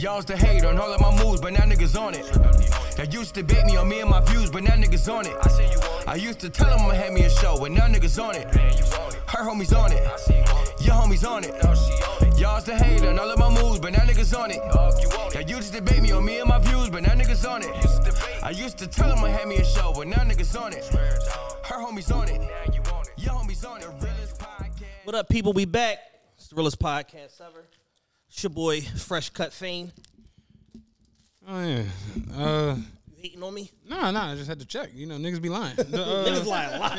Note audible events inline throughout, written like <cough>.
Y'all's the hate on all of my moves, but now niggas on it. Y'all used to bait me on me and my views, but now niggas on it. I used to tell them I'ma have me a show, but now niggas on it. Her homies on it. Your homies on it. Y'all's the hate on all of my moves, but now niggas on it. Y'all used to bait me on me and my views, but now niggas on it. I used to tell them I'ma have me a show, but now niggas on it. Her homies on it. Your homies on it. What up, people? We back. It's the realest podcast ever. It's your boy, Fresh Cut Fame. Oh yeah. Uh, You hating on me? no, no, I just had to check. You know, niggas be lying. The, uh, <laughs> Niggas lie a lot. <laughs> <laughs>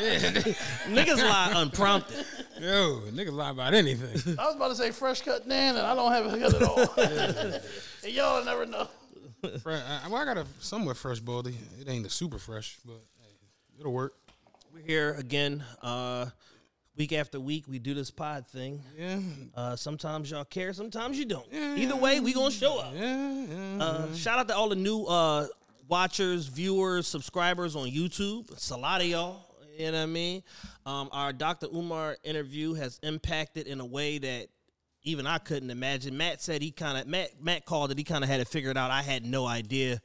Niggas lie unprompted. Yo, niggas lie about anything. I was about to say fresh cut Dan, and I don't have a cut at all. and y'all never know. Fre- I, well, I got a somewhat fresh baldy. It ain't the super fresh, but hey, it'll work. We're here again, uh, week after week. We do this pod thing. Yeah, Uh, sometimes y'all care, sometimes you don't. Either way, we gonna show up. yeah, yeah. Uh, shout out to all the new uh, watchers, viewers, subscribers on YouTube. It's a lot of y'all. You know what I mean? Um, our Dr. Umar interview has impacted in a way that even I couldn't imagine. Matt said he kind of Matt Matt called it. He kind of had it figured out. I had no idea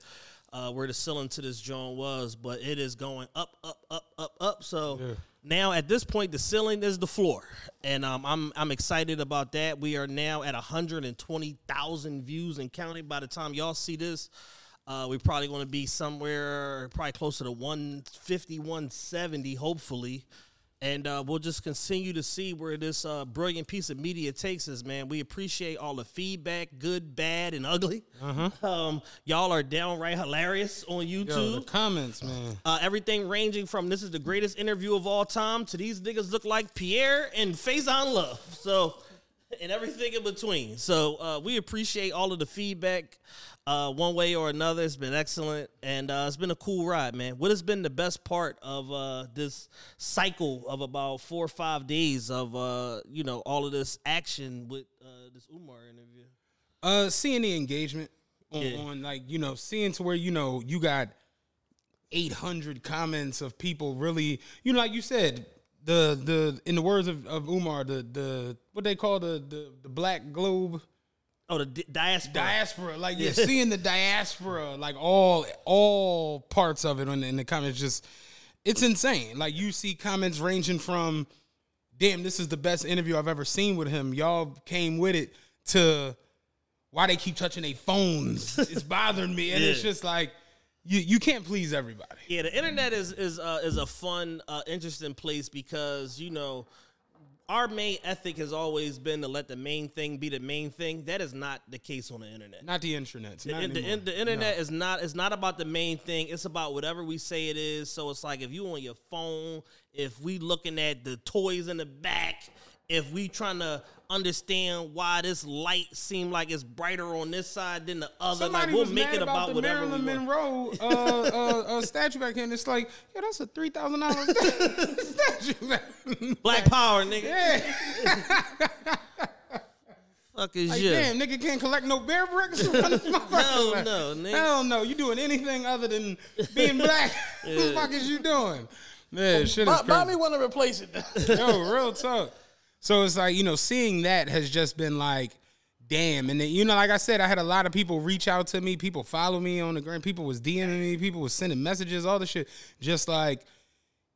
uh, where the ceiling to this joint was, but it is going up, up, up, up, up. So now at this point, the ceiling is the floor, and um, I'm I'm excited about that. We are now at 120,000 views and counting. By the time y'all see this. Uh, we're probably going to be somewhere probably closer to 150, 170, hopefully. And uh, we'll just continue to see where this uh, brilliant piece of media takes us, man. We appreciate all the feedback, good, bad, and ugly. <laughs> Um, y'all are downright hilarious on YouTube. Yo, comments, man. Uh, everything ranging from this is the greatest interview of all time to these niggas look like Pierre and Faizon Love. So, and everything in between. So, uh, we appreciate all of the feedback uh, one way or another. It's been excellent. And uh, it's been a cool ride, man. What has been the best part of uh, this cycle of about four or five days of, uh, you know, all of this action with uh, this Umar interview? Uh, seeing the engagement on, Yeah. on like you know, seeing to where you know you got eight hundred comments of people really, you know, like you said, the the in the words of, of Umar, the the what they call the the, the black globe Oh, the di- diaspora. diaspora, like you're seeing the diaspora, like all all parts of it in, in the comments. Just it's insane. Like you see comments ranging from, "Damn, this is the best interview I've ever seen with him." Y'all came with it to why they keep touching their phones. it's <laughs> bothering me, and it's just like you you can't please everybody. Yeah, the internet is is uh, is a fun, uh, interesting place because you know our main ethic has always been to let the main thing be the main thing. That is not the case on the internet. Not the internet. The, the, the internet is not it's not about the main thing. It's about whatever we say it is. So it's like if you on your phone, if we looking at the toys in the back, if we trying to understand why this light seem like it's brighter on this side than the other, Somebody like we'll was make mad it about, about the whatever Marilyn. Monroe uh, uh, uh, statue back here, and it's like, yeah, that's a three thousand dollars <laughs> statue. back- Black power, nigga. Yeah. <laughs> Fuck is Like, you? damn, nigga can't collect no bear bricks. <laughs> Hell Hell no, nigga. Hell no. You doing anything other than being black? What the fuck is you doing? Man, shit is Bo- crazy. Bobby want to replace it. Yo, real talk. So it's like, you know, seeing that has just been like, damn. And then, you know, like I said, I had a lot of people reach out to me. People follow me on the gram. People was DMing me. People was sending messages, all the shit. Just like,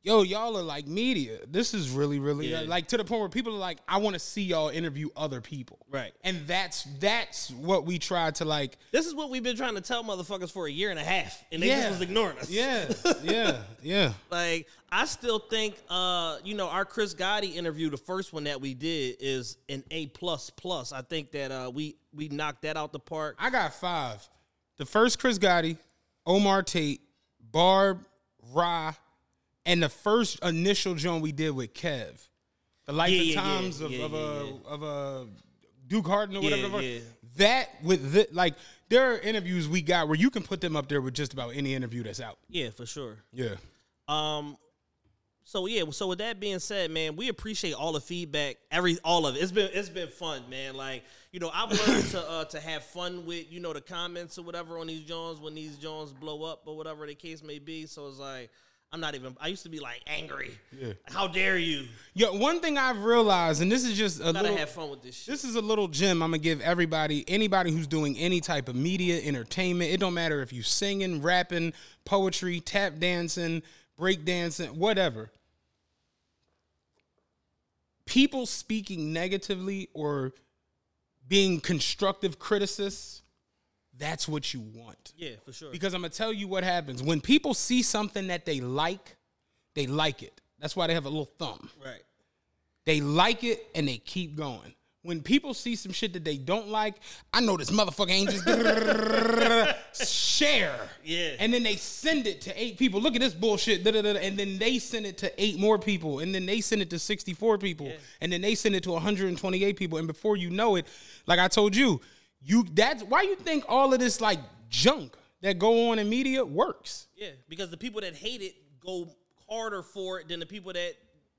yo, y'all are like media. This is really, really Yeah. like to the point where people are like, I want to see y'all interview other people. Right. And that's that's what we try to like. This is what we've been trying to tell motherfuckers for a year and a half, and they Yeah. just was ignoring us. Yeah, yeah, yeah. <laughs> Like I still think, uh, you know, our Chris Gotti interview, the first one that we did, is an A plus plus. I think that uh, we we knocked that out the park. I got five. The first Chris Gotti, Omar Tate, Barb, Ra, and the first initial joint we did with Kev. The Life Yeah, and yeah, Times of, yeah, of yeah, a yeah. of a Duke Harden or whatever. That with the, like there are interviews we got where you can put them up there with just about any interview that's out. Yeah, for sure. Yeah. Um. So yeah. So with that being said, man, we appreciate all the feedback. Every all of it. It's been it's been fun, man. Like you know, I've learned <coughs> to uh, to have fun with you know the comments or whatever on these Jones when these Jones blow up or whatever the case may be. So it's like I'm not even. I used to be like angry. Yeah. How dare you? Yo, one thing I've realized, and this is just a Gotta little, have fun with this shit. This is a little gem I'm gonna give everybody, anybody who's doing any type of media, entertainment. It don't matter if you singing, rapping, poetry, tap dancing, break dancing, whatever. People speaking negatively or being constructive critics, that's what you want. Yeah, for sure. Because I'm gonna tell you what happens when people see something that they like, they like it. That's why they have a little thumb. right. They like it and they keep going. When people see some shit that they don't like, I know this motherfucker ain't just <laughs> share. Yeah. And then they send it to eight people. Look at this bullshit. And then they send it to eight more people. And then they send it to 64 people. And then they send it to 128 people. And before you know it, like I told you, you that's why you think all of this like junk that go on in media works. Yeah, because the people that hate it go harder for it than the people that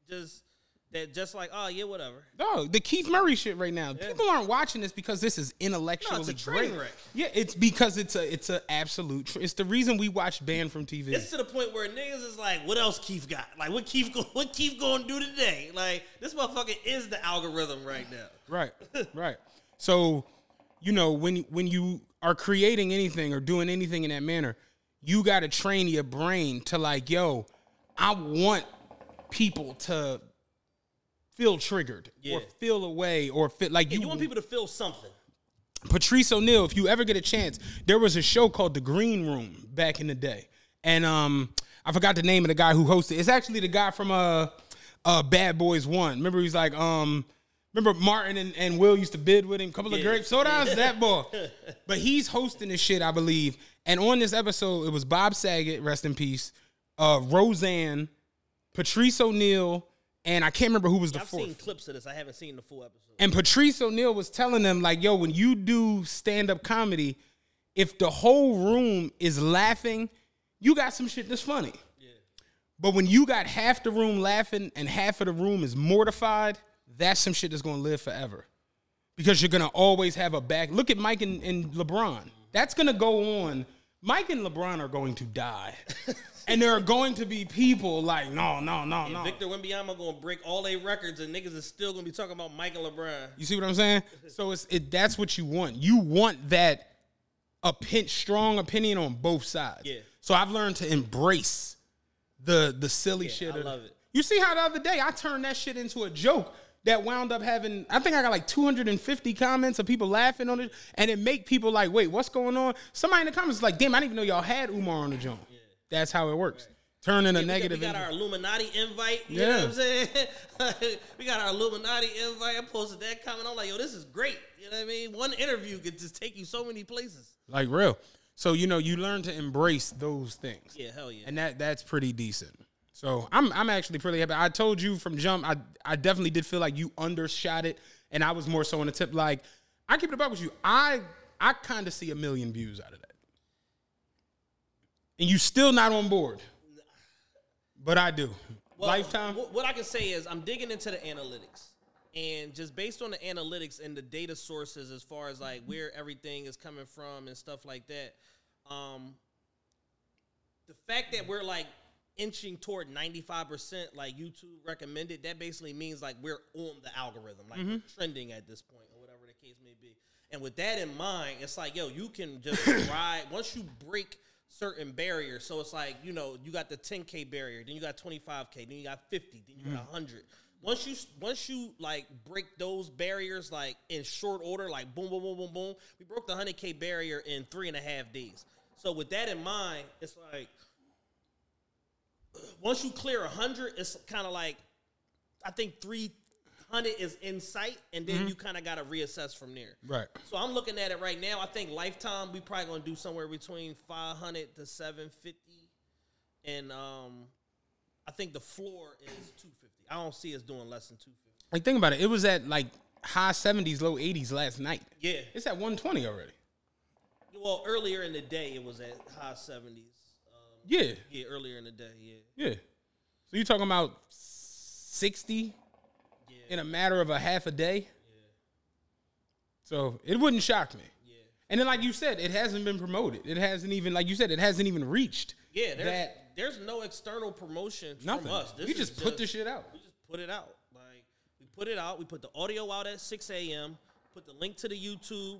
just that just like oh yeah whatever. No, the Keith Murray shit right now. People aren't watching this because this is intellectually No, it's a train wreck. Yeah, it's because it's a it's a absolute. Tr- it's the reason we watch Banned from TV. It's to the point where niggas is like, what else Keith got? Like what Keith go, what Keith going to do today? Like this motherfucker is the algorithm right now. right, <laughs> right. So, you know, when when you are creating anything or doing anything in that manner, you got to train your brain to like, yo, I want people to feel triggered Yeah. or feel away or feel like And you want people to feel something. Patrice O'Neal, if you ever get a chance, there was a show called The Green Room back in the day. And um I forgot the name of the guy who hosted. It's actually the guy from uh uh Bad Boys One. Remember he's like um remember Martin and, and Will used to bid with him, couple of Yeah. grape sodas, that boy. <laughs> But he's hosting this shit, I believe. And on this episode, it was Bob Saget, rest in peace, uh Roseanne, Patrice O'Neal, and I can't remember who was the I've fourth. seen clips of this. I haven't seen the full episode. And Patrice O'Neal was telling them, like, yo, when you do stand up comedy, if the whole room is laughing, you got some shit that's funny. But when you got half the room laughing and half of the room is mortified, that's some shit that's gonna live forever. Because you're gonna always have a back. Look at Mike and, and LeBron. That's gonna go on. Mike and LeBron are going to die. <laughs> and there are going to be people like, no, no, no, And no. Victor Wembanyama gonna break all their records, and niggas is still gonna be talking about Mike and LeBron. You see what I'm saying? So it's it that's what you want. You want that a pin, strong opinion on both sides. Yeah. So I've learned to embrace the the silly shit. I love it. You see how the other day I turned that shit into a joke that wound up having I think I got like 250 comments of people laughing on it and it make people like, wait, what's going on? Somebody in the comments is like, damn, I didn't even know y'all had Umar on the joint. That's how it works. Turning a Yeah, we got- negative We got, our Illuminati invite. You Yeah. know what I'm saying? <laughs> we got our Illuminati invite. I posted that comment. I'm like, yo, this is great. You know what I mean? One interview could just take you so many places. like real. So you know, you learn to embrace those things. Yeah, hell yeah. and that that's pretty decent. So I'm I'm actually pretty happy. I told you from jump, I I definitely did feel like you undershot it, and I was more so on the tip. Like I keep it about with you. I I kind of see a million views out of that, and you still not on board, but I do. Well, Lifetime. What I can say is I'm digging into the analytics. And just based on the analytics and the data sources as far as like where everything is coming from and stuff like that, um, the fact that we're like inching toward 95% like YouTube recommended, that basically means like we're on the algorithm, like we're mm-hmm. trending at this point or whatever the case may be. And with that in mind, it's like, yo, you can just <coughs> ride once you break certain barriers. So it's like, you know, you got the 10K barrier, then you got 25K, then you got 50, then you got mm-hmm. 100. Once you once you like break those barriers like in short order, like boom, boom, boom, boom, boom, we broke the 100K barrier in three and a half days. So with that in mind, it's like once you clear 100 it's kind of like i think 300 is in sight and then mm-hmm. you kind of got to reassess from there. Right. So i'm looking at it right now. I think lifetime we probably gonna do somewhere between 500 to 750 and um i think the floor is 250 i don't see us doing less than 250 like think about it. It was at like high 70s low 80s last night. Yeah. It's at 120 already. Well earlier in the day it was at high 70s yeah. yeah, earlier in the day. Yeah. Yeah. So you're talking about 60 in a matter of a half a day? Yeah. So it wouldn't shock me. Yeah. And then, like you said, it hasn't been promoted. It hasn't even, like you said, it hasn't even reached. Yeah, there's, that there's no external promotion nothing. from us. This we just put the shit out. We just put it out. Like we put it out. We put the audio out at 6 a.m. Put the link to the YouTube.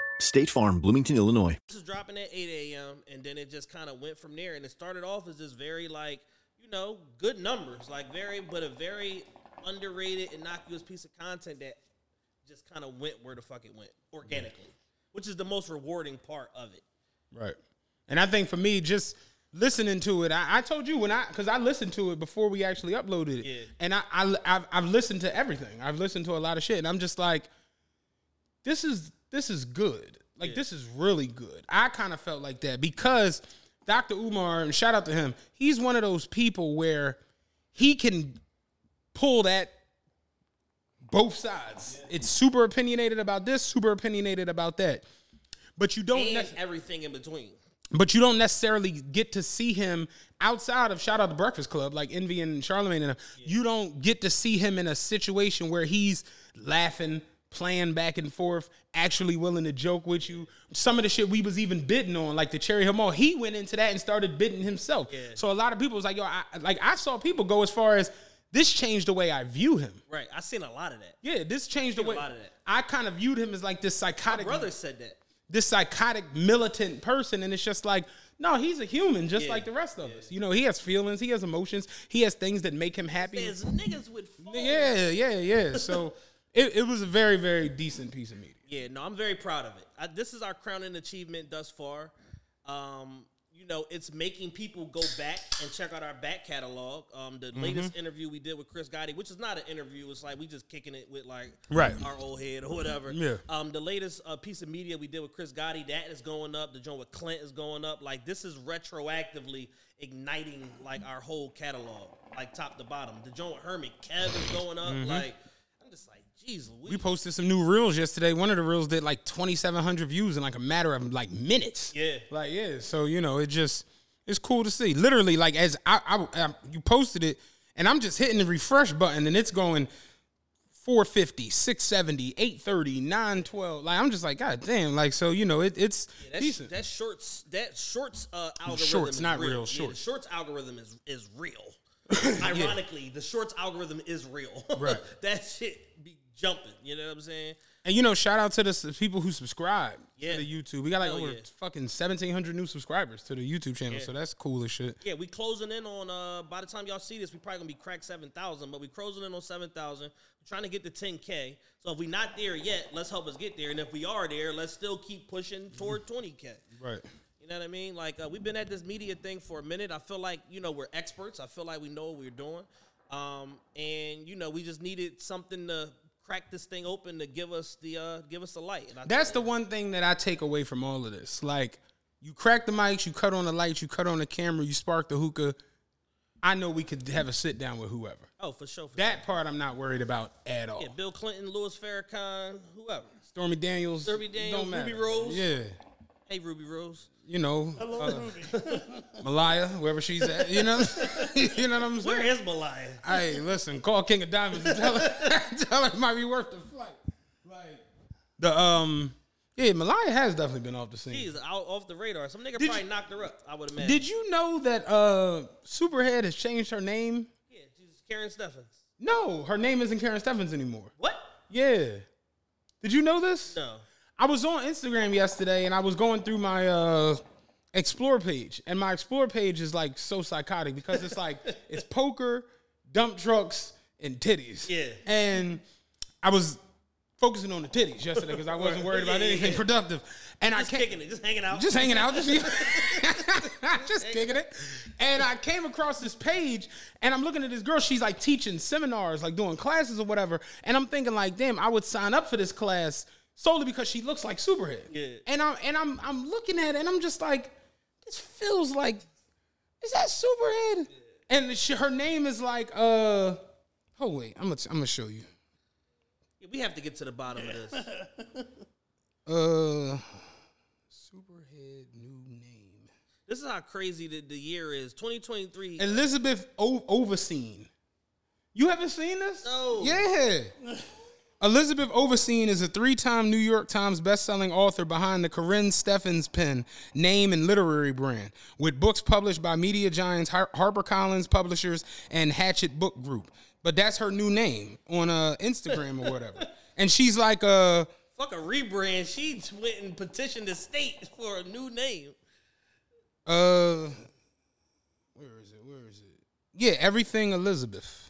State Farm, Bloomington, Illinois. This is dropping at 8 a.m. and then it just kind of went from there. And it started off as this very like you know good numbers, like very but a very underrated, innocuous piece of content that just kind of went where the fuck it went organically, which is the most rewarding part of it. Right. And I think for me, just listening to it, I, I told you when I, because I listened to it before we actually uploaded it. Yeah. And I, I, I've, I've listened to everything. I've listened to a lot of shit. And I'm just like, this is, this is good. Like, Yeah. this is really good. I kind of felt like that because Dr. Umar, and shout out to him, he's one of those people where he can pull that both sides. It's super opinionated about this, super opinionated about that. But you don't everything in between. but you don't necessarily get to see him outside of shout out the Breakfast Club, like Envy and Charlemagne. And them. you don't get to see him in a situation where he's laughing, playing back and forth, actually willing to joke with you. Some of the shit we was even bidding on, like the Cherry Hill Mall, he went into that and started bidding himself. Yeah. So a lot of people was like, yo, I, like I saw people go as far as this changed the way I view him. Right. I seen a lot of that. Yeah, this changed the way lot of that. I kind of viewed him as like this My psychotic brother said that. this psychotic militant person and it's just like no he's a human just Yeah, like the rest of us you know he has feelings he has emotions he has things that make him happy There's niggas with phones. yeah yeah yeah so <laughs> it, it was a very very decent piece of media Yeah, no, I'm very proud of it. I, this is our crowning achievement thus far. Um, you know, it's making people go back and check out our back catalog. Um, the Mm-hmm. latest interview we did with Chris Gotti, which is not an interview, it's like we just kicking it with like Right. our old head or whatever. Yeah. Um, the latest uh, piece of media we did with Chris Gotti, that is going up. The joint with Clint is going up. Like this is retroactively igniting like our whole catalog, like top to bottom. The joint with Hermit Kev is going up. I'm like, we posted some new reels yesterday one of the reels did like 2700 views in like a matter of like minutes Yeah. like yeah so you know it just it's cool to see literally like as I, I, I you posted it and i'm just hitting the refresh button and it's going 450 670 830 912 like i'm just like god damn like so you know it, it's That, sh- decent that shorts that shorts uh, algorithm Shorts, is not real. real, Yeah, shorts. the shorts algorithm is is real. <laughs> Ironically, the shorts algorithm is real. Right. <laughs> that shit be jumping. You know what I'm saying? and you know shout out to the people who subscribe Yeah. to the youtube we got like Hell over yeah. fucking 1700 new subscribers to the youtube channel Yeah. so that's cool as shit Yeah, we closing in on. uh By the time y'all see this, we probably gonna be cracked seven thousand, but we closing in on seven thousand. We're trying to get to ten k. So if we not there yet, let's help us get there. And if we are there, let's still keep pushing toward twenty k. right You know what I mean? Like uh, we've been at this media thing for a minute. I feel like you know we're experts. I feel like we know what we're doing, um, and you know we just needed something to crack this thing open to give us the uh, give us the light. That's the one thing that I take away from all of this. Like, you crack the mics, you cut on the lights, you cut on the camera, you spark the hookah. I know we could have a sit down with whoever. oh for sure. For That part I'm not worried about at all. Yeah, Bill Clinton, Louis Farrakhan, whoever. Stormy Daniels, Stormy Daniels. Ruby Rose. yeah. Hey, Ruby Rose. You know, uh, <laughs> Malaya, wherever she's at. You know, <laughs> you know what I'm saying. Where is Malaya? Hey, listen, call King of Diamonds and tell her, <laughs> tell her it might be worth the flight. Like the um, yeah, Malaya has definitely been off the scene. She's out off the radar. Some nigga Did probably you- knocked her up. I would imagine. Did you know that uh, Superhead has changed her name? Yeah, she's Karrine Steffans. No, her name isn't Karrine Steffans anymore. What? Yeah. Did you know this? No. I was on Instagram yesterday and I was going through my uh explore page. And my explore page is like so psychotic because it's like <laughs> it's poker, dump trucks, and titties. Yeah. And I was focusing on the titties yesterday because I wasn't worried about anything productive. And Just I came, kicking it, just hanging out. just hanging out, just, <laughs> <laughs> just kicking it. And I came across this page, and I'm looking at this girl. She's like teaching seminars, like doing classes or whatever. And I'm thinking, like, damn, I would sign up for this class solely because she looks like Superhead. Yeah. And I'm and I'm I'm looking at it, and I'm just like, this feels like, is that Superhead? And she, her name is like, uh, oh wait, I'm gonna I'm gonna show you. Yeah, we have to get to the bottom of this. <laughs> Uh, Superhead new name. This is how crazy the, the year is. 2023. Elizabeth o- Overseen. You haven't seen this? No. Yeah. <laughs> Elizabeth Overseen is a three-time New York Times best-selling author behind the Karrine Steffans pen name and literary brand, with books published by media giants Har- HarperCollins Publishers and Hachette Book Group. But that's her new name on uh, Instagram or whatever. <laughs> And she's like, uh, Fuck a rebrand. She went and petitioned the state for a new name. uh, where is it? Where is it? Yeah, everything Elizabeth.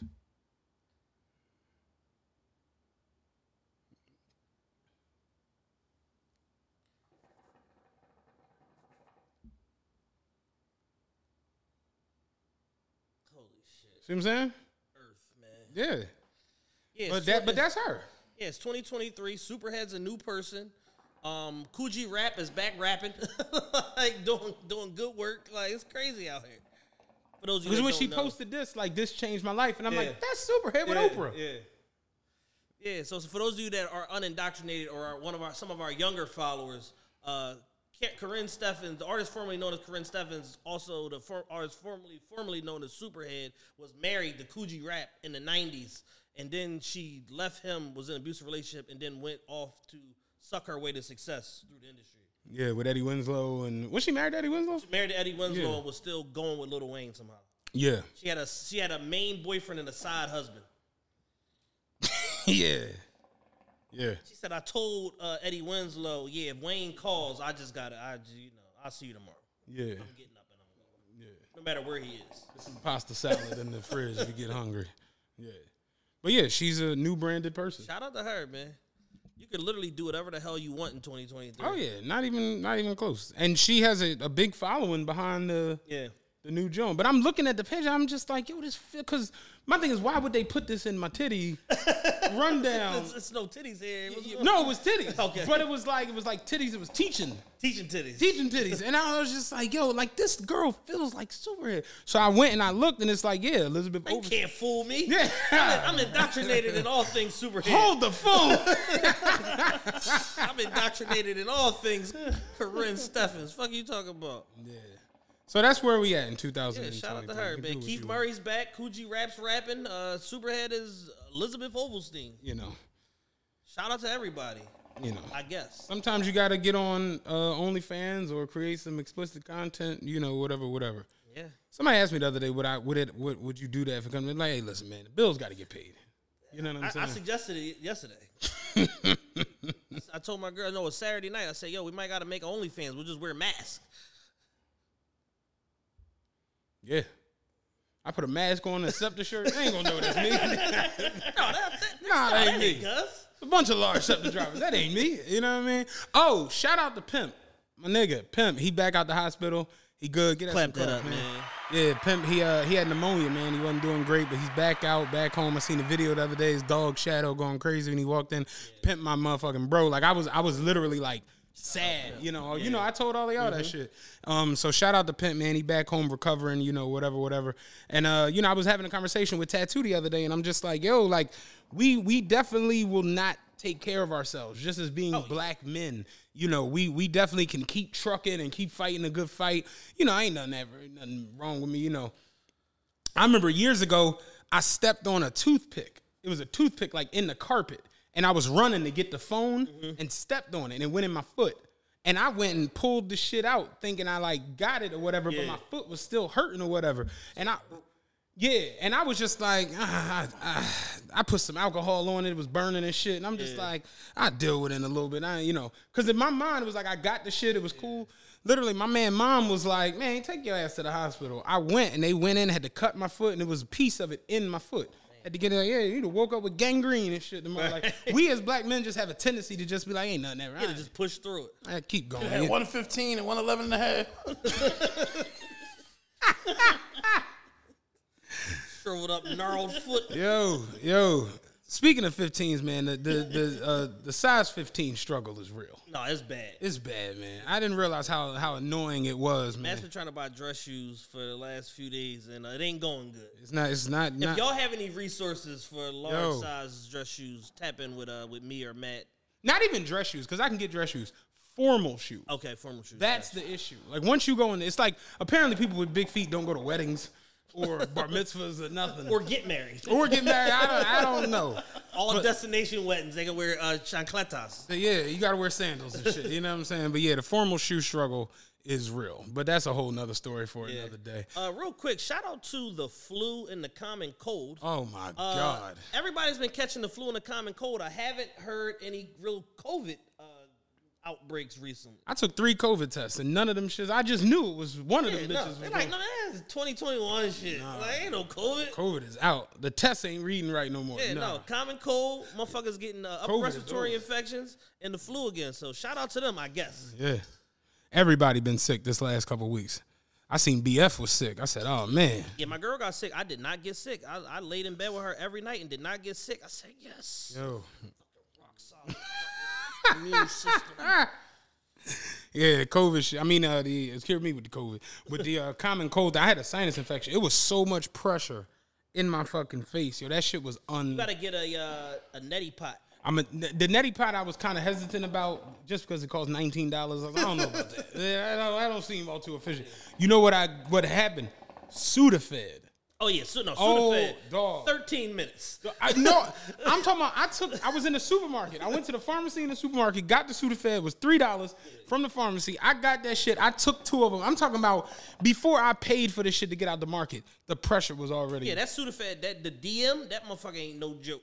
Holy shit. See what I'm saying? Earth, man. Yeah. Yeah, But that but that's her. yeah, it's 2023. Superhead's a new person. Um, Kool G Rap is back rapping, <laughs> like doing doing good work. Like it's crazy out here. For those of you Because when she know. posted this, like this changed my life, and I'm Yeah. like, that's Superhead with Oprah. Yeah. Yeah, so, for those of you that are unindoctrinated or are one of our some of our younger followers, uh, Karrine Steffans, the artist formerly known as Karrine Steffans, also the for, artist formerly formerly known as Superhead, was married to Kool G Rap in the '90s, and then she left him, was in an abusive relationship, and then went off to suck her way to success through the industry. Yeah, with Eddie Winslow, and was she married to Eddie Winslow? She married to Eddie Winslow Yeah. and was still going with Little Wayne somehow. Yeah, She had a she had a main boyfriend and a side husband. <laughs> yeah, yeah. She said, "I told uh, Eddie Winslow, yeah, if Wayne calls, I just gotta, I you know, I'll see you tomorrow. Yeah, I'm getting up and I'm going, Yeah. no matter where he is." some pasta salad in the fridge if you get hungry. Yeah, but yeah, she's a new branded person. Shout out to her, man. You could literally do whatever the hell you want in 2023. Oh yeah, not even not even close. And she has a, a big following behind the yeah. The new Joan. But I'm looking at the picture, I'm just like, yo, this because my thing is, why would they put this in my titty <laughs> rundown? It's, it's no titties here. No, it was titties. <laughs> Okay. but it was like it was like titties. It was teaching. teaching titties. teaching titties. And I was just like, yo, like this girl feels like Superhead. So I went and I looked and it's like, yeah, Elizabeth You can't fool me. Yeah. I'm, I'm indoctrinated in all things superhead. Hold the phone. <laughs> I'm indoctrinated in all things Karrine Steffans. Fuck you talking about? So that's where we at in 2020. Yeah, 2020. shout out to her, man. Keith Murray's back. Kool G Rap's rapping. Uh, Superhead is Elizabeth Ovalstein. You know, Shout out to everybody. you know. I guess. Sometimes you got to get on uh, OnlyFans or create some explicit content. You know, whatever, whatever. Yeah. Somebody asked me the other day, would I would it would, would you do that for company? Like, hey, listen, man, the bills got to get paid. You know what I'm I, saying? I suggested it yesterday. <laughs> I told my girl, no, it's Saturday night. I said, yo, we might got to make OnlyFans. We'll just wear masks. Yeah. I put a mask on and accept shirt. They ain't gonna know that's me. <laughs> No, that, that, nah, that ain't me. Gus. A bunch of large septic drivers. That ain't me. You know what I mean? Oh, shout out to Pimp. My nigga, Pimp. He back out the hospital. He good. Get that that up, man. Yeah, Pimp. He uh he had pneumonia, man. He wasn't doing great, but he's back out, back home. I seen the video the other day. His dog Shadow going crazy when he walked in. Pimp, my motherfucking bro. Like I was, I was literally like sad. You know, you know. I told all of y'all that shit. Um, so shout out to Pimp, man. He back home recovering. You know, whatever, whatever. And uh, you know, I was having a conversation with Tattoo the other day, and I'm just like, yo, like we we definitely will not take care of ourselves just as being black men. You know, we we definitely can keep trucking and keep fighting a good fight. You know, I ain't nothing ever nothing wrong with me. You know, I remember years ago I stepped on a toothpick. It was a toothpick like in the carpet, and I was running to get the phone and stepped on it, and it went in my foot. And I went and pulled the shit out, thinking I like got it or whatever, but my foot was still hurting or whatever. And I, yeah, and I was just like, ah, ah, I put some alcohol on it. It was burning and shit. And I'm just like, I deal with it in a little bit. I, you know, because in my mind it was like I got the shit. It was cool. Literally, my man, mom was like, man, take your ass to the hospital. I went and they went in, had to cut my foot, and it was a piece of it in my foot. Had to get it. Yeah, you would woke up with gangrene and shit. Tomorrow. Like we <laughs> as black men just have a tendency to just be like, ain't nothing there. Yeah, just push through it. I keep going. Had Yeah. 115 and 111 and a half. <laughs> Shriveled up, gnarled foot. Yo, yo. Speaking of 15s, man, the the the, uh, the size 15 struggle is real. No, it's bad. It's bad, man. I didn't realize how how annoying it was, man. Man's been trying to buy dress shoes for the last few days, and uh, it ain't going good. It's not. It's not. If not y'all have any resources for large Yo. size dress shoes, tap in with uh with me or Matt. not even dress shoes, because I can get dress shoes. Formal shoes. Okay, formal shoes. That's the issue. Like once you go in, it's like apparently people with big feet don't go to weddings or bar mitzvahs or nothing. or get married. or get married. I don't. I don't know. All destination weddings, they can wear uh, chancletas. Yeah, you gotta wear sandals and shit. You know what I'm saying? But yeah, the formal shoe struggle is real. But that's a whole nother story for another day. Uh, real quick, shout out to the flu and the common cold. Oh my Uh, god. Everybody's been catching the flu and the common cold. I haven't heard any real COVID outbreaks recently. I took three COVID tests and none of them shits. I just knew it was one of Yeah, them no, bitches. they're like, no, that's 2021 shit. Like, ain't no COVID. COVID is out. The tests ain't reading right no more. Yeah, no. no, common cold, motherfuckers getting uh, upper respiratory infections and the flu again. So shout out to them, I guess. Yeah. Everybody been sick this last couple weeks. I seen BF was sick. I said, oh man. Yeah, my girl got sick. I did not get sick. I, I laid in bed with her every night and did not get sick. I said, yes. Yo. Immune system. <laughs> Yeah, COVID shit. I mean, uh, the it's cured me with the COVID. With the uh, common cold, I had a sinus infection. It was so much pressure in my fucking face. Yo, that shit was un. You gotta get a uh, a neti pot. I'm a, the neti pot. I was kind of hesitant about just because it cost nineteen dollars. I, like, I don't know about that. <laughs> Yeah, I don't, I don't seem all too efficient. You know what I what happened? Sudafed. Oh yeah, so no, Oh, Sudafed. dog. Thirteen minutes. I no, I'm talking about. I took. I was in the supermarket. I went to the pharmacy in the supermarket. Got the Sudafed. It was three dollars from the pharmacy. I got that shit. I took two of them. I'm talking about before I paid for this shit to get out the market. The pressure was already. Yeah, that Sudafed, that the DM, that motherfucker ain't no joke.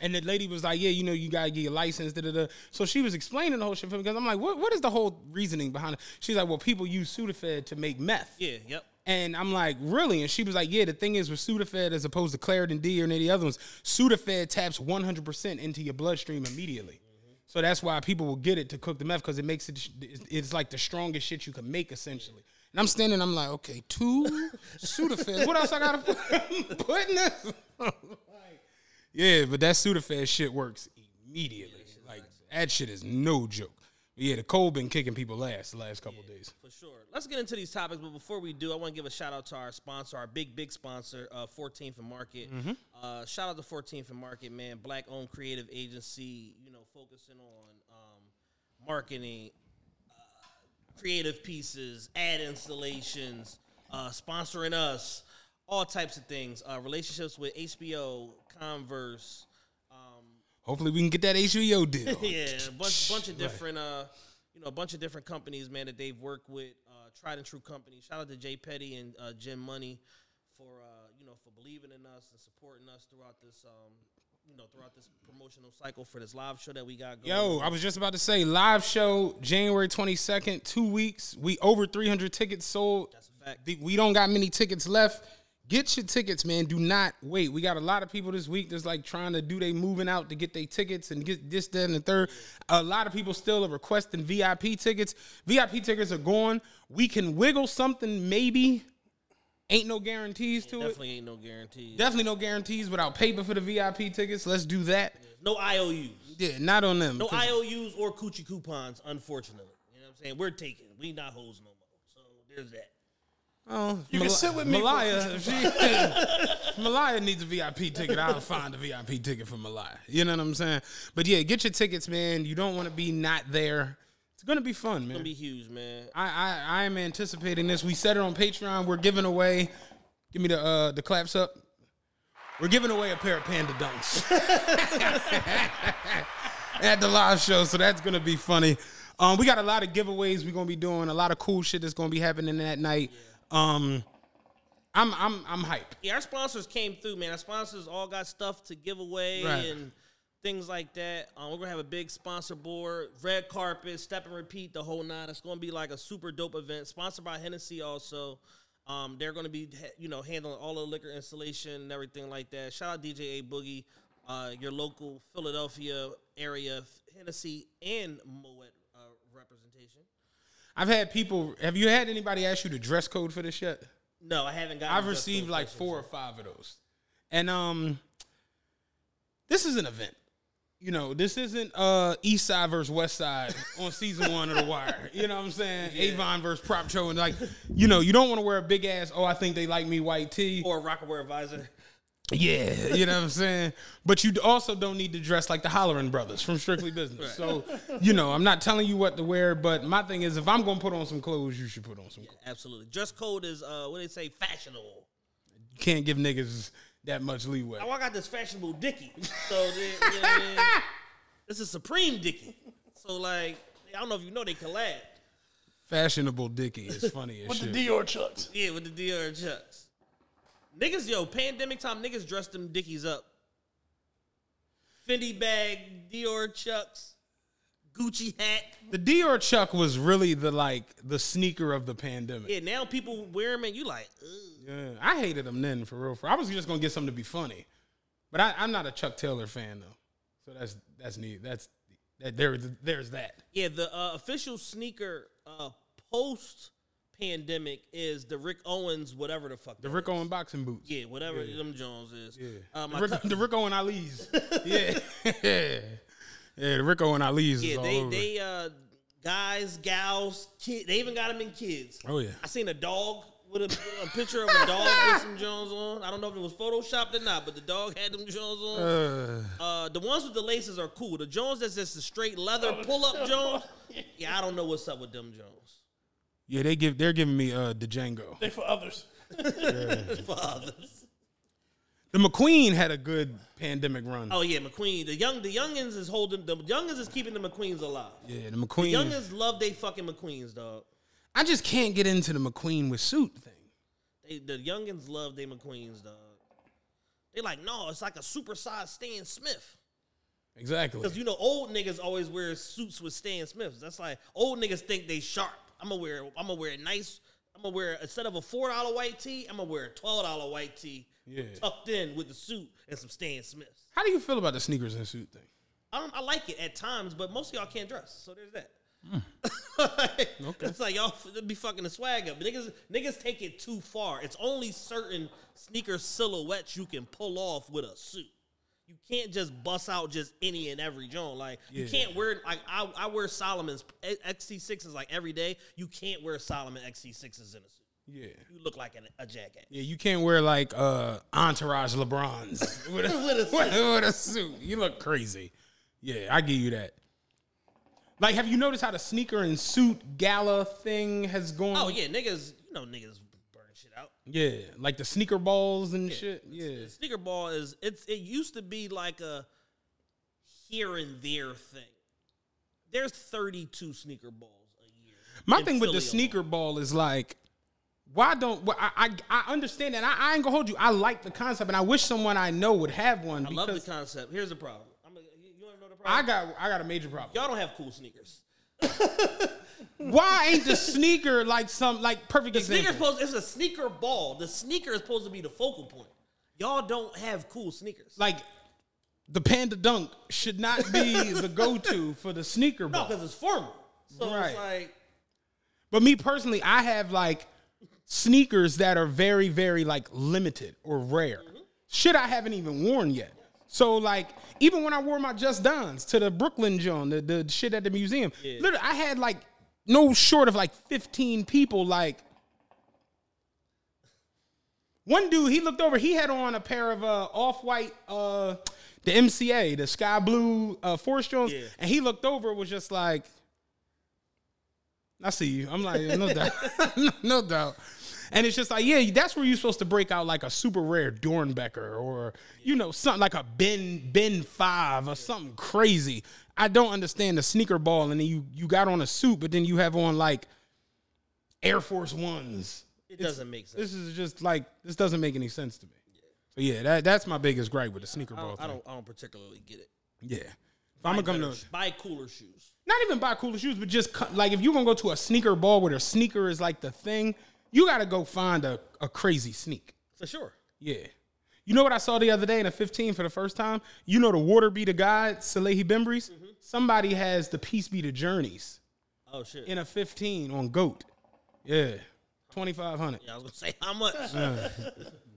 And the lady was like, "Yeah, you know, you gotta get your license." Da, da, da. So she was explaining the whole shit for me because I'm like, "What? What is the whole reasoning behind it?" She's like, "Well, people use Sudafed to make meth." Yeah, yep. And I'm like, really? And she was like, yeah, the thing is with Sudafed as opposed to Claritin D or any of the other ones, Sudafed taps 100% into your bloodstream immediately. So that's why people will get it to cook the meth because it makes it, it's like the strongest shit you can make essentially. And I'm standing, I'm like, okay, two <laughs> Sudafed. What else I gotta put, <laughs> put in this? <laughs> yeah, but that Sudafed shit works immediately. Like that shit is no joke. Yeah, the cold been kicking people last the last couple days. For sure. Let's get into these topics, but before we do, I want to give a shout out to our sponsor, our big, big sponsor, uh, 14th and Market. Uh, shout out to 14th and Market, man. Black owned creative agency, you know, focusing on um, marketing, uh, creative pieces, ad installations, uh, sponsoring us, all types of things. Uh, relationships with HBO, Converse, Hopefully we can get that HBO deal. <laughs> yeah, a bunch, bunch of different, uh, you know, a bunch of different companies, man, that they've worked with, uh, tried and true companies. Shout out to Jay Petty and uh, Jim Money for, uh, you know, for believing in us and supporting us throughout this, um, you know, throughout this promotional cycle for this live show that we got going. Yo, I was just about to say live show January 22nd, two weeks. We over 300 tickets sold. That's a fact. We don't got many tickets left. Get your tickets, man. Do not wait. We got a lot of people this week that's like trying to do they moving out to get their tickets and get this, that, and the third. A lot of people still are requesting VIP tickets. VIP tickets are gone. We can wiggle something, maybe. Ain't no guarantees to it. Definitely ain't no guarantees. Definitely no guarantees without paper for the VIP tickets. Let's do that. no IOUs. Yeah, not on them. No IOUs or coochie coupons, unfortunately. You know what I'm saying? We're taking. We not hoes no more. So there's that. Oh, You can sit with me for Malaya, she, <laughs> Malaya needs a VIP ticket. I'll find a VIP ticket for Malaya. You know what I'm saying? But yeah, get your tickets, man. You don't want to be not there. It's gonna be fun, man. It's gonna be huge, man. I, I I am anticipating this. We said it on Patreon. We're giving away. Give me the uh the claps up. We're giving away a pair of panda dunks <laughs> at the live show, so that's gonna be funny. Um, we got a lot of giveaways we're gonna be doing. A lot of cool shit that's gonna be happening that night. Um, I'm I'm I'm hype. Yeah, our sponsors came through, man. Our sponsors all got stuff to give away Right. and things like that. Um, we're gonna have a big sponsor board, red carpet, step and repeat, the whole nine. It's gonna be like a super dope event, sponsored by Hennessy also. Um, they're going to be, you know, handling all the liquor installation and everything like that. Shout out DJ A Boogie, uh, your local Philadelphia area Hennessy and Moet uh, representation. I've had people. Have you had anybody ask you the dress code for this yet? No, I haven't gotten. I've received like four or five of those. And um this is an event. You know, this isn't uh East Side versus West Side on season one of The Wire. You know what I'm saying? Avon versus Prop Joe. And like, you know, you don't want to wear a big ass, oh, I think they like me white tee. Or Rocawear Advisor. Yeah, you know what I'm saying? But you also don't need to dress like the Hollering Brothers from Strictly Business. So, you know, I'm not telling you what to wear, but my thing is if I'm going to put on some clothes, you should put on some clothes. Absolutely. Dress code is, uh, what do they say, fashionable. You can't give niggas that much leeway. Oh, I got this fashionable Dickie. So, they, you know what I mean? <laughs> This is Supreme Dickie. So, like, I don't know if you know they collab. Fashionable Dickie is funny <laughs> as With shit. the Dior chucks. Yeah, with the Dior chucks. Niggas, yo, pandemic time, niggas dressed them Dickies up. Fendi bag, Dior chucks, Gucci hat. The Dior Chuck was really the like the sneaker of the pandemic. Yeah, now people wear them and you like, ugh. Yeah, I hated them then for real. For I was just gonna get something to be funny, but I, I'm not a Chuck Taylor fan though. So that's that's neat. That's that there there's that. Yeah, the uh, official sneaker uh, post pandemic is the Rick Owens, whatever the fuck. The Rick Owens boxing boots. Yeah, whatever them Jones is. Yeah. My the, Rick, cou- the Rick Owen Ali's. <laughs> yeah. yeah. <laughs> Yeah, the Rick Owen Ali's is yeah, they over. they uh, guys, gals, kid. They even got them in kids. Oh, yeah. I seen a dog with a, a picture of a dog with some Jones on. I don't know if it was photoshopped or not, but the dog had them Jones on. Uh, Uh, the ones with the laces are cool. The Jones that's just a straight leather Oh, pull up Jones. <laughs> Yeah, I don't know what's up with them Jones. Yeah, they give they're giving me uh the Django. They for others. <laughs> Fathers. The McQueen had a good pandemic run. Oh yeah, McQueen. The young, the youngins is holding the youngins is keeping the McQueens alive. yeah, the McQueen. The McQueen. youngins love they fucking McQueens, dog. I just can't get into the McQueen with suit thing. They, the youngins love they McQueens, dog. They like, no, it's like a supersized Stan Smith. Exactly. Because you know, old niggas always wear suits with Stan Smiths. That's like old niggas think they sharp. I'm gonna wear. I'm gonna wear a nice. I'm gonna wear instead of a four dollar white tee. I'm gonna wear a twelve dollar white tee, Yeah. tucked in with the suit and some Stan Smiths. How do you feel about the sneakers and suit thing? I don't. I like it at times, but most of y'all can't dress, so there's that. Hmm. <laughs> okay. It's like y'all be fucking the swag up. Niggas, niggas take it too far. It's only certain sneaker silhouettes you can pull off with a suit. You can't just bust out just any and every joint. Like you can't wear like I, I wear Salomon's XT6s like every day. You can't wear Solomon XT6s in a suit. Yeah. You look like an, a jackass. Yeah, you can't wear like uh entourage LeBrons <laughs> <laughs> with, a, with, a, <laughs> with a suit. You look crazy. Yeah, I give you that. Like, have you noticed how the sneaker and suit gala thing has gone? Oh yeah, niggas. You know niggas burning shit out. Yeah, like the sneaker balls and shit. Yeah, Sneaker ball is it's it used to be like a here and there thing. There's 32 sneaker balls a year. my thing with the sneaker alone. ball is like, why don't well, I, I I understand that I, I ain't gonna hold you. I like the concept, and I wish someone I know would have one I love the concept. Here's the problem. I'm gonna, you you want to know the problem? I got I got a major problem. Y'all don't have cool sneakers. <laughs> Why ain't the sneaker like some like perfect The example? sneaker supposed it's a sneaker ball. The sneaker is supposed to be the focal point. Y'all don't have cool sneakers. like the Panda Dunk should not be <laughs> the go-to for the sneaker no, ball. because it's formal. So Right. it's like But me personally, I have like sneakers that are very, very like limited or rare. Mm-hmm. Shit I haven't even worn yet. So like even when I wore my Just Dons to the Brooklyn John, the, the shit at the museum, literally I had like no short of like 15 people like one dude, he looked over, he had on a pair of uh, off-white uh the MCA, the sky blue uh Forest Jones, Yeah. and he looked over was just like I see you. I'm like, no <laughs> doubt. <laughs> no, no doubt. And it's just like, yeah, that's where you're supposed to break out like a super rare Doernbecher or, you know, something like a Ben Ben 5 or something crazy. I don't understand the sneaker ball and then you you got on a suit, but then you have on like Air Force Ones. it doesn't make sense. This is just like this doesn't make any sense to me. So yeah, that that's my biggest gripe with the sneaker I ball don't, I don't I don't particularly get it. Yeah. If I'm gonna come to buy cooler shoes. not even buy cooler shoes, but just like if you're gonna go to a sneaker ball where the sneaker is like the thing, you got to go find a, a crazy sneak. For sure. Yeah. You know what I saw the other day in a 15 for the first time? You know the water be the guide, Salehe Bemburys? Mm-hmm. Somebody has the peace be the journeys Oh shit. in a 15 on GOAT. Yeah. 2500 yeah, I was gonna say how much. <laughs>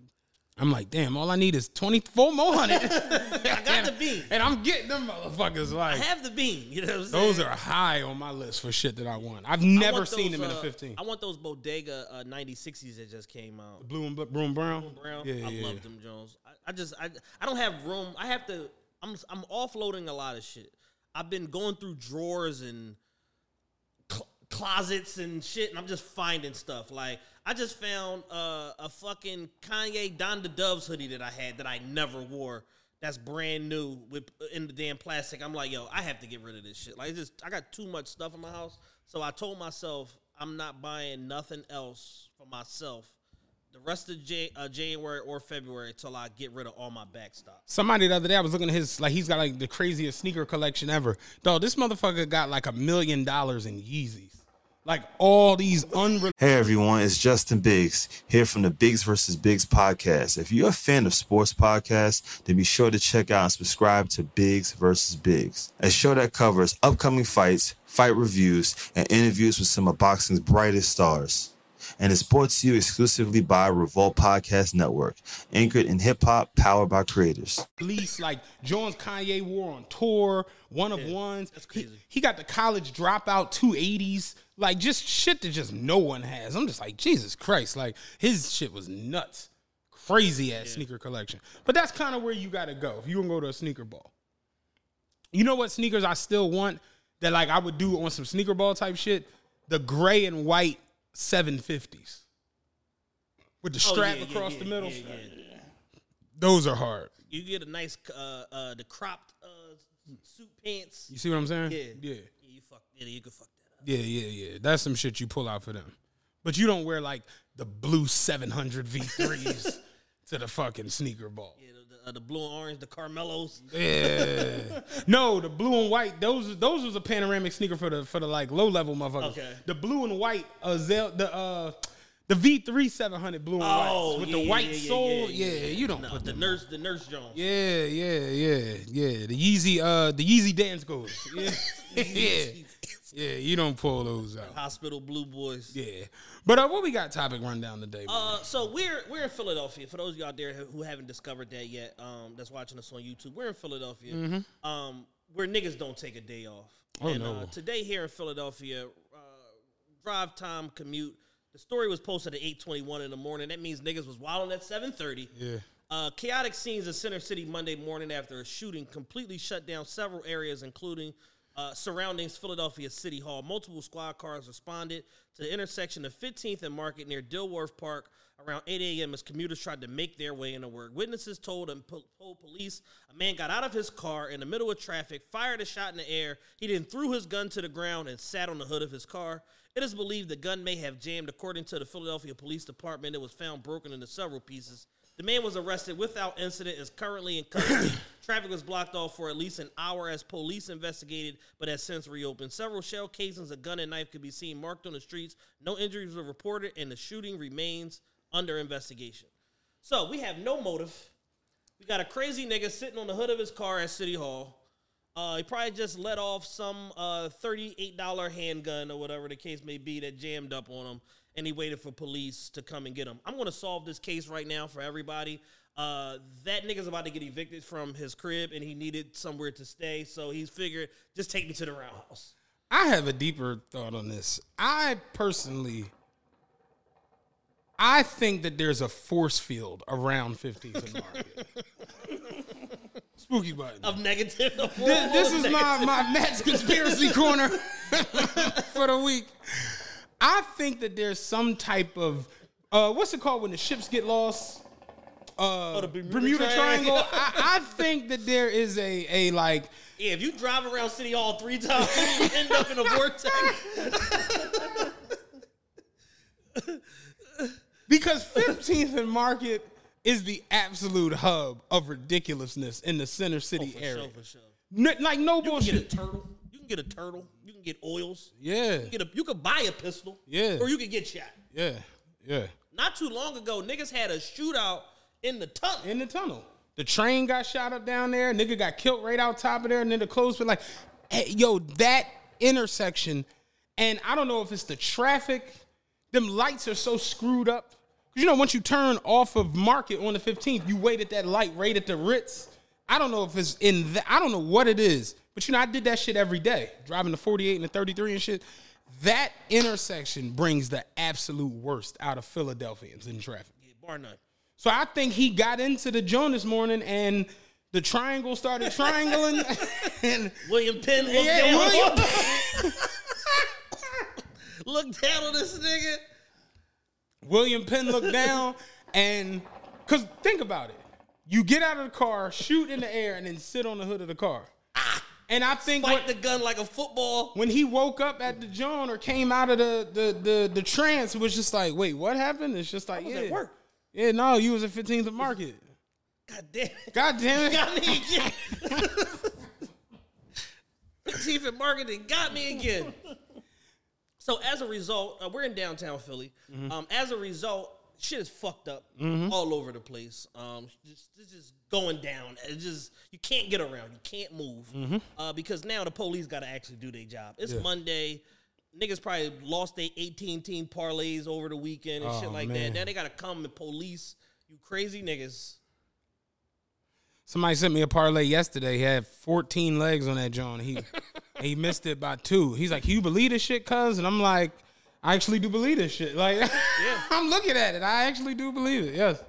I'm like, damn, all I need is 24 more hundred. <laughs> I got the bean. and I'm getting them motherfuckers I like have the bean. You know what I'm saying? those are high on my list for shit that I want. I've never want seen those, them in a uh, 15. I want those bodega uh, 9060s that just came out. Blue and blue and brown. Brown. Yeah, I yeah. love them Jones. I, I just I I don't have room. I have to. I'm I'm offloading a lot of shit. I've been going through drawers and cl- closets and shit, and I'm just finding stuff. Like I just found uh, a fucking Kanye Don the Doves hoodie that I had that I never wore. That's brand new with in the damn plastic. I'm like, yo, I have to get rid of this shit. Like, just I got too much stuff in my house. So I told myself I'm not buying nothing else for myself the rest of uh, January or February till I get rid of all my backstop. Somebody the other day I was looking at his like he's got like the craziest sneaker collection ever. Dog, this motherfucker got like a million dollars in Yeezys. Like all these unre Hey everyone, it's Justin Biggs here from the Biggs vs. Biggs podcast. If you're a fan of sports podcasts, then be sure to check out and subscribe to Biggs vs. Biggs, a show that covers upcoming fights, fight reviews, and interviews with some of boxing's brightest stars. And it's brought to you exclusively by Revolt Podcast Network, anchored in hip hop, powered by creators. At least like Jones Kanye wore on tour, one of ones. that's He- crazy. He, got the college dropout 280s, like just shit that just no one has. I'm just like, Jesus Christ. Like his shit was nuts. Crazy ass sneaker collection. But that's kind of where you gotta go if you gonna go to a sneaker ball. You know what sneakers I still want that like I would do on some sneaker ball type shit? The gray and white 750s. With the Oh, strap yeah, yeah, across yeah, the middle. yeah, yeah. Those are hard. You get a nice uh, uh, the cropped uh, suit pants. You see what I'm saying? Yeah, Yeah. yeah. You fuck. Yeah, you can fuck. Yeah, yeah, yeah. That's some shit you pull out for them. But you don't wear like the blue 700 V3s <laughs> to the fucking sneaker ball. Yeah, the, the, uh, the blue and orange, the Carmelos. Yeah. <laughs> no, the blue and white, those those was a panoramic sneaker for the for the like low level motherfuckers. Okay. The blue and white uh Zel, the uh the V3 700 blue and Oh, white with yeah, the white yeah, yeah, sole. yeah, you don't No, put the nurse, the nurse Jones. Yeah, yeah, yeah, yeah. The Yeezy, uh, the Yeezy dance goes. <laughs> Yeah, yeah, yeah. You don't pull those out. Hospital Blue Boys. Yeah, but uh, what we got topic rundown today? Uh, so we're we're in Philadelphia. For those of you out there who haven't discovered that yet, um, that's watching us on YouTube, we're in Philadelphia. Um, where niggas don't take a day off. Mm-hmm. Oh, and, no. Uh, today here in Philadelphia, uh, drive time commute. The story was posted at eight twenty one in the morning. That means niggas was wilding at seven thirty. Yeah. Uh, chaotic scenes in Center City Monday morning after a shooting completely shut down several areas, including uh, surroundings Philadelphia City Hall. Multiple squad cars responded to the intersection of 15th and Market near Dilworth Park around 8 a.m. as commuters tried to make their way into work. Witnesses told and po- told police a man got out of his car in the middle of traffic, fired a shot in the air. He then threw his gun to the ground and sat on the hood of his car. It is believed the gun may have jammed. According to the Philadelphia Police Department, it was found broken into several pieces. The man was arrested without incident, is currently in custody. Traffic was blocked off for at least an hour as police investigated, but has since reopened. Several shell casings, a gun and knife could be seen marked on the streets. No injuries were reported, and the shooting remains under investigation. So we have no motive. We got a crazy nigga sitting on the hood of his car at City Hall. Uh, he probably just let off some uh, $38 handgun or whatever the case may be that jammed up on him, and he waited for police to come and get him. I'm going to solve this case right now for everybody. Uh, that nigga's about to get evicted from his crib, and he needed somewhere to stay, so he's figured, just take me to the roundhouse. I have a deeper thought on this. I personally, I think that there's a force field around 15th and Market. <laughs> Spooky button. Of negative. Of This, this is my, my Matt's conspiracy corner <laughs> for the week. I think that there's some type of uh, what's it called when the ships get lost? Uh, Oh, the Bermuda Bermuda, Triangle. <laughs> I, I think that there is a a like Yeah, if you drive around City Hall three times, <laughs> you end up in a vortex. <laughs> because 15th and Market is the absolute hub of ridiculousness in the center city For area. sure, for sure. Like no You can get a bullshit. turtle. You can get a turtle. You can get oils. Yeah, You, get a, you could buy a pistol. Yeah. Or you could get shot. yeah, Yeah. Not too long ago, niggas had a shootout in the tunnel. In the tunnel. The train got shot up down there. Nigga got killed right out top of there, and then the clothes were like, hey, yo, that intersection. And I don't know if it's the traffic. Them lights are so screwed up. 'Cause You know, once you turn off of Market on the 15th, you wait at that light right at the Ritz. I don't know if it's in that. I don't know what it is. But you know, I did that shit every day, driving the 48 and the 33 and shit. That intersection brings the absolute worst out of Philadelphians in traffic. Yeah, Bar none. So I think he got into the joint this morning and the triangle started triangling. <laughs> and William Penn looked Yeah, down. William- <laughs> looked down on this nigga. William Penn looked down and cause think about it. You get out of the car, shoot in the air, and then sit on the hood of the car. Ah, and I think Spike what, the gun like a football. when he woke up at the joint or came out of the the the, the trance, it was just like, wait, what happened? It's just like, yeah, at work. Yeah, no, you was at 15th of Market. God damn it. God damn it! <laughs> Got me again. <laughs> Teeth and marketing got me again. So as a result, uh, we're in downtown Philly. Mm-hmm. Um, as a result, shit is fucked up all over the place. Um, just it's just going down. It's just you can't get around. You can't move Mm-hmm. uh, because now the police got to actually do their job. It's Monday. Niggas probably lost their 18 team parlays over the weekend and shit Oh, like man. that. Now they got to come and police you crazy niggas. Somebody sent me a parlay yesterday. He had 14 legs on that John. He <laughs> he missed it by two. He's like, "You believe this shit, cuz?" And I'm like, "I actually do believe this shit." Like, <laughs> I'm looking at it. I actually do believe it. Yes,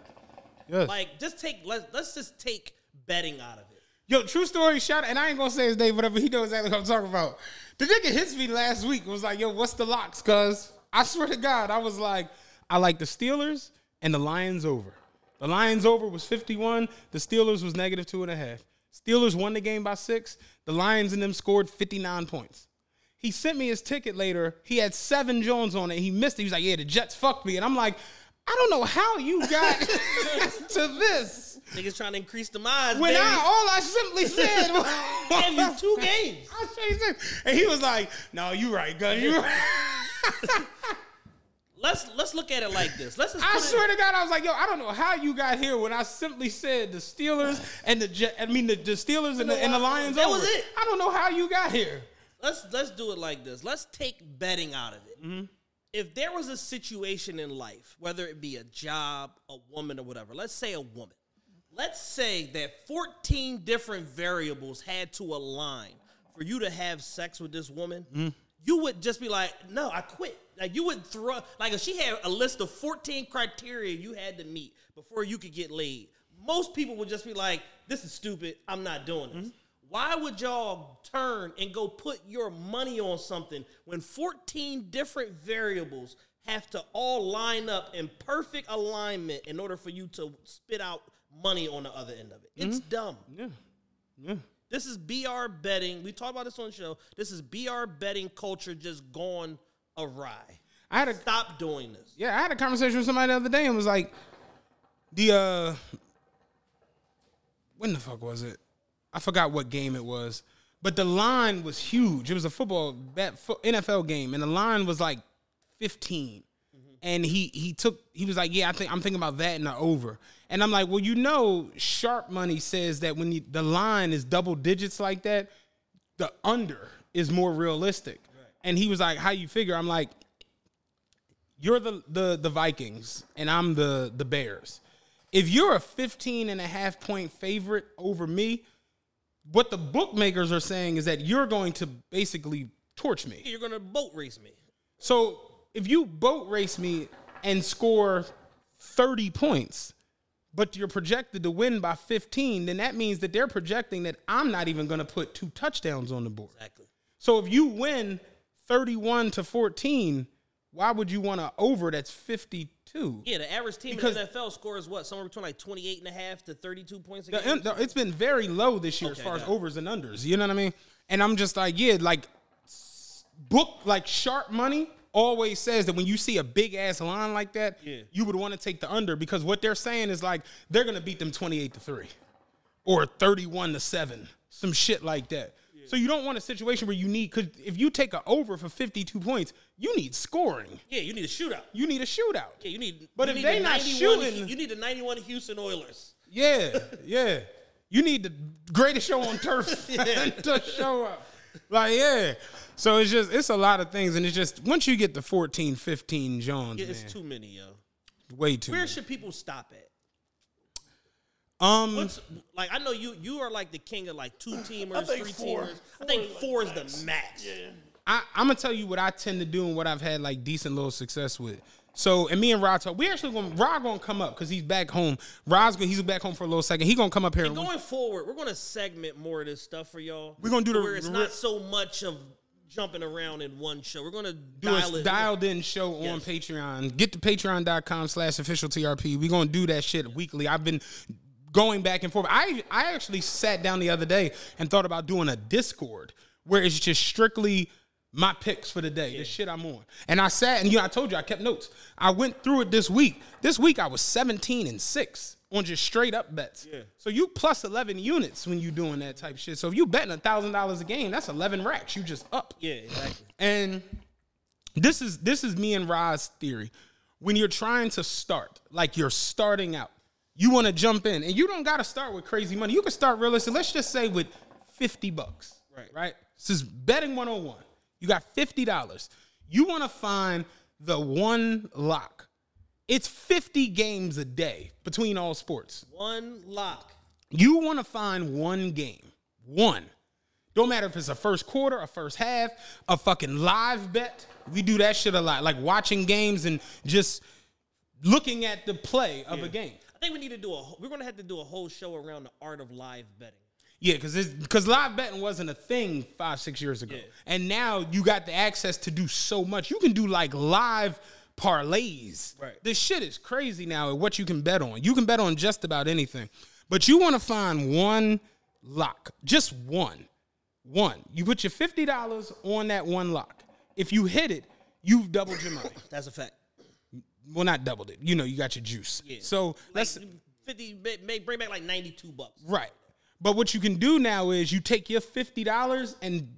yes. Like, just take let's let's just take betting out of it. Yo, true story. Shout out, and I ain't gonna say his name, whatever. He knows exactly what I'm talking about. The nigga hits me last week. Was like, "Yo, what's the locks?" Cuz I swear to God, I was like, I like the Steelers and the Lions over. The Lions over was 51. The Steelers was negative two and a half. Steelers won the game by six. The Lions and them scored 59 points. He sent me his ticket later. He had seven Jones on it. He missed it. He was like, "Yeah, the Jets fucked me," and I'm like, I don't know how you got <laughs> to this. Niggas trying to increase the odds. When baby. I all I simply <laughs> said was you two games. You this. And he was like, No, you right, gun. You right. <laughs> Let's let's look at it like this. Let's I put it- swear to God, I was like, yo, I don't know how you got here when I simply said the Steelers and the Jet, I mean the, the Steelers and the, and the Lions That over. was it. I don't know how you got here. let's let's do it like this. Let's take betting out of it. Mm-hmm. If there was a situation in life, whether it be a job, a woman, or whatever, let's say a woman. Let's say that 14 different variables had to align for you to have sex with this woman. Mm-hmm. You would just be like, no, I quit. Like you would throw like if she had a list of 14 criteria you had to meet before you could get laid. Most people would just be like, this is stupid. I'm not doing this. Why would y'all turn and go put your money on something when 14 different variables have to all line up in perfect alignment in order for you to spit out money on the other end of it? It's dumb. Yeah. Yeah. This is BR betting. We talked about this on the show. This is BR betting culture just gone awry. I had a Stop doing this. yeah, I had a conversation with somebody the other day and was like, the uh when the fuck was it? I forgot what game it was. But the line was huge. It was a football bet NFL game, and the line was like 15. And he he took he was like, yeah, I think I'm thinking about that and the over. And I'm like, well, you know, sharp money says that when you, the line is double digits like that, the under is more realistic. And he was like, how you figure? I'm like, you're the the the Vikings and I'm the the Bears. If you're a 15 and a half point favorite over me, what the bookmakers are saying is that you're going to basically torch me. You're gonna boat race me. So if you boat race me and score 30 points, but you're projected to win by 15, then that means that they're projecting that I'm not even going to put two touchdowns on the board. Exactly. So if you win 31 to 14, why would you want to over that's 52? Yeah, the average team Because- in the NFL scores what? Somewhere between like 28 and a half to 32 points a The- game. it's been very low this year as far as overs and unders. You know what I mean? And I'm just like, yeah, like book like sharp money always says that when you see a big ass line like that, Yeah. you would want to take the under because what they're saying is like they're gonna beat them 28 to 3 or 31 to 7. Some shit like that. So you don't want a situation where you need because if you take a over for 52 points, you need scoring. Yeah, you need a shootout. You need a shootout. Yeah, you need. But you if need they the not shooting- you need the 91 Houston Oilers. Yeah, yeah. You need the greatest show on turf <laughs> <laughs> to show up. Like, yeah. So it's just it's a lot of things, and it's just once you get to 14, 15 Jones, Yeah, it's man, too many, yo. way too. Where many. should people stop at? Um, What's like? I know you. You are like the king of like two teamers, three four. teamers. I Four think is like four is max. the max. Yeah. I, I'm gonna tell you what I tend to do and what I've had like decent little success with. So, and me and Rod talk. We actually going Rod gonna come up because he's back home. Rod's gonna he's back home for a little second. He gonna come up here. And and we- going forward, we're going to segment more of this stuff for y'all. We're gonna do the- where it's not so much of jumping around in one show. We're going to do dial a it. dialed in show on Yes. Patreon. Get to patreon.com slash official TRP. We're gonna do that shit weekly. I've been going back and forth. I I actually sat down the other day and thought about doing a Discord where it's just strictly my picks for the day, the shit I'm on. And I sat and you know, I told you I kept notes. I went through it this week. This week I was 17 and 6 on just straight up bets. Yeah. So you plus 11 units when you doing that type shit. So if you betting $1,000 a game, that's 11 racks. You just up. Yeah, exactly. And this is this is me and Roz's theory. When you're trying to start, like you're starting out, you want to jump in, and you don't got to start with crazy money. You can start realistic. Let's just say with fifty bucks. Right. Right. This is betting 101. You got fifty dollars. You want to find the one lock. It's 50 games a day between all sports. One lock. You want to find one game. One. Don't matter if it's a first quarter, a first half, a fucking live bet. We do that shit a lot. Like watching games and just looking at the play of a game. I think we need to do a. We're going to have to do a whole show around the art of live betting. Yeah, because because live betting wasn't a thing five six years ago, and now you got the access to do so much. You can do like live parlays. Right. This shit is crazy now. At what you can bet on, you can bet on just about anything, but you want to find one lock, just one, one. You put your fifty dollars on that one lock. If you hit it, you've doubled your money. <coughs> That's a fact. well, not doubled it. You know, you got your juice. Yeah. So Like let's 50, may, may bring back like 92 bucks. Right. But what you can do now is you take your fifty dollars and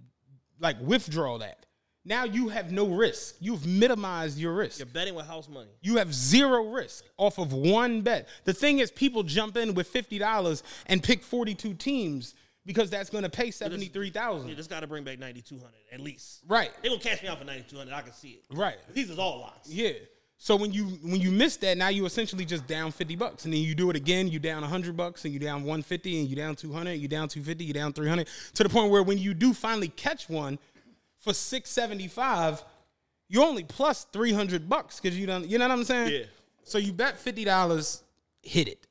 like withdraw that. Now you have no risk. You've minimized your risk. You're betting with house money. You have zero risk off of one bet. The thing is, people jump in with fifty dollars and pick forty-two teams because that's going to pay seventy-three You just got to bring back 9200 at least. Right. They to cash me out for 9200 I can see it. Right. These is all locks. Yeah. So when you when you miss that, now you essentially just down fifty bucks, and then you do it again. You down hundred bucks, and you down one fifty, and you down two hundred, you down two fifty, you down three hundred, to the point where when you do finally catch one for six seventy five, you only plus three hundred bucks because you don't. You know what I'm saying? Yeah. So you bet fifty dollars, hit it.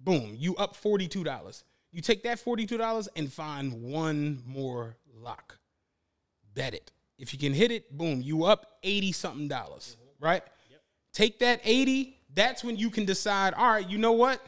Boom, you up forty two dollars. You take that forty two dollars and find one more lock bet it. If you can hit it, boom, you up 80 something dollars, mm-hmm. Right? Take that 80, that's when you can decide, all right, you know what?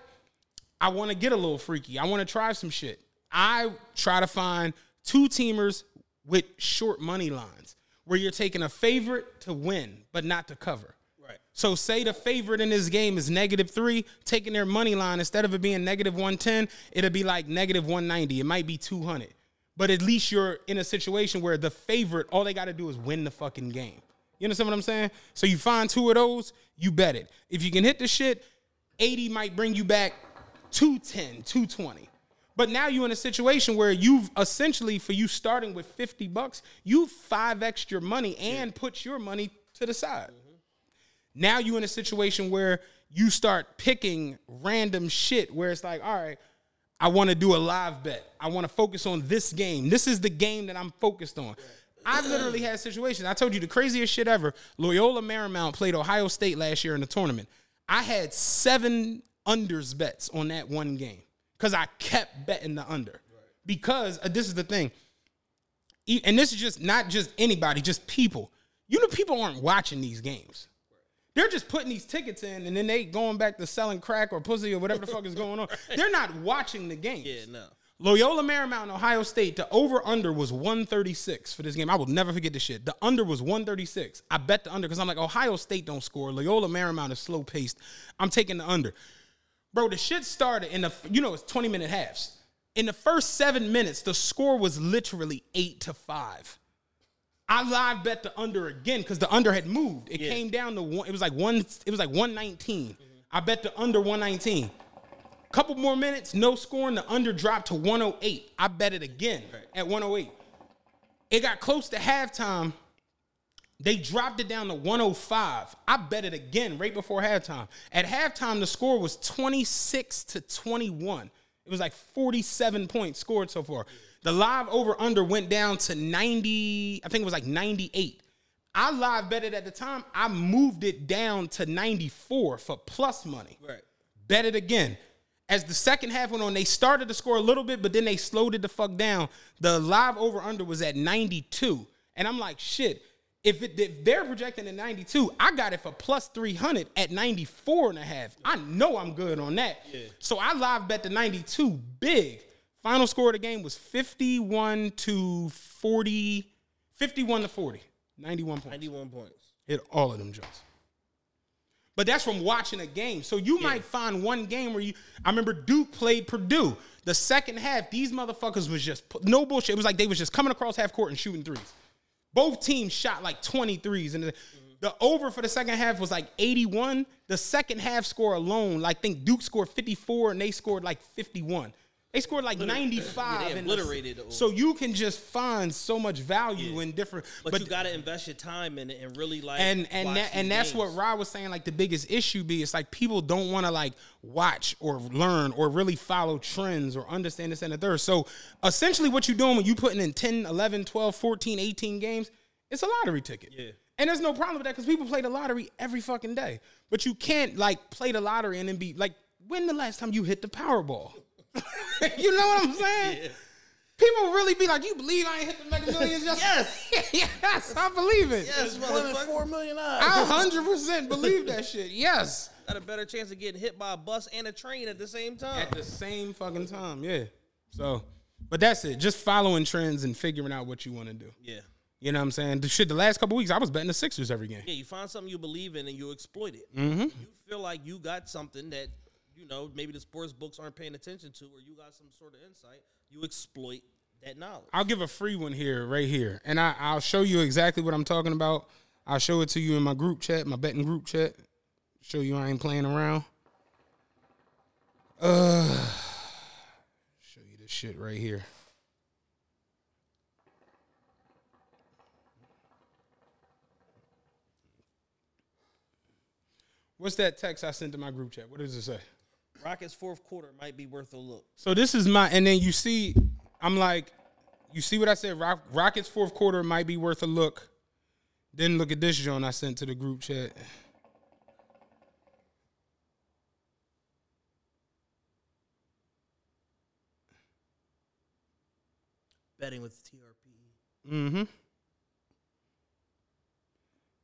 I want to get a little freaky. I want to try some shit. I try to find two teamers with short money lines where you're taking a favorite to win, but not to cover. Right. So say the favorite in this game is negative three, taking their money line instead of it being negative one ten, it'll be like negative one ninety. It might be two hundred, but at least you're in a situation where the favorite, all they got to do is win the fucking game. You understand what I'm saying? So you find two of those, you bet it. If you can hit the shit, eighty might bring you back 210, 220. But now you're in a situation where you've essentially, for you starting with 50 bucks, you five x your money and put your money to the side. Now you're in a situation where you start picking random shit where it's like, all right, I want to do a live bet. I want to focus on this game. This is the game that I'm focused on. I've literally had situations. I told you the craziest shit ever. Loyola Marymount played Ohio State last year in the tournament. I had seven unders bets on that one game because I kept betting the under. Because uh, this is the thing, and this is just not just anybody, just people. You know, people aren't watching these games. They're just putting these tickets in, and then they going back to selling crack or pussy or whatever the fuck is going on. <laughs> They're not watching the games. Yeah, no. Loyola Marymount, and Ohio State, the over under was 136 for this game. I will never forget this shit. The under was 136. I bet the under because I'm like, Ohio State don't score. Loyola Marymount is slow paced. I'm taking the under. Bro, the shit started in the, you know, it's 20 minute halves. In the first seven minutes, the score was literally eight to five. I live bet the under again because the under had moved. It Yeah. came down to one. It was like one. It was like one I bet the under one nineteen. Couple more minutes, no scoring. The under dropped to one hundred eight. I bet it again at one hundred eight. It got close to halftime. They dropped it down to 105. I bet it again right before halftime. At halftime, the score was 26 to 21. It was like 47 points scored so far. The live over under went down to 90, I think it was like 98. I live bet it at the time. I moved it down to 94 for plus money. Right. Bet it again. As the second half went on, they started to score a little bit, but then they slowed it the fuck down. The live over under was at 92. And I'm like, shit, if, it, if they're projecting at 92, I got it for plus 300 at 94 and a half. I know I'm good on that. So I live bet the 92 big. Final score of the game was 51 to 40, 51 to 40, 91 points. 91 points. Hit all of them jumps. But that's from watching a game. So you might find one game where you. I remember Duke played Purdue. The second half, these motherfuckers was just no bullshit. It was like they was just coming across half court and shooting threes. Both teams shot like 20 threes. And the, the over for the second half was like 81. The second half score alone, like, think Duke scored 54 and they scored like 51. They scored like 95. Yeah, they in the- obliterated the so you can just find so much value in different. But, you got to invest your time in it and really like and and that, and that's games. what Rod was saying. Like the biggest issue be it's like people don't want to like watch or learn or really follow trends or understand this and the third. So essentially, what you're doing when you putting in 10, 11, 12, 14, 18 games, it's a lottery ticket. Yeah. And there's no problem with that because people play the lottery every fucking day. But you can't like play the lottery and then be like, when the last time you hit the Powerball? <laughs> you know what I'm saying? People really be like, you believe I ain't hit the Mega Millions? <laughs> yes, <laughs> yes, I believe it. Yes, One in motherfucker. four million I hundred percent believe that shit. Yes, Got a better chance of getting hit by a bus and a train at the same time. at the same fucking time. Yeah. So, but that's it. Just following trends and figuring out what you want to do. yeah. You know what I'm saying? The shit. The last couple weeks, I was betting the Sixers every game. Yeah, you find something you believe in and you exploit it. Mm-hmm. You feel like you got something that, you know, maybe the sports books aren't paying attention to or you got some sort of insight. You exploit that knowledge. I'll give a free one here, right here, and I, I'll show you exactly what I'm talking about. I'll show it to you in my group chat, my betting group chat. Show you I ain't playing around. Uh, show you this shit right here. What's that text I sent to my group chat? What does it say? Rockets fourth quarter might be worth a look. So this is my, and then you see, I'm like, you see what I said? Rock, Rockets fourth quarter might be worth a look. Then look at this joint I sent to the group chat. Betting with TRP. Mm-hmm.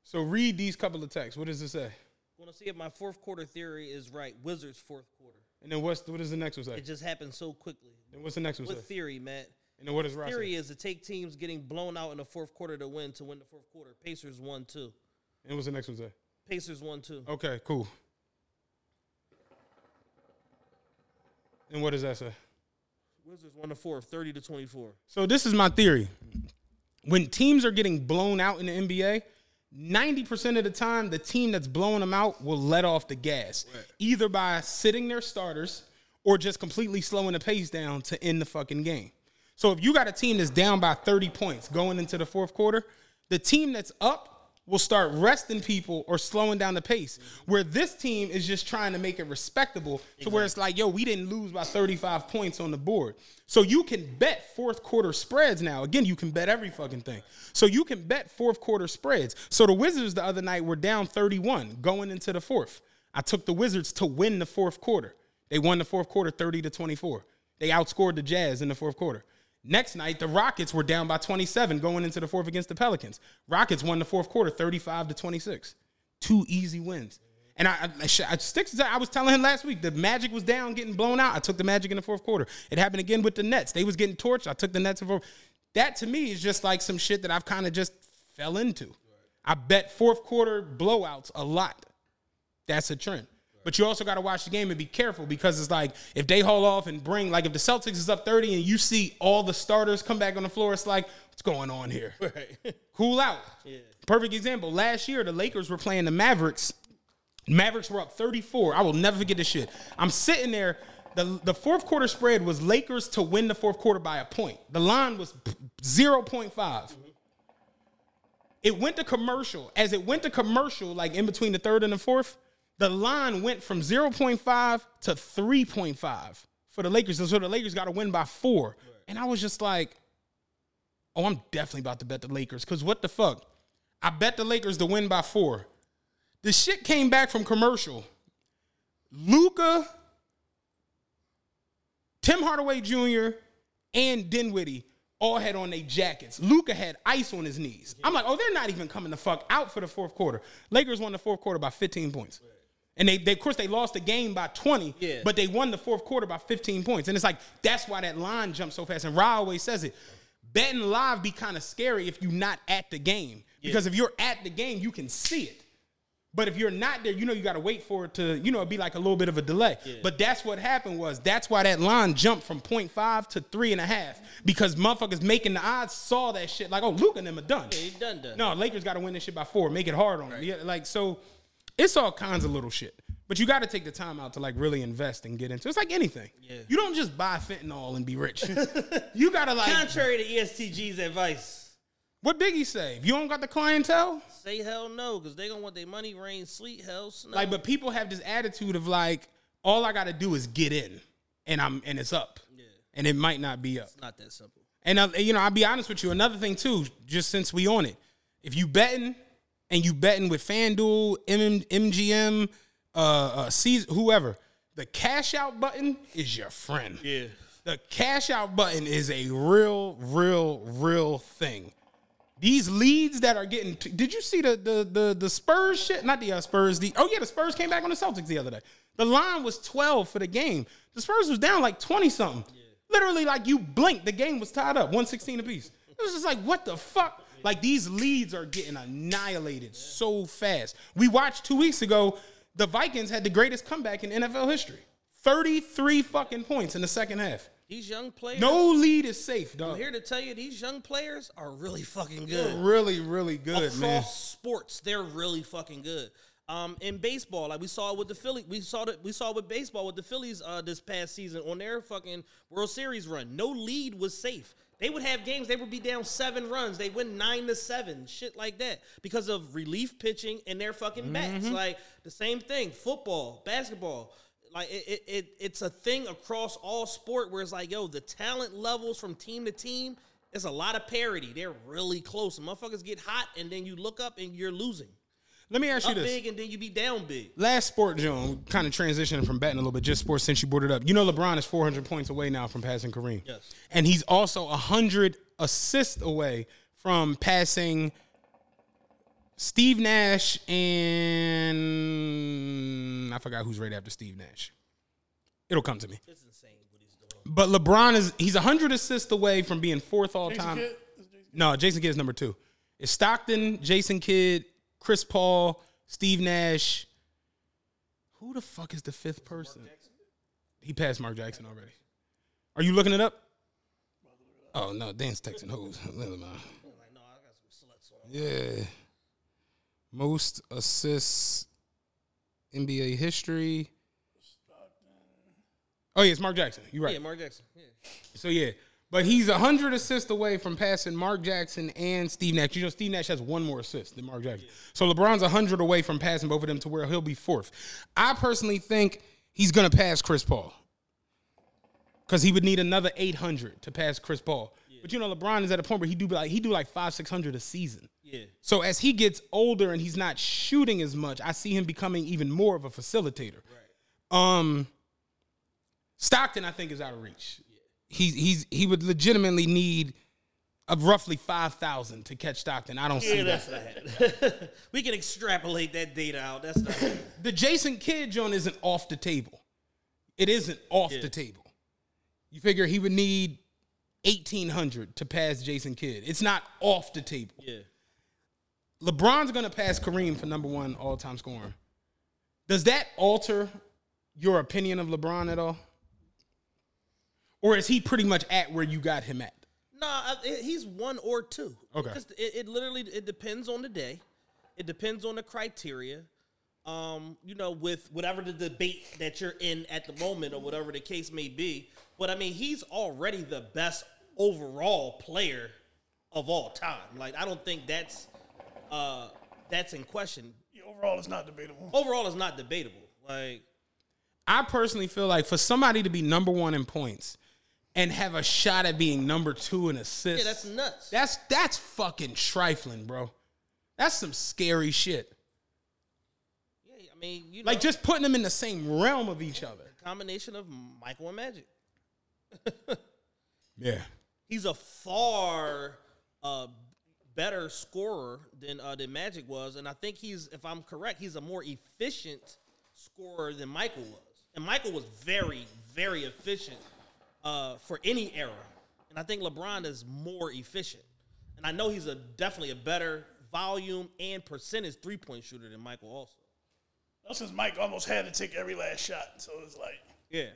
So read these couple of texts. What does it say? Want to see if my fourth quarter theory is right. Wizards fourth quarter. And then what's what does the next one say? It just happened so quickly. And what's the next one say? What theory, Matt? And then what does Ross Theory say? is to take teams getting blown out in the fourth quarter to win to win the fourth quarter. Pacers won two. And what's the next one say? Pacers won two. Okay, cool. And what does that say? Wizards won the fourth, 30 to 24. So this is my theory. When teams are getting blown out in the NBA, 90% of the time, the team that's blowing them out will let off the gas. Either by sitting their starters or just completely slowing the pace down to end the fucking game. So if you got a team that's down by 30 points going into the fourth quarter, the team that's up will start resting people or slowing down the pace. Where this team is just trying to make it respectable to where it's like, yo, we didn't lose by 35 points on the board. So you can bet fourth quarter spreads now. Again, you can bet every fucking thing. So you can bet fourth quarter spreads. So the Wizards the other night were down 31 going into the fourth. I took the Wizards to win the fourth quarter. They won the fourth quarter 30 to 24. They outscored the Jazz in the fourth quarter. Next night, the Rockets were down by 27 going into the fourth against the Pelicans. Rockets won the fourth quarter 35 to 26. Two easy wins. And I, I, I sticks to I was telling him last week the Magic was down getting blown out. I took the Magic in the fourth quarter. It happened again with the Nets. They was getting torched. I took the Nets fourth. That to me is just like some shit that I've kind of just fell into. I bet fourth quarter blowouts a lot. That's a trend. But you also got to watch the game and be careful because it's like if they haul off and bring like if the Celtics is up 30 and you see all the starters come back on the floor, it's like what's going on here? <laughs> Right. Cool out. Perfect example. Last year the Lakers were playing the Mavericks. Mavericks were up 34. I will never forget this shit. I'm sitting there. The, the fourth quarter spread was Lakers to win the fourth quarter by a point. The line was 0.5. It went to commercial. As it went to commercial, like in between the third and the fourth, the line went from 0.5 to 3.5 for the Lakers. So the Lakers got to win by four. And I was just like, oh, I'm definitely about to bet the Lakers. Because what the fuck? I bet the Lakers to win by four. The shit came back from commercial. Luka, Tim Hardaway Jr., and Dinwiddie all had on their jackets. Luka had ice on his knees. I'm like, oh, they're not even coming the fuck out for the fourth quarter. Lakers won the fourth quarter by 15 points. And they, they of course, they lost the game by 20, Yeah. but they won the fourth quarter by 15 points. And it's like, that's why that line jumped so fast. And Ra always says it. Betting live be kind of scary if you're not at the game. Because if you're at the game, you can see it. But if you're not there, you know you got to wait for it to, you know, it'd be like a little bit of a delay. But that's what happened was that's why that line jumped from 0.5 to three and a half because motherfuckers making the odds saw that shit like, oh, Luke and them are done. he done done. No, Lakers got to win this shit by four. Make it hard on them. Yeah, like so, it's all kinds of little shit. But you got to take the time out to like really invest and get into. It's like anything. Yeah. You don't just buy fentanyl and be rich. <laughs> you gotta like. Contrary to ESTG's advice, What Biggie say? If you don't got the clientele, say hell no, because they gonna want their money, rain, sleet, hell, snow. like, but people have this attitude of like, all I got to do is get in, and I'm and it's up, Yeah. and it might not be up. it's not that simple. And uh, you know, I'll be honest with you. Another thing too, just since we on it, if you betting and you betting with FanDuel, M- MGM, uh, uh, Caesar, whoever, the cash out button is your friend. Yeah. The cash out button is a real, real, real thing. These leads that are getting. T- Did you see the the the the Spurs shit? Not the uh, Spurs. The oh yeah, the Spurs came back on the Celtics the other day. The line was twelve for the game. The Spurs was down like twenty something. Literally, like you blinked, the game was tied up, one sixteen apiece. It was just like, what the fuck? Like these leads are getting annihilated so fast. We watched two weeks ago. The Vikings had the greatest comeback in NFL history. Thirty-three fucking points in the second half. These young players. No lead is safe, I'm dog. here to tell you, these young players are really fucking good. Really, really good, Across man. sports, they're really fucking good. Um, in baseball, like we saw with the Phillies, we saw that we saw with baseball with the Phillies uh, this past season on their fucking World Series run. No lead was safe. They would have games, they would be down seven runs. They win nine to seven, shit like that, because of relief pitching and their fucking bats. Mm-hmm. Like the same thing, football, basketball. Like it, it, it, it's a thing across all sport where it's like, yo, the talent levels from team to team, it's a lot of parity. They're really close. And motherfuckers get hot, and then you look up and you're losing. Let me ask you Up this. big, and then you be down big. Last sport, Joan, kind of transitioning from betting a little bit, just sports since you brought it up. You know, LeBron is 400 points away now from passing Kareem. Yes. And he's also 100 assists away from passing Steve Nash and I forgot who's right after Steve Nash. It'll come to me. It's insane what he's doing. But LeBron is he's 100 assists away from being fourth all Jason time. Kidd? Is Jason- No, Jason Kidd is number two. It's Stockton, Jason Kidd, Chris Paul, Steve Nash. Who the fuck is the fifth person? He passed Mark Jackson already. Are you looking it up? Oh no, Dan's texting hoes. <laughs> Never mind. Yeah. Most assists NBA history. Oh yeah, it's Mark Jackson. You're right. Yeah, Mark Jackson. Yeah. So yeah, but he's hundred assists away from passing Mark Jackson and Steve Nash. You know, Steve Nash has one more assist than Mark Jackson. So LeBron's hundred away from passing both of them to where he'll be fourth. I personally think he's gonna pass Chris Paul because he would need another eight hundred to pass Chris Paul. But you know, LeBron is at a point where he do like he do like five six hundred a season. Yeah. So as he gets older and he's not shooting as much, I see him becoming even more of a facilitator. Right. Um, Stockton, I think, is out of reach. He's he's he would legitimately need of roughly five thousand to catch Stockton. I don't see Yeah, that. that's not <laughs> We can extrapolate that data out. That's not <laughs> The Jason Kidd joint isn't off the table. It isn't off Yeah. the table. You figure he would need eighteen hundred to pass Jason Kidd. It's not off the table. Yeah. LeBron's gonna pass Kareem for number one all time scoring. Does that alter your opinion of LeBron at all? Or is he pretty much at where you got him at? No, I- he's one or two. Okay. Just- It, it literally it depends on the day. It depends on the criteria. Um, you know, with whatever the debate that you're in at the moment or whatever the case may be. But I mean, he's already the best overall player of all time. Like I don't think that's uh that's in question. Yeah, overall, it's not debatable. Overall, it's not debatable. Like I personally feel like for somebody to be number one in points and have a shot at being number two in assists, yeah, that's nuts. that's that's fucking trifling, bro. That's some scary shit. yeah, I mean, you know, Like just putting them in the same realm of each other. combination of Michael and Magic. <laughs> Yeah. he's a far uh, better scorer than uh, than Magic was, and I think he's, if I'm correct, he's a more efficient scorer than Michael was. And Michael was very, very efficient uh, for any era, and I think LeBron is more efficient. And I know he's a definitely a better volume and percentage three point shooter than Michael. Also, That's because Mike almost had to take every last shot. So it's like, yeah.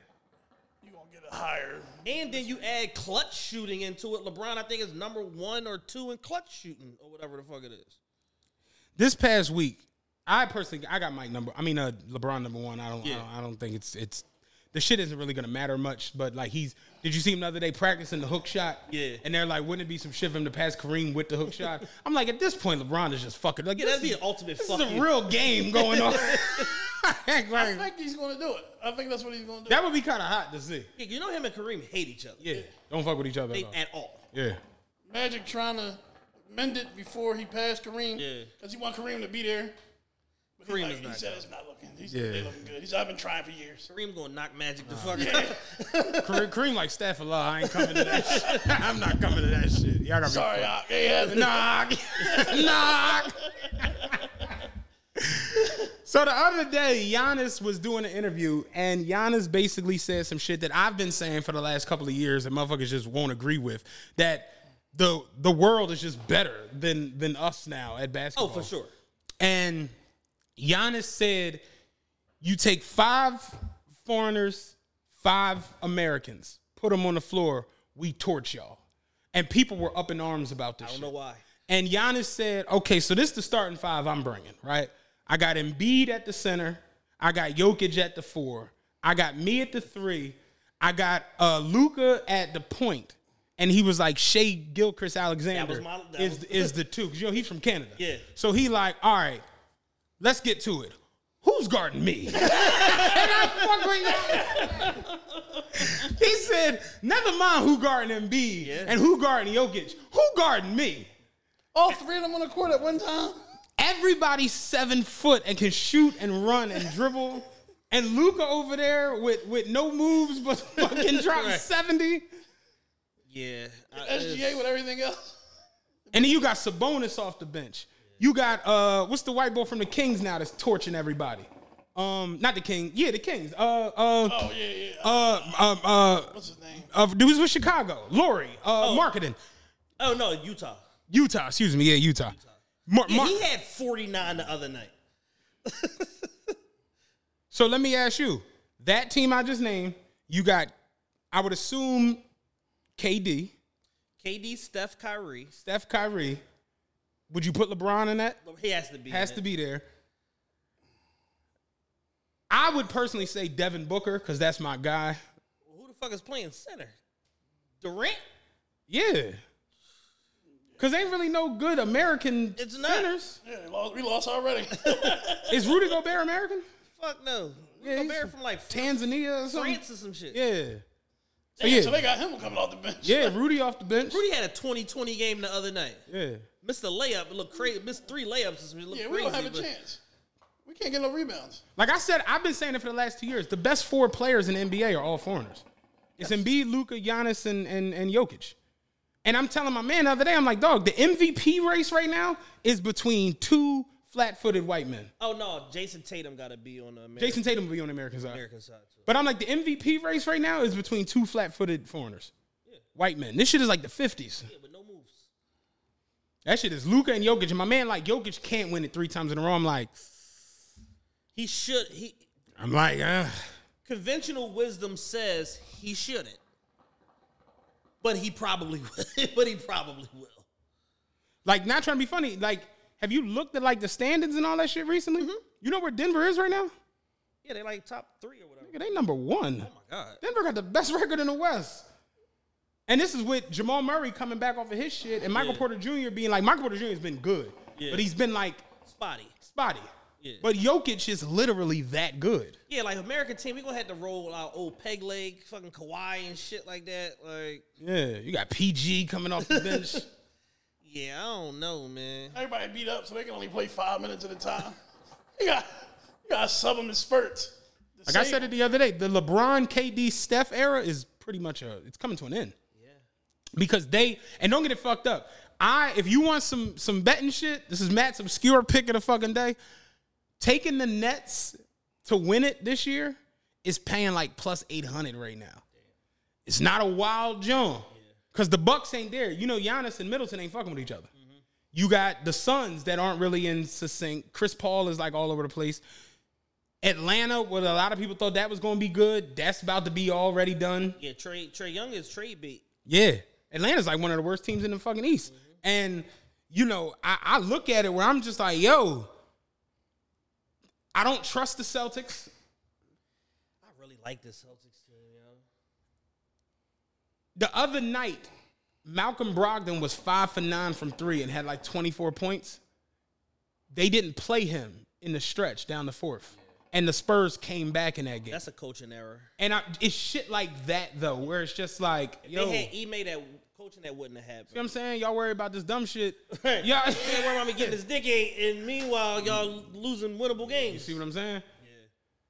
you going to get a higher. And then you add clutch shooting into it. LeBron, I think, is number one or two in clutch shooting or whatever the fuck it is. This past week, I personally I got Mike number. I mean, uh, LeBron number one. I don't, Yeah. I don't. I don't think it's it's the shit isn't really gonna matter much. But like he's. Did you see him the other day practicing the hook shot? Yeah. And they're like, wouldn't it be some shit for him to pass Kareem with the hook shot? <laughs> I'm like, at this point, LeBron is just fucking. Like, Yeah, this that'd be is- an ultimate This fuck is a real game going on. <laughs> <laughs> I think he's going to do it. I think that's what he's going to do. that would be kind of hot to see. Yeah, you know him and Kareem hate each other. Yeah. Don't fuck with each other. They, At all. Yeah. Magic trying to mend it before he passed Kareem. Yeah. Because he want Kareem to be there. But Kareem like, is he not said it's not looking. He's, Yeah. They looking good. He's, I've been trying for years. Kareem gonna knock Magic the uh, fuck out. <laughs> Kareem, Kareem like staff of law. I ain't coming to that shit. <laughs> I'm not coming to that shit. Y'all gotta Sorry, fucked. Ock. He Knock. <laughs> Knock. so the other day, Giannis was doing an interview, and Giannis basically said some shit that I've been saying for the last couple of years that motherfuckers just won't agree with. That the the world is just better than than us now at basketball. oh, for sure. And Giannis said, "You take five foreigners, five Americans, put them on the floor. We torch y'all." And people were up in arms about this. I don't shit. know why. And Giannis said, "Okay, so this is the starting five I'm bringing, right? I got Embiid at the center, I got Jokic at the four, I got me at the three, I got uh, Luka at the point." And he was like, "Shai Gilgeous-Alexander my- is was- is the two, 'Cause, you know he's from Canada. Yeah. So he like, all right, let's get to it. Who's guarding me? and I fuck with He said, never mind who guarding Embiid Yeah. and who guarding Jokic. Who guarding me? All three of them on the court at one time. Everybody's seven foot and can shoot and run and dribble. And Luka over there with, with no moves but <laughs> fucking drop Right. 70. Yeah. I- SGA with everything else. And then you got Sabonis off the bench. You got uh what's the white boy from the Kings now that's torching everybody? Um, not the King. Yeah, the Kings. Uh uh Oh, yeah, yeah. uh uh uh What's his name? uh dudes with Chicago. Lauri, uh Markkanen. Oh no, Utah. Utah, excuse me, yeah, Utah. Mar- Yeah, Mar- he had 49 the other night. <laughs> so let me ask you, that team I just named, you got I would assume KD, KD, Steph, Kyrie. Steph Kyrie. Would you put LeBron in that? He has to be. has in to it. be there. I would personally say Devin Booker because that's my guy. Who the fuck is playing center? Durant? Yeah. Because ain't really no good American It's not. centers. Yeah, they lost, we lost already. <laughs> Is Rudy Gobert American? Fuck no. Yeah, Yeah, Gobert from like Tanzania or something? France or some shit. Yeah. So yeah. yeah. So they got him coming off the bench. yeah, Rudy off the bench. Rudy had a 20-20 game the other night. Yeah. Missed a layup. It looked crazy. Missed three layups. It looked Yeah, crazy. we don't have a but- chance. We can't get no rebounds. Like I said, I've been saying it for the last two years. The best four players in the NBA are all foreigners. It's Embiid, Luka, Giannis, and, and, and Jokic. And I'm telling my man the other day, I'm like, dog, the MVP race right now is between two flat-footed white men. Oh no, Jayson Tatum got to be on the American, Jayson Tatum will be on the American side. American side too. But I'm like, the MVP race right now is between two flat-footed foreigners. yeah. White men. This shit is like the 50s. Yeah, but no moves. That shit is Luka and Jokic. And my man, like, Jokic can't win it three times in a row. I'm like, He He should. He I'm like, uh, conventional wisdom says he shouldn't, but he probably <laughs> will. but he probably will. like not trying to be funny. Like, have you looked at like the standings and all that shit recently? Mm-hmm. You know where Denver is right now? Yeah, they like top three or whatever. Nigga, they number one. Oh my god. Denver got the best <laughs> record in the West. And this is with Jamal Murray coming back off of his shit and Michael Yeah. Porter Jr. being like, Michael Porter Jr. has been good, Yeah. but he's been like Spotty. spotty. Yeah. But Jokic is literally that good. Yeah, like American team, we gonna have to roll out old peg leg, fucking Kawhi and shit like that. Like, Yeah, you got PG coming off the bench. <laughs> yeah, I don't know, man. Everybody beat up, so they can only play five minutes at a time. <laughs> You got, you got to sub them in spurts. like I said it the other day, the LeBron, KD, Steph era is pretty much a it's coming to an end. Yeah. Because they and don't get it fucked up. I if you want some some betting shit, this is Matt's obscure pick of the fucking day. Taking the Nets to win it this year is paying like plus 800 right now. It's not a wild jump. Cause the Bucks ain't there. You know, Giannis and Middleton ain't fucking with each other. You got the Suns that aren't really in sync. Chris Paul is like all over the place. Atlanta, what a lot of people thought that was going to be good, that's about to be already done. Yeah, Trae Trae Young is trade bait. Yeah, Atlanta's like one of the worst teams in the fucking East. And you know, I, I look at it where I'm just like, yo, I don't trust the Celtics. I really like this Celtics. The other night, Malcolm Brogdon was five for nine from three and had like 24 points. They didn't play him in the stretch down the fourth. And the Spurs came back in that game. That's a coaching error. and I, it's shit like that though, where it's just like, yo, they had Ime that coaching that wouldn't have happened. know what I'm saying? Y'all worry about this dumb shit. <laughs> Y'all worry about me getting this dick ate, and meanwhile y'all losing winnable games. You See what I'm saying?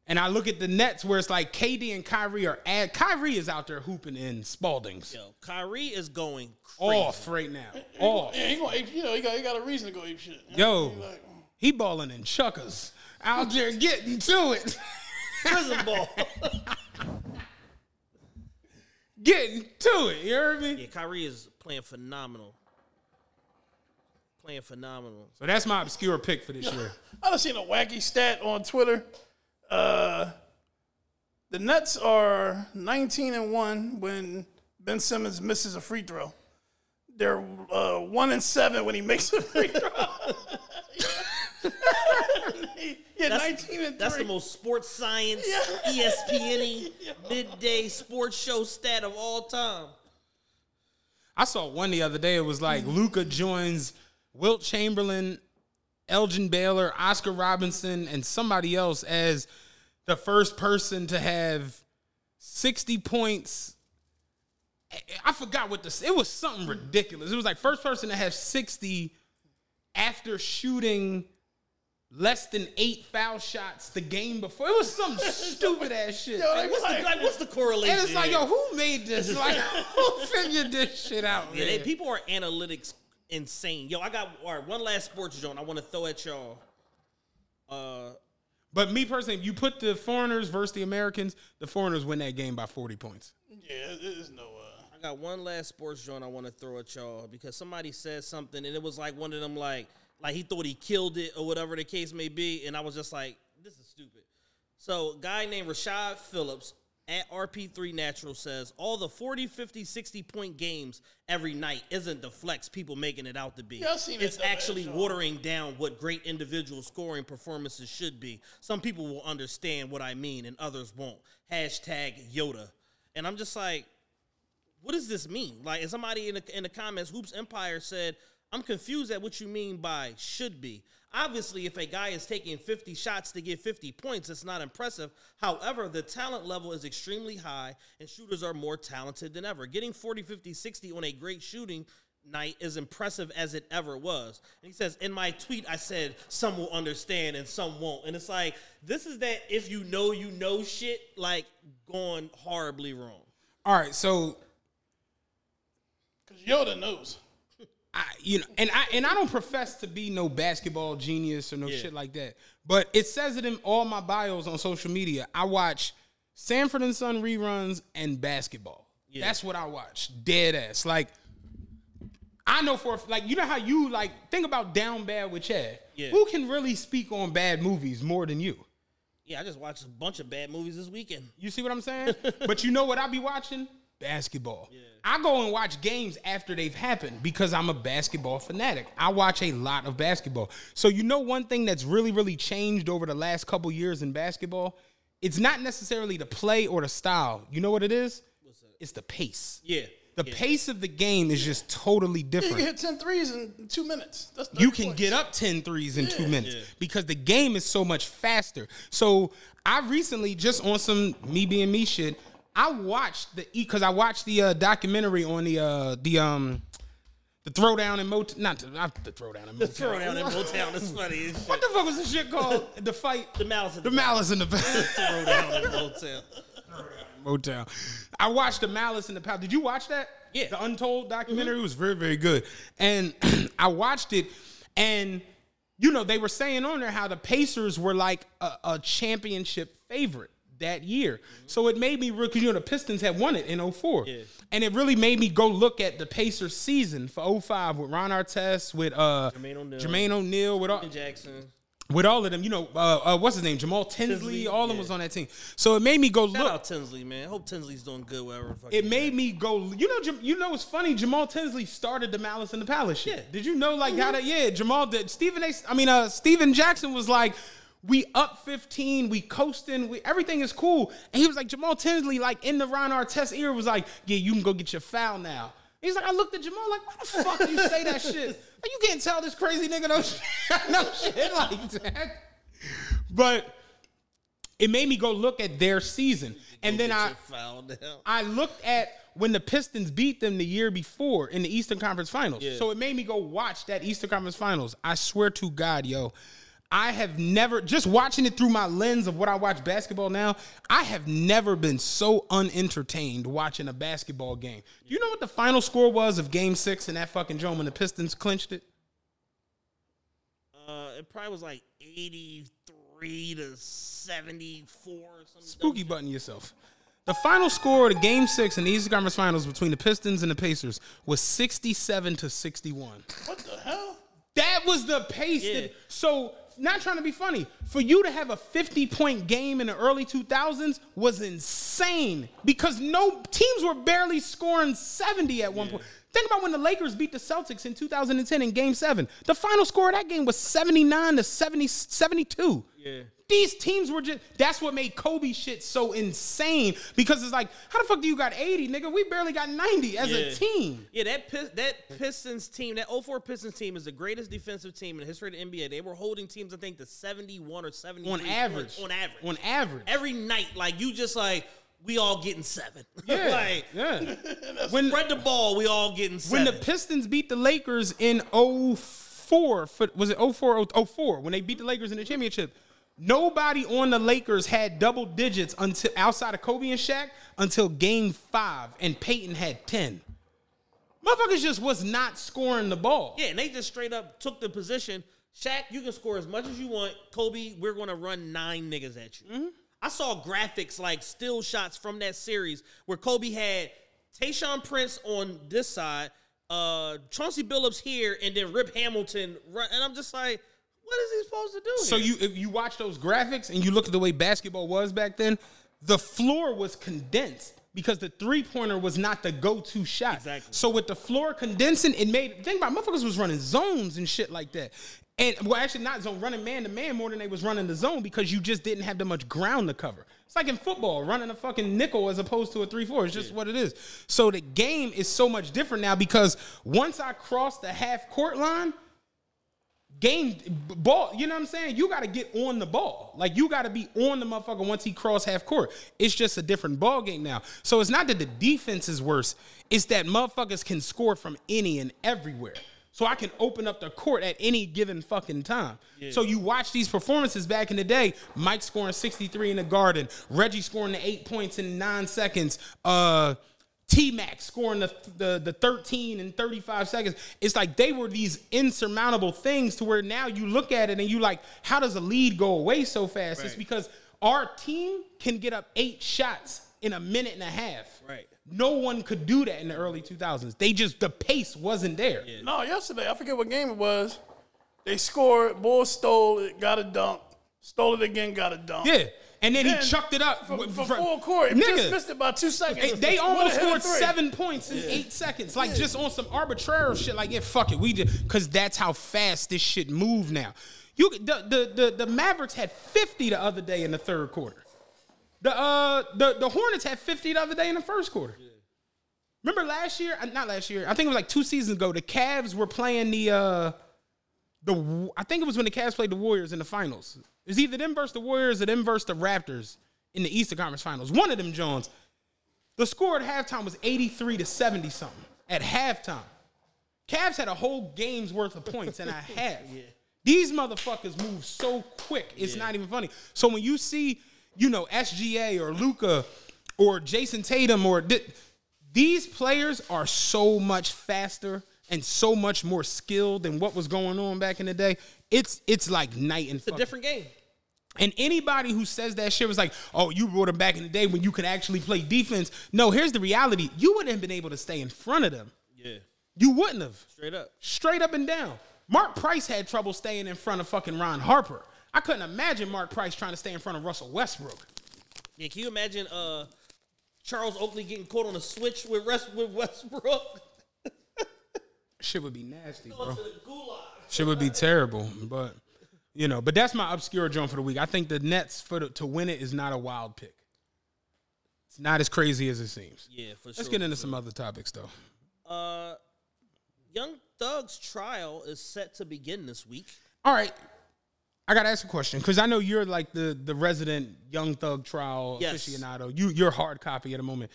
And I look at the Nets where it's like KD and Kyrie are at Kyrie is out there hooping in Spaldings. Yo, Kyrie is going crazy. Off right now. Off. Yeah, he gonna ape, you know, he got, he got a reason to go ape shit. Yo, he like, mm. he balling in chuckers. Out there getting to it. <laughs> prison ball. <laughs> getting to it. You heard me? yeah, Kyrie is playing phenomenal. Playing phenomenal. So that's my obscure pick for this year. I done seen a wacky stat on Twitter. Uh, the Nets are 19 and one when Ben Simmons misses a free throw. They're uh, one and seven when he makes a free throw. <laughs> yeah, That's, 19 and that's the most sports science, E <laughs> ESPN midday sports show stat of all time. I saw one the other day. It was like Luka joins Wilt Chamberlain, Elgin Baylor, Oscar Robinson, and somebody else as the first person to have 60 points. I- forgot what this. It was something ridiculous. It was like first person to have 60 after shooting less than eight foul shots the game before. It was some <laughs> stupid ass shit. Yo, Like, what's, the, like- like, what's the correlation? and it's like, yo, who made this? Like, <laughs> who figured this shit out? Yeah, they, people are analytics insane. Yo, I got all right, one last sports joint I want to throw at y'all. Uh, But me personally, if you put the foreigners versus the Americans, the foreigners win that game by 40 points. Yeah, there's no. Uh, I got one last sports joint I want to throw at y'all because somebody said something and it was like one of them like like he thought he killed it or whatever the case may be, and I was just like, this is stupid. So, guy named Rashad Phillips at RP3 Natural says all the 40, 50, 60 point games every night isn't the flex people making it out to be. It's ass actually watering down what great individual scoring performances should be. Some people will understand what I mean and others won't. Hashtag Yoda. And I'm just like, what does this mean? Like, and somebody in the in the comments, Hoops Empire said, "I'm confused at what you mean by should be." Obviously, if a guy is taking 50 shots to get 50 points, it's not impressive. However, the talent level is extremely high, and shooters are more talented than ever. Getting 40, 50, 60 on a great shooting night is impressive as it ever was. And he says, in my tweet, I said, some will understand and some won't. And it's like, this is that if you know, you know shit, like going horribly wrong. All right, so Cause Yoda knows. I, you know, and I and I don't profess to be no basketball genius or no Yeah. shit like that. But it says it in all my bios on social media. I watch Sanford and Son reruns and basketball. Yeah. That's what I watch. Dead ass. Like I know for like you know how you like think about Down Bad with Chad. Yeah. Who can really speak on bad movies more than you? Yeah, I just watched a bunch of bad movies this weekend. You see what I'm saying? <laughs> but you know what I be watching? Basketball. I go and watch games after they've happened because I'm a basketball fanatic. I watch a lot of basketball. So you know one thing that's really really changed over the last couple years in basketball? It's not necessarily the play or the style. You know what it is? It's the pace. Yeah. The yeah. pace of the game is just totally You different can hit 10 threes in two minutes. That's you can points. get up 10 threes in two minutes because the game is so much faster. So I recently, just on some me being me shit, I watched the because I watched the uh, documentary on the uh, the um the throwdown in Motown. Not the, not the throwdown in Motown. Throw down in Motown is funny. as What the fuck was the shit called? <laughs> the fight. The malice in The malice in the Throw down in Motown. <laughs> Motown. I watched the Malice in the Palace. Did you watch that? Yeah. The Untold documentary It was very, very good. And <clears throat> I watched it, and you know they were saying on there how the Pacers were like a, a championship favorite that year. So it made me because you know the Pistons had won it in 04. Yeah. And it really made me go look at the Pacers season for 05 with Ron Artest, with uh Jermaine O'Neal. Jermaine O'Neal, with all, Jackson. with all of them, you know, uh, uh, what's his name? Jamal Tinsley, Tinsley, all of them was on that team. So it made me go Shout look. out Tinsley, man. Hope Tinsley's doing good wherever. fuck It made me go. You know, you know, it's funny. Jamal Tinsley started the Malice in the Palace shit. Yeah. Did you know, like how that? Yeah, Jamal did. Stephen A. I mean, uh, Stephen Jackson was like, "We up 15, we coasting, we everything is cool." And he was like, Jamal Tinsley, like in the Ron Artest era, was like, "Yeah, you can go get your foul now." He's like, I looked at Jamal like, "Why the fuck do you say that shit? Like, you can't tell this crazy nigga no shit, <laughs> no shit like that." But it made me go look at their season, and then I. I looked at when the Pistons beat them the year before in the Eastern Conference Finals. Yeah. So it made me go watch that Eastern Conference Finals. I swear to God, yo, I have never just watching it through my lens of what I watch basketball now. I have never been so unentertained watching a basketball game. Do you know what the final score was of Game Six in that fucking dome when the Pistons clinched it? Uh, it probably was like eighty-three to seventy-four. Or something Spooky button yourself. The final score of the Game Six in the Eastern Conference Finals between the Pistons and the Pacers was sixty-seven to sixty-one. What the hell? That was the pace. Yeah. That, so, not trying to be funny, for you to have a 50 point game in the early 2000s was insane because no teams were barely scoring 70 at one point. Think about when the Lakers beat the Celtics in 2010 in game seven. The final score of that game was 79 to 70, 72. Yeah. These teams were just, that's what made Kobe shit so insane because it's like, how the fuck do you got 80, nigga? We barely got 90 as a team. Yeah, that that Pistons team, that 04 Pistons team is the greatest defensive team in the history of the NBA. They were holding teams, I think, to 71 or 70 On average. On average. On average. Every night, like you just like we all getting seven. <laughs> Yeah. like yeah. <laughs> when, spread the ball, we all getting when the Pistons beat the Lakers in 04, for, was it 04 04 when they beat the Lakers in the championship? Nobody on the Lakers had double digits until outside of Kobe and Shaq until game 5 and Peyton had 10. Motherfuckers just was not scoring the ball. yeah, and they just straight up took the position. Shaq, you can score as much as you want. Kobe, we're gonna run nine niggas at you. Mm-hmm. I saw graphics like still shots from that series where Kobe had Tayshaun Prince on this side, uh, Chauncey Billups here, and then Rip Hamilton run. And I'm just like, what is he supposed to do? So here? you if you watch those graphics and you look at the way basketball was back then, the floor was condensed because the three pointer was not the go to shot. Exactly. So with the floor condensing, it made think about motherfuckers was running zones and shit like that. And well, actually not zone running man to man more than they was running the zone because you just didn't have that much ground to cover. It's like in football, running a fucking nickel as opposed to a three four. It's just what it is. So the game is so much different now because once I cross the half court line, game ball, you know what I'm saying? You got to get on the ball. Like you got to be on the motherfucker once he cross half court. It's just a different ball game now. So it's not that the defense is worse. It's that motherfuckers can score from any and everywhere. So I can open up the court at any given fucking time. So you watch these performances back in the day, Mike scoring 63 in the garden, Reggie scoring the 8 points in 9 seconds, uh T Mac scoring the, the the 13 and 35 seconds. It's like they were these insurmountable things to where now you look at it and you like, how does a lead go away so fast? It's because our team can get up eight shots in a minute and a half. Right. No one could do that in the early 2000s. They just the pace wasn't there. No, yesterday I forget what game it was. They scored. Bulls stole it. Got a dunk. Stole it again, got it done. Yeah, and then Then, he chucked it up for, w- for full court. Nigga, Just missed it by two seconds. They, they almost scored seven points in eight seconds, like just on some arbitrary shit. Like, yeah, fuck it, we just because that's how fast this shit move now. You the, the the the Mavericks had fifty the other day in the third quarter. The uh the the Hornets had fifty the other day in the first quarter. Remember last year? Uh, Not last year. I think it was like two seasons ago. The Cavs were playing the uh the I think it was when the Cavs played the Warriors in the finals. It was either them versus the Warriors or them versus the Raptors in the Eastern Conference Finals. One of them Jones. The score at halftime was 83 to 70 something. At halftime. Cavs had a whole game's worth of points and a <laughs> half. These motherfuckers move so quick. It's not even funny. So when you see, you know, SGA or Luka or Jayson Tatum or th- these players are so much faster and so much more skilled than what was going on back in the day. It's it's like night and It's a different game. and anybody who says that shit was like, oh, you brought them back in the day when you could actually play defense. No, here's the reality. You wouldn't have been able to stay in front of them. Yeah, You wouldn't have. straight up. Straight up and down. Mark Price had trouble staying in front of fucking Ron Harper. I couldn't imagine Mark Price trying to stay in front of Russell Westbrook. Yeah, can you imagine uh, Charles Oakley getting caught on a switch with, West, with Westbrook? <laughs> Shit would be nasty, bro. to the gulag. Shit would be terrible. But you know, but that's my obscure joint for the week. I think the Nets for the, to win it is not a wild pick. It's not as crazy as it seems. Yeah, for sure. Let's get into some other topics though. Uh, Young Thug's trial is set to begin this week. All right. I gotta ask a question because I know you're like the the resident Young Thug trial Yes. aficionado. You you're hard copy at the moment.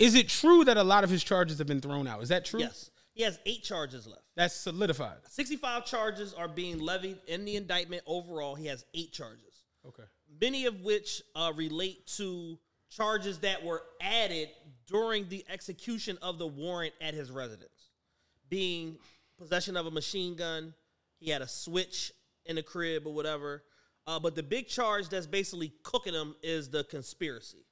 Is it true that a lot of his charges have been thrown out? Is that true? Yes, he has eight charges left. That's solidified. 65 charges are being levied in the indictment. Overall, he has eight charges. Okay. many of which uh, relate to charges that were added during the execution of the warrant at his residence, being possession of a machine gun. He had a switch in the crib or whatever. Uh, but the big charge that's basically cooking him is the conspiracy.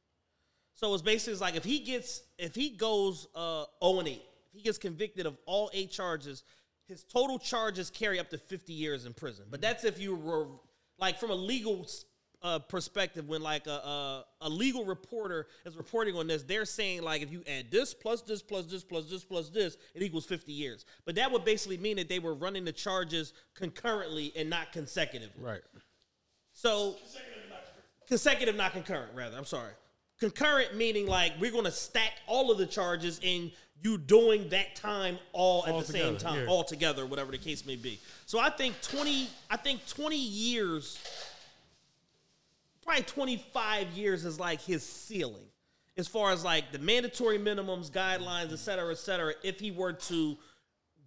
So it's basically like if he gets if he goes uh 0 and 8, if he gets convicted of all eight charges, his total charges carry up to 50 years in prison. But that's if you were like from a legal uh, perspective when like a, a a legal reporter is reporting on this, they're saying like if you add this plus this plus this plus this plus this, it equals 50 years. But that would basically mean that they were running the charges concurrently and not consecutively. Right. So consecutive, not concurrent, rather. I'm sorry. Concurrent meaning like we're gonna stack all of the charges and you doing that time all at All the same time, yeah. all together, whatever the case may be. So I think 20, I think 20 years, probably 25 years is like his ceiling. As far as like the mandatory minimums, guidelines, et cetera, et cetera, if he were to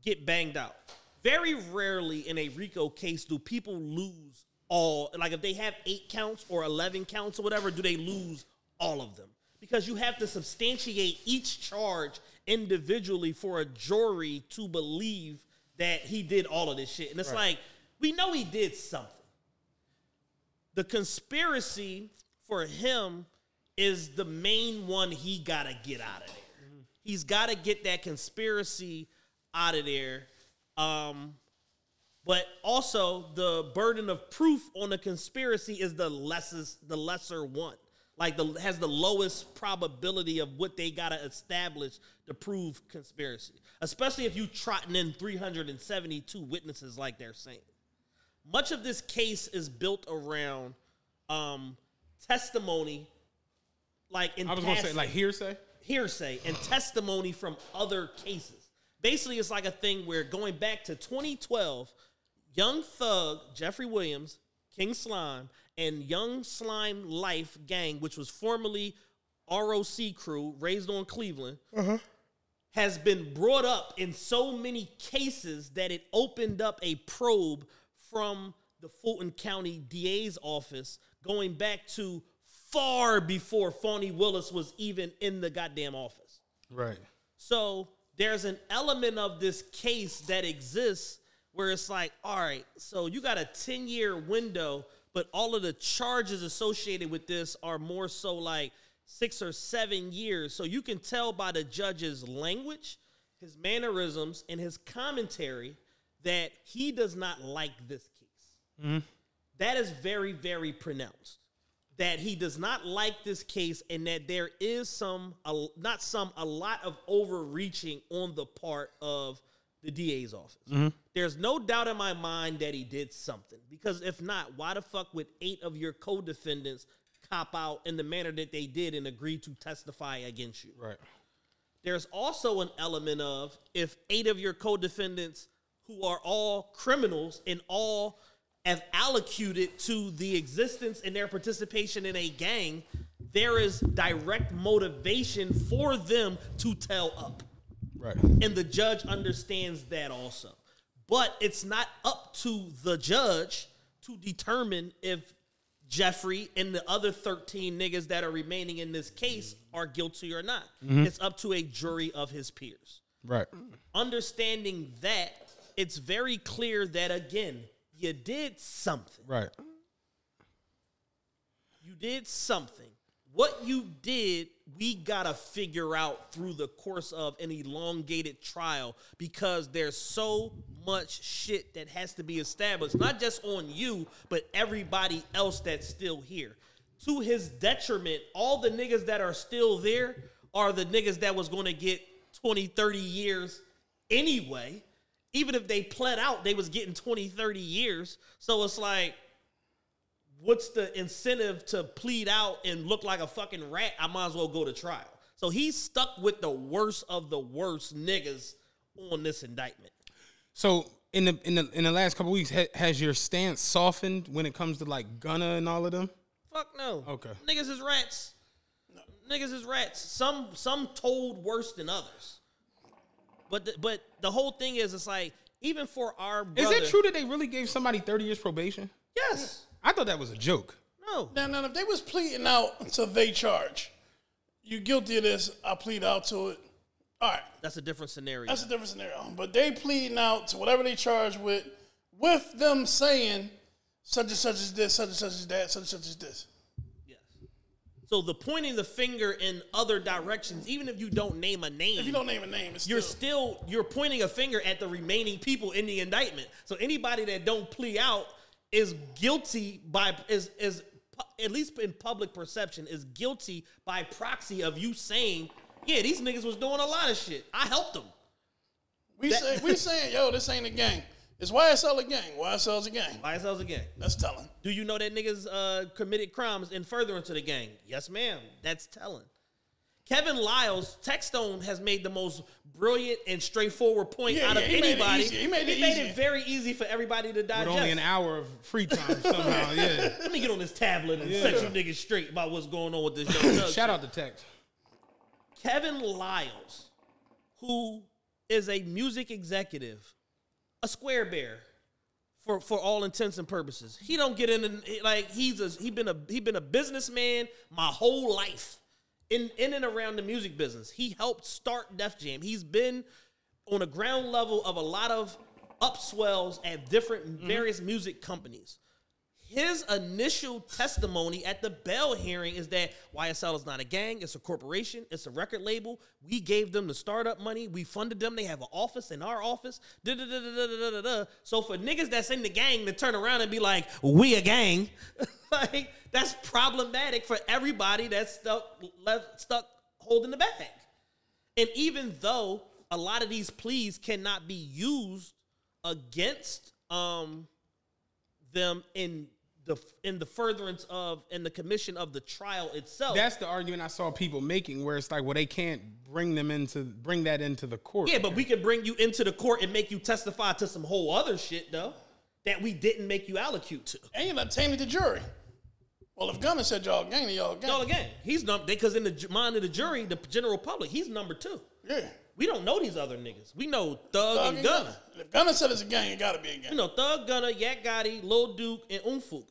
get banged out. Very rarely in a RICO case do people lose all, like if they have eight counts or 11 counts or whatever, do they lose all of them? Because you have to substantiate each charge individually for a jury to believe that he did all of this shit. And it's like, we know he did something. The conspiracy for him is the main one he got to get out of there. He's got to get that conspiracy out of there. Um, but also the burden of proof on the conspiracy is the lessest, the lesser one. Like the has the lowest probability of what they gotta establish to prove conspiracy. Especially if you trotting in 372 witnesses like they're saying. Much of this case is built around um, testimony, like in I was gonna say like hearsay. hearsay and <sighs> testimony from other cases. Basically, it's like a thing where going back to 2012, Young Thug, Jeffrey Williams, King Slime, and Young Slime Life Gang, which was formerly ROC Crew, raised on Cleveland, has been brought up in so many cases that it opened up a probe from the Fulton County DA's office going back to far before Fani Willis was even in the goddamn office. Right. So there's an element of this case that exists where it's like, all right, so you got a 10 year window, but all of the charges associated with this are more so like six or seven years. So you can tell by the judge's language, his mannerisms, and his commentary that he does not like this case. Mm-hmm. that is very, very pronounced. That he does not like this case, and that there is some, a, not some, a lot of overreaching on the part of the DA's office. Mm-hmm. There's no doubt in my mind that he did something. Because if not, why the fuck would eight of your co-defendants cop out in the manner that they did and agree to testify against you? Right. There's also an element of if eight of your co-defendants who are all criminals and all have allocated to the existence and their participation in a gang, there is direct motivation for them to tell up. Right. And the judge understands that also. But it's not up to the judge to determine if Jeffrey and the other 13 niggas that are remaining in this case are guilty or not. Mm-hmm. It's up to a jury of his peers. Right. Understanding that, it's very clear that, again, you did something. Right. You did something. What you did, we gotta figure out through the course of an elongated trial because there's so much shit that has to be established, not just on you, but everybody else that's still here. To his detriment, all the niggas that are still there are the niggas that was gonna get 20, 30 years anyway. Even if they pled out, they was getting 20, 30 years. So it's like, what's the incentive to plead out and look like a fucking rat? I might as well go to trial. So he's stuck with the worst of the worst niggas on this indictment. So in the in the in the last couple weeks, ha- has your stance softened when it comes to like Gunna and all of them? Fuck no. Okay. Niggas is rats. Niggas is rats. Some some told worse than others. But the, but the whole thing is, it's like even for our Is it true that they really gave somebody thirty years probation? Yes. I thought that was a joke. No. Now, now, if they was pleading out to they charge, you guilty of this, I plead out to it. All right, That's a different scenario. that's a different scenario. But they pleading out to whatever they charge with, with them saying such and such is this, such and such is that, such and such is this. So the pointing the finger in other directions, even if you don't name a name, If you don't name a name, it's you're still, still you're pointing a finger at the remaining people in the indictment. So anybody that don't plea out is guilty by is is at least in public perception is guilty by proxy of you saying, yeah, these niggas was doing a lot of shit. I helped them. we that- say we saying, yo, this ain't a gang. It's YSL a gang. YSL's a gang. YSL's a gang. That's telling. Do you know that niggas uh, committed crimes in furtherance to the gang? Yes, ma'am. That's telling. Kevin Liles, Techstone has made the most brilliant and straightforward point Yeah, out of yeah, he made it anybody. He made it very easy for everybody to digest. With digest. only an hour of free time somehow. Yeah. <laughs> Let me get on this tablet and Yeah. set you niggas straight about what's going on with this <coughs> young. Shout out to Tex. Kevin Liles, who is a music executive, a square bear for for all intents and purposes. He don't get in like he's a he been a he been a businessman my whole life in in and around the music business. He helped start Def Jam. He's been on a ground level of a lot of upswells at different mm-hmm. various music companies. His initial testimony at the Bell hearing is that YSL is not a gang, it's a corporation, it's a record label. We gave them the startup money, we funded them, they have an office in our office. Da, da, da. So for niggas that's in the gang to turn around and be like, we a gang, <laughs> like that's problematic for everybody that's stuck left stuck holding the bag. And even though a lot of these pleas cannot be used against um them in the in the furtherance of in the commission of the trial itself. That's the argument I saw people making, where it's like, well, they can't bring them into bring that into the court. yeah, but we can bring you into the court and make you testify to some whole other shit though that we didn't make you allocute to. And you're not taming the jury. Well, if Gunna said y'all gang, y'all gang. Y'all again, he's number because in the mind of the jury, the general public, he's number two. Yeah. We don't know these other niggas. We know Thug, Thug and and Gunna. Gunna. And if Gunna said it's a gang, it gotta be a gang. You know, Thug Gunna, Yak Gotti, Lil Duke, and Unfoonk.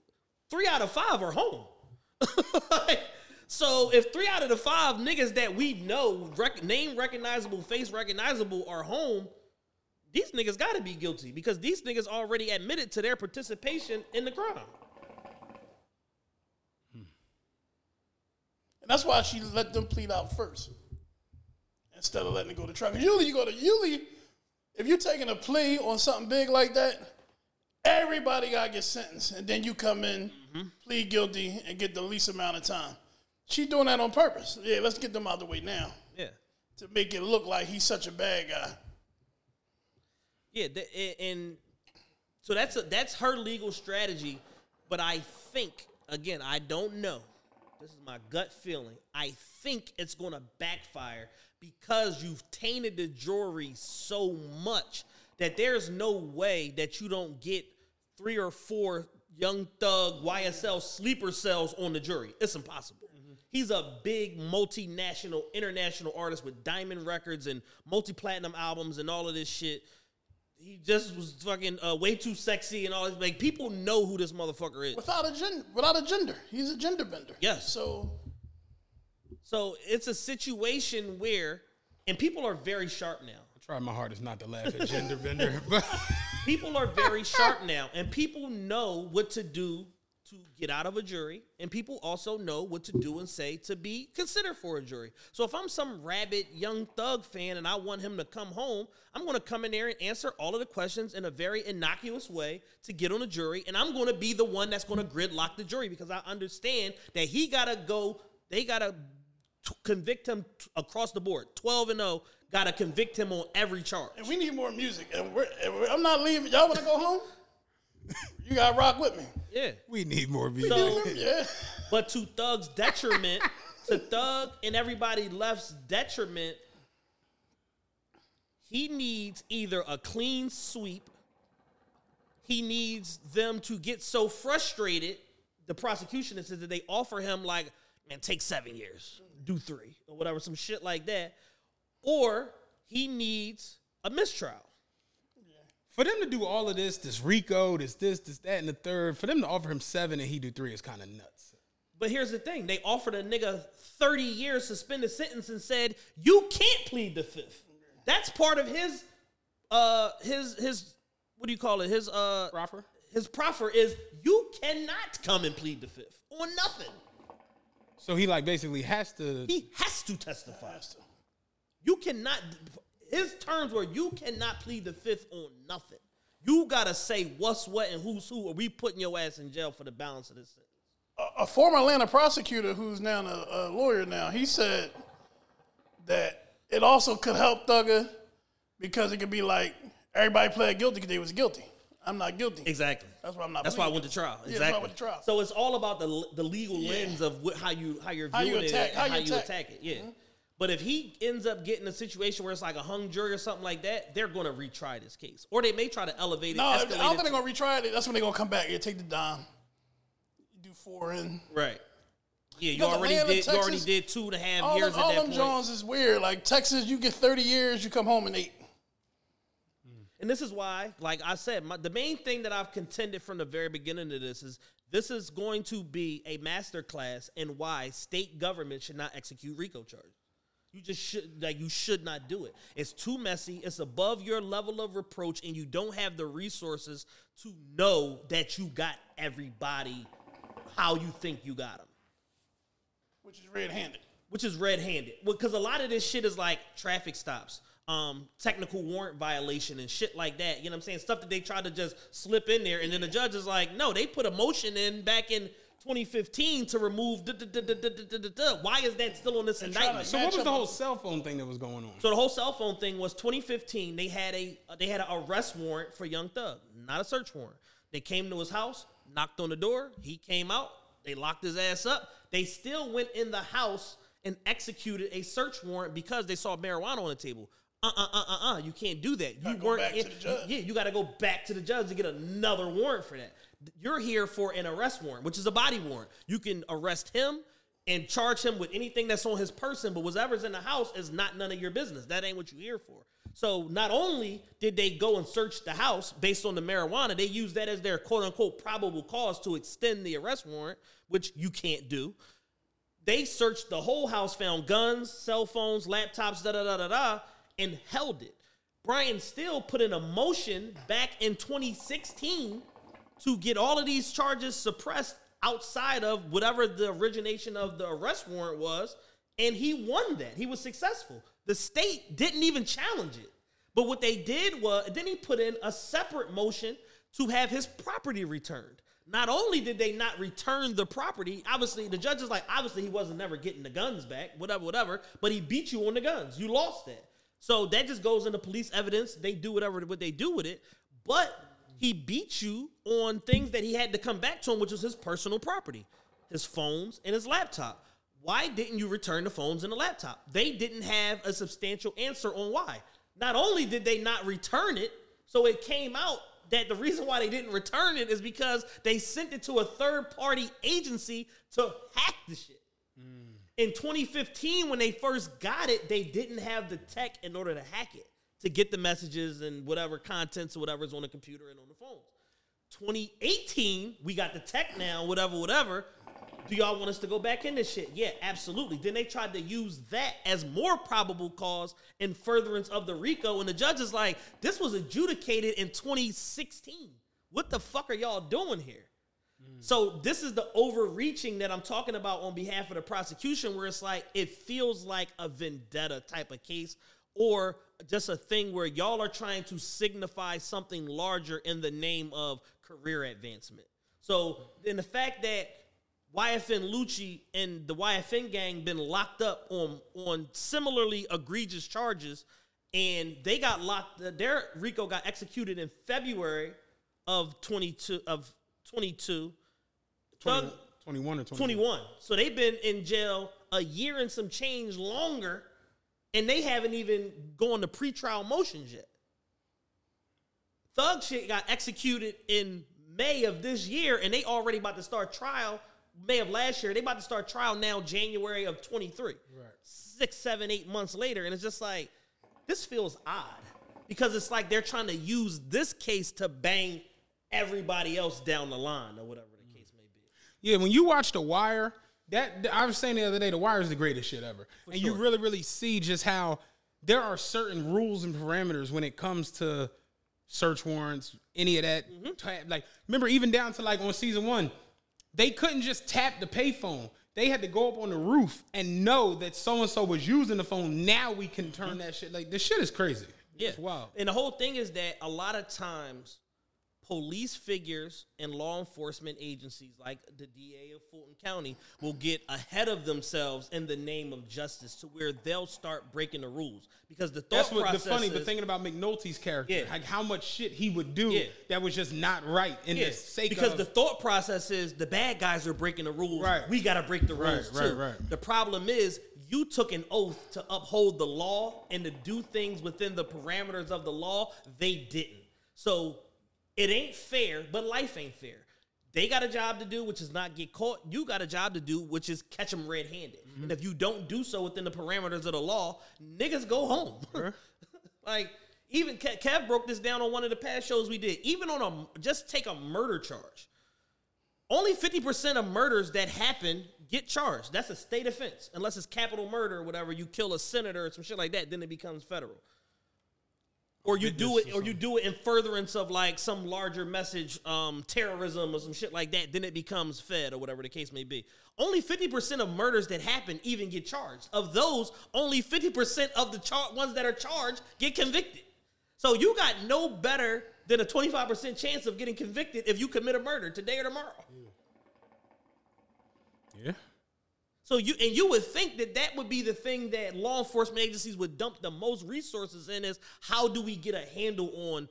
Three out of five are home. <laughs> So if three out of the five niggas that we know, rec- name recognizable, face recognizable, are home, these niggas got to be guilty because these niggas already admitted to their participation in the crime. Hmm. And that's why she let them plead out first instead of letting it go to trial. usually you go to usually if you're taking a plea on something big like that, Everybody gotta get sentenced, and then you come in, Mm-hmm. plead guilty, and get the least amount of time. She doing that on purpose. Yeah, let's get them out of the way now Yeah. to make it look like he's such a bad guy. Yeah, th- a- and so that's a, that's her legal strategy. But I think again, I don't know. This is my gut feeling. I think it's going to backfire because you've tainted the jury so much that there's no way that you don't get three or four young thug YSL sleeper cells on the jury. It's impossible. He's a big multinational, international artist with diamond records and multi platinum albums and all of this shit. He just was fucking uh, way too sexy and all this. Like people know who this motherfucker is. Without a gender, without a gender, he's a gender bender. Yes. So So it's a situation where, and people are very sharp now. I try my hardest not to laugh at gender bender, <laughs> but People are very sharp now, and people know what to do to get out of a jury, and people also know what to do and say to be considered for a jury. So if I'm some rabid young thug fan and I want him to come home, I'm going to come in there and answer all of the questions in a very innocuous way to get on a jury, and I'm going to be the one that's going to gridlock the jury because I understand that he got to go. They got to t- convict him t- across the board, 12 and 0. Got to convict him on every charge. and we need more music, and, we're, and we're- I'm not leaving. Y'all want to go home? you gotta rock with me. Yeah. we need more views. So, Yeah. but to Thug's detriment, to Thug and everybody left's detriment, he needs either a clean sweep, he needs them to get so frustrated, the prosecution is that they offer him like, man, take seven years, do three, or whatever, some shit like that. Or he needs a mistrial. for them to do all of this, this Rico, this, this, this, that, and the third, for them to offer him seven and he do three is kind of nuts. But here's the thing: they offered a nigga 30 years suspended sentence and said you can't plead the fifth. That's part of his, uh, his his what do you call it? His uh, Proffer? His proffer is you cannot come and plead the fifth on nothing. So he like basically has to. He has to testify. You cannot. His terms were you cannot plead the fifth on nothing. You gotta say what's what and who's who, or we putting your ass in jail for the balance of this sentence. a, a former Atlanta prosecutor who's now a, a lawyer now, he said that it also could help Thugger because it could be like everybody pled guilty because they was guilty. I'm not guilty. Exactly. That's why I'm not. That's why I went to trial. Exactly. Yeah, that's why I went to trial. So it's all about the the legal lens of what, how you how you're How you viewing attack- it, how and how you you attack. attack it. Yeah. Mm-hmm. But if he ends up getting a situation where it's like a hung jury or something like that, they're going to retry this case, or they may try to elevate it. no, I don't think to- they're gonna retry it. That's when they're gonna come back. Yeah, take the dime. You do four in. right. Yeah, you already Atlanta, did. you already did two and a half All years them, all at that them point. Jones is weird. Like Texas, you get 30 years, you come home and eight. And this is why, like I said, my, the main thing that I've contended from the very beginning of this is this is going to be a master class in why state government should not execute RICO charges. You just should like you should not do it. It's too messy. It's above your level of reproach, and you don't have the resources to know that you got everybody how you think you got them which is red-handed. which is red-handed. Because a lot of this shit is like traffic stops, um, technical warrant violation, and shit like that. You know what I'm saying? Stuff that they try to just slip in there, and then the judge is like, "No, they put a motion in back in 2015 to remove." duh, duh, duh. Why is that still on this trying indictment? So what was the whole cell phone thing that was going on? So the whole cell phone thing was 2015. They had a they had an arrest warrant for Young Thug, not a search warrant. They came to his house, knocked on the door. He came out. They locked his ass up. They still went in the house and executed a search warrant because they saw marijuana on the table. Uh uh uh uh uh. You can't do that. You Gotta weren't. back to in- the judge. Yeah, you got to go back to the judge to get another warrant for that. You're here for an arrest warrant, which is a body warrant. You can arrest him and charge him with anything that's on his person, but whatever's in the house is not none of your business. That ain't what you're here for. So not only did they go and search the house based on the marijuana, they used that as their quote unquote probable cause to extend the arrest warrant, which you can't do. They searched the whole house, found guns, cell phones, laptops, da da da da da, and held it. Brian Steel put in a motion back in 2016 to get all of these charges suppressed outside of whatever the origination of the arrest warrant was, and he won that. He was successful. The state didn't even challenge it. But what they did was, then he put in a separate motion to have his property returned. Not only did they not return the property, obviously the judge is like, obviously he wasn't never getting the guns back, whatever, whatever. But he beat you on the guns. You lost that. So that just goes into police evidence. They do whatever what they do with it. But he beat you on things that he had to come back to him, which was his personal property, his phones and his laptop. Why didn't you return the phones and the laptop? They didn't have a substantial answer on why. Not only did they not return it, so it came out that the reason why they didn't return it is because they sent it to a third party agency to hack the shit. In 2015, when they first got it, they didn't have the tech in order to hack it to get the messages and whatever contents or whatever's on the computer and on the phones. 2018, we got the tech now, whatever, whatever. Do y'all want us to go back in this shit? Yeah, absolutely. Then they tried to use that as more probable cause in furtherance of the RICO, and the judge is like, this was adjudicated in 2016. What the fuck are y'all doing here? So this is the overreaching that I'm talking about on behalf of the prosecution, where it's like it feels like a vendetta type of case, or just a thing where y'all are trying to signify something larger in the name of career advancement. So in the fact that YFN Lucci and the YFN gang been locked up on on similarly egregious charges, and they got locked. Their RICO got executed in February of twenty two of twenty two. 20 21 or 22. 21. So they've been in jail a year and some change longer, and they haven't even gone to pretrial motions yet. Thug shit got executed in May of this year, and they already about to start trial. May of last year, they about to start trial now, January of 23. Right. Six, seven, eight months later, and it's just like this feels odd because it's like they're trying to use this case to bang everybody else down the line or whatever the case may be. Yeah, when you watch The Wire, that I was saying the other day, The Wire is the greatest shit ever, and you really, really see just how there are certain rules and parameters when it comes to search warrants, any of that. Mm-hmm. Like, remember, even down to like on season one, they couldn't just tap the payphone. They had to go up on the roof and know that so and so was using the phone. Now we can turn that shit. Like, this shit is crazy. Yeah. It's wild. And the whole thing is that a lot of times police figures and law enforcement agencies like the DA of Fulton County will get ahead of themselves in the name of justice to where they'll start breaking the rules because the thought That's what the funny, but is- thinking about McNulty's character, Yeah. like how much shit he would do Yeah. that was just not right in Yeah, the sake because of the thought process is the bad guys are breaking the rules. Right. We got to break the Right, rules right, too. right. The problem is you took an oath to uphold the law and to do things within the parameters of the law. They didn't. So it ain't fair, but life ain't fair. They got a job to do, which is not get caught. You got a job to do, which is catch them red handed. Mm-hmm. And if you don't do so within the parameters of the law, niggas go home. <laughs> like, even Kev, Kev broke this down on one of the past shows we did. Even on a, just take a murder charge. Only 50% of murders that happen get charged. That's a state offense. Unless it's capital murder or whatever, you kill a senator or some shit like that, then it becomes federal. Or you do it, or you do it in furtherance of like some larger message, um, terrorism or some shit like that. Then it becomes Fed or whatever the case may be. Only fifty percent of murders that happen even get charged. Of those, only fifty percent of the char- ones that are charged get convicted. So you got no better than a twenty five percent chance of getting convicted if you commit a murder today or tomorrow. yeah. So you and you would think that that would be the thing that law enforcement agencies would dump the most resources in is how do we get a handle on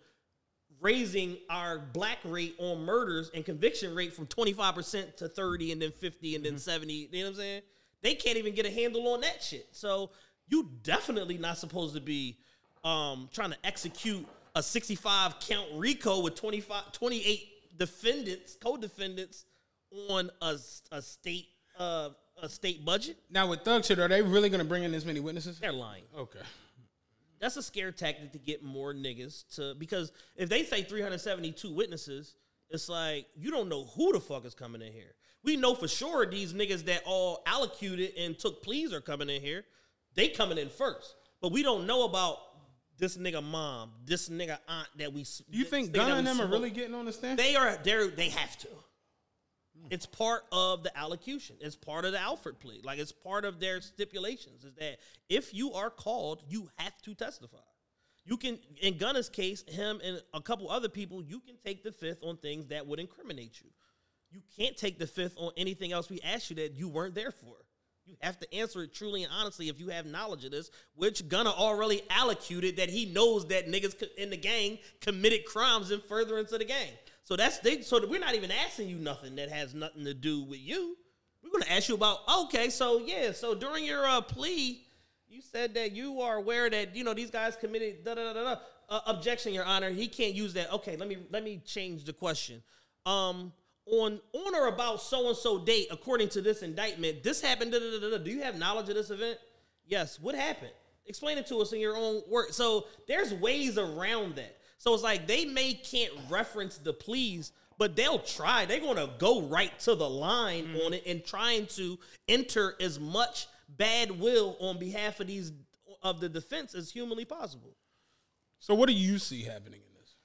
raising our black rate on murders and conviction rate from 25% to 30 and then 50 and then 70, you know what I'm saying? They can't even get a handle on that shit. So you definitely not supposed to be um, trying to execute a 65 count RICO with 25 28 defendants, co-defendants on a, a state uh, a state budget. Now with thug shit, are they really gonna bring in as many witnesses? They're lying. Okay. That's a scare tactic to get more niggas to because if they say 372 witnesses, it's like you don't know who the fuck is coming in here. We know for sure these niggas that all allocated and took pleas are coming in here. They coming in first, but we don't know about this nigga mom, this nigga aunt that we. Do you think Gunna and them are really getting on the stand? They are. They they have to. It's part of the allocution. It's part of the Alford plea. Like it's part of their stipulations. Is that if you are called, you have to testify. You can, in Gunna's case, him and a couple other people, you can take the fifth on things that would incriminate you. You can't take the fifth on anything else we asked you that you weren't there for. You have to answer it truly and honestly if you have knowledge of this, which Gunna already allocated that he knows that niggas in the gang committed crimes in furtherance of the gang. So that's they. So we're not even asking you nothing that has nothing to do with you. We're gonna ask you about okay. So yeah. So during your uh, plea, you said that you are aware that you know these guys committed da da da da. Uh, objection, Your Honor. He can't use that. Okay, let me let me change the question. Um, on on or about so and so date, according to this indictment, this happened. Da, da, da. Do you have knowledge of this event? Yes. What happened? Explain it to us in your own words. So there's ways around that. So it's like they may can't reference the pleas, but they'll try. They're gonna go right to the line on it and trying to enter as much bad will on behalf of these of the defense as humanly possible. So what do you see happening in this?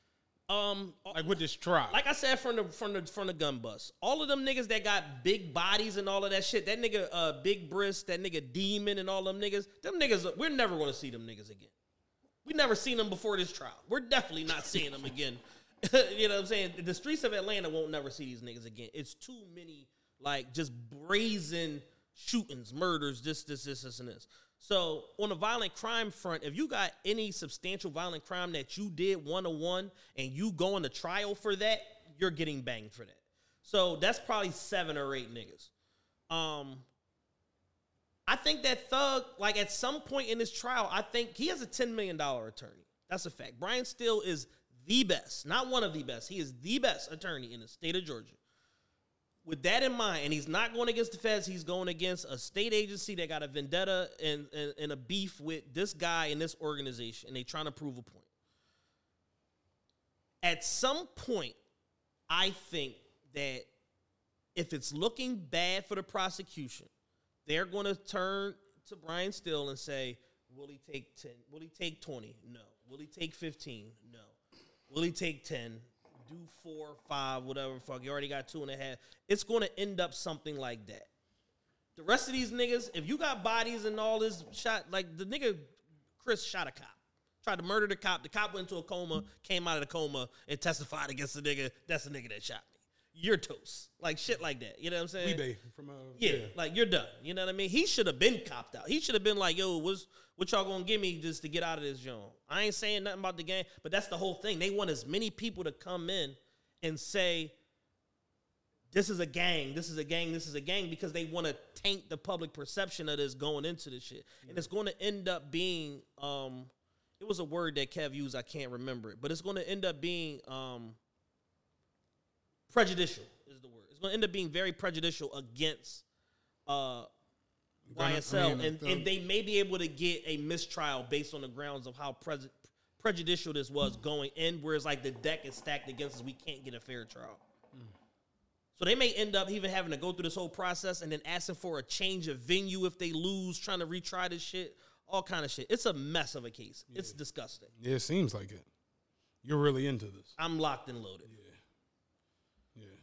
Um, Like with this trial? like I said from the from the from the gun bus, all of them niggas that got big bodies and all of that shit, that nigga uh big Brisk, that nigga demon and all them niggas, them niggas, we're never gonna see them niggas again. We never seen them before this trial. We're definitely not seeing them again. <laughs> you know what I'm saying? The streets of Atlanta won't never see these niggas again. It's too many like just brazen shootings, murders, this, this, this, this, and this. So on the violent crime front, if you got any substantial violent crime that you did one on one and you going to trial for that, you're getting banged for that. So that's probably seven or eight niggas. Um, I think that Thug, like at some point in this trial, I think he has a $10 million attorney. That's a fact. Brian Steel is the best, not one of the best. He is the best attorney in the state of Georgia. With that in mind, and he's not going against the feds, he's going against a state agency that got a vendetta and, and, and a beef with this guy and this organization, and they trying to prove a point. At some point, I think that if it's looking bad for the prosecution, they're going to turn to Brian Steel and say, "Will he take ten? Will he take twenty? No. Will he take fifteen? No. Will he take ten? Do four, five, whatever. Fuck, you already got two and a half. It's going to end up something like that. The rest of these niggas, if you got bodies and all this shot, like the nigga Chris shot a cop, tried to murder the cop. The cop went into a coma, came out of the coma, and testified against the nigga. That's the nigga that shot. You're toast. Like shit like that. You know what I'm saying? Wee-Bey from uh, Yeah, like you're done. You know what I mean? He should have been copped out. He should have been like, "Yo, what's what y'all gonna give me just to get out of this joint?" I ain't saying nothing about the game, but that's the whole thing. They want as many people to come in and say, "This is a gang. This is a gang. This is a gang," because they want to taint the public perception of this going into this shit, and it's going to end up being. um It was a word that Kev used. I can't remember it, but it's going to end up being. um prejudicial is the word. It's going to end up being very prejudicial against uh, YSL, I mean, and, and they may be able to get a mistrial based on the grounds of how pre- prejudicial this was going in, whereas like the deck is stacked against us, we can't get a fair trial. So they may end up even having to go through this whole process and then asking for a change of venue if they lose, trying to retry this shit, all kind of shit. It's a mess of a case. It's disgusting. Yeah, it seems like it. You're really into this. I'm locked and loaded.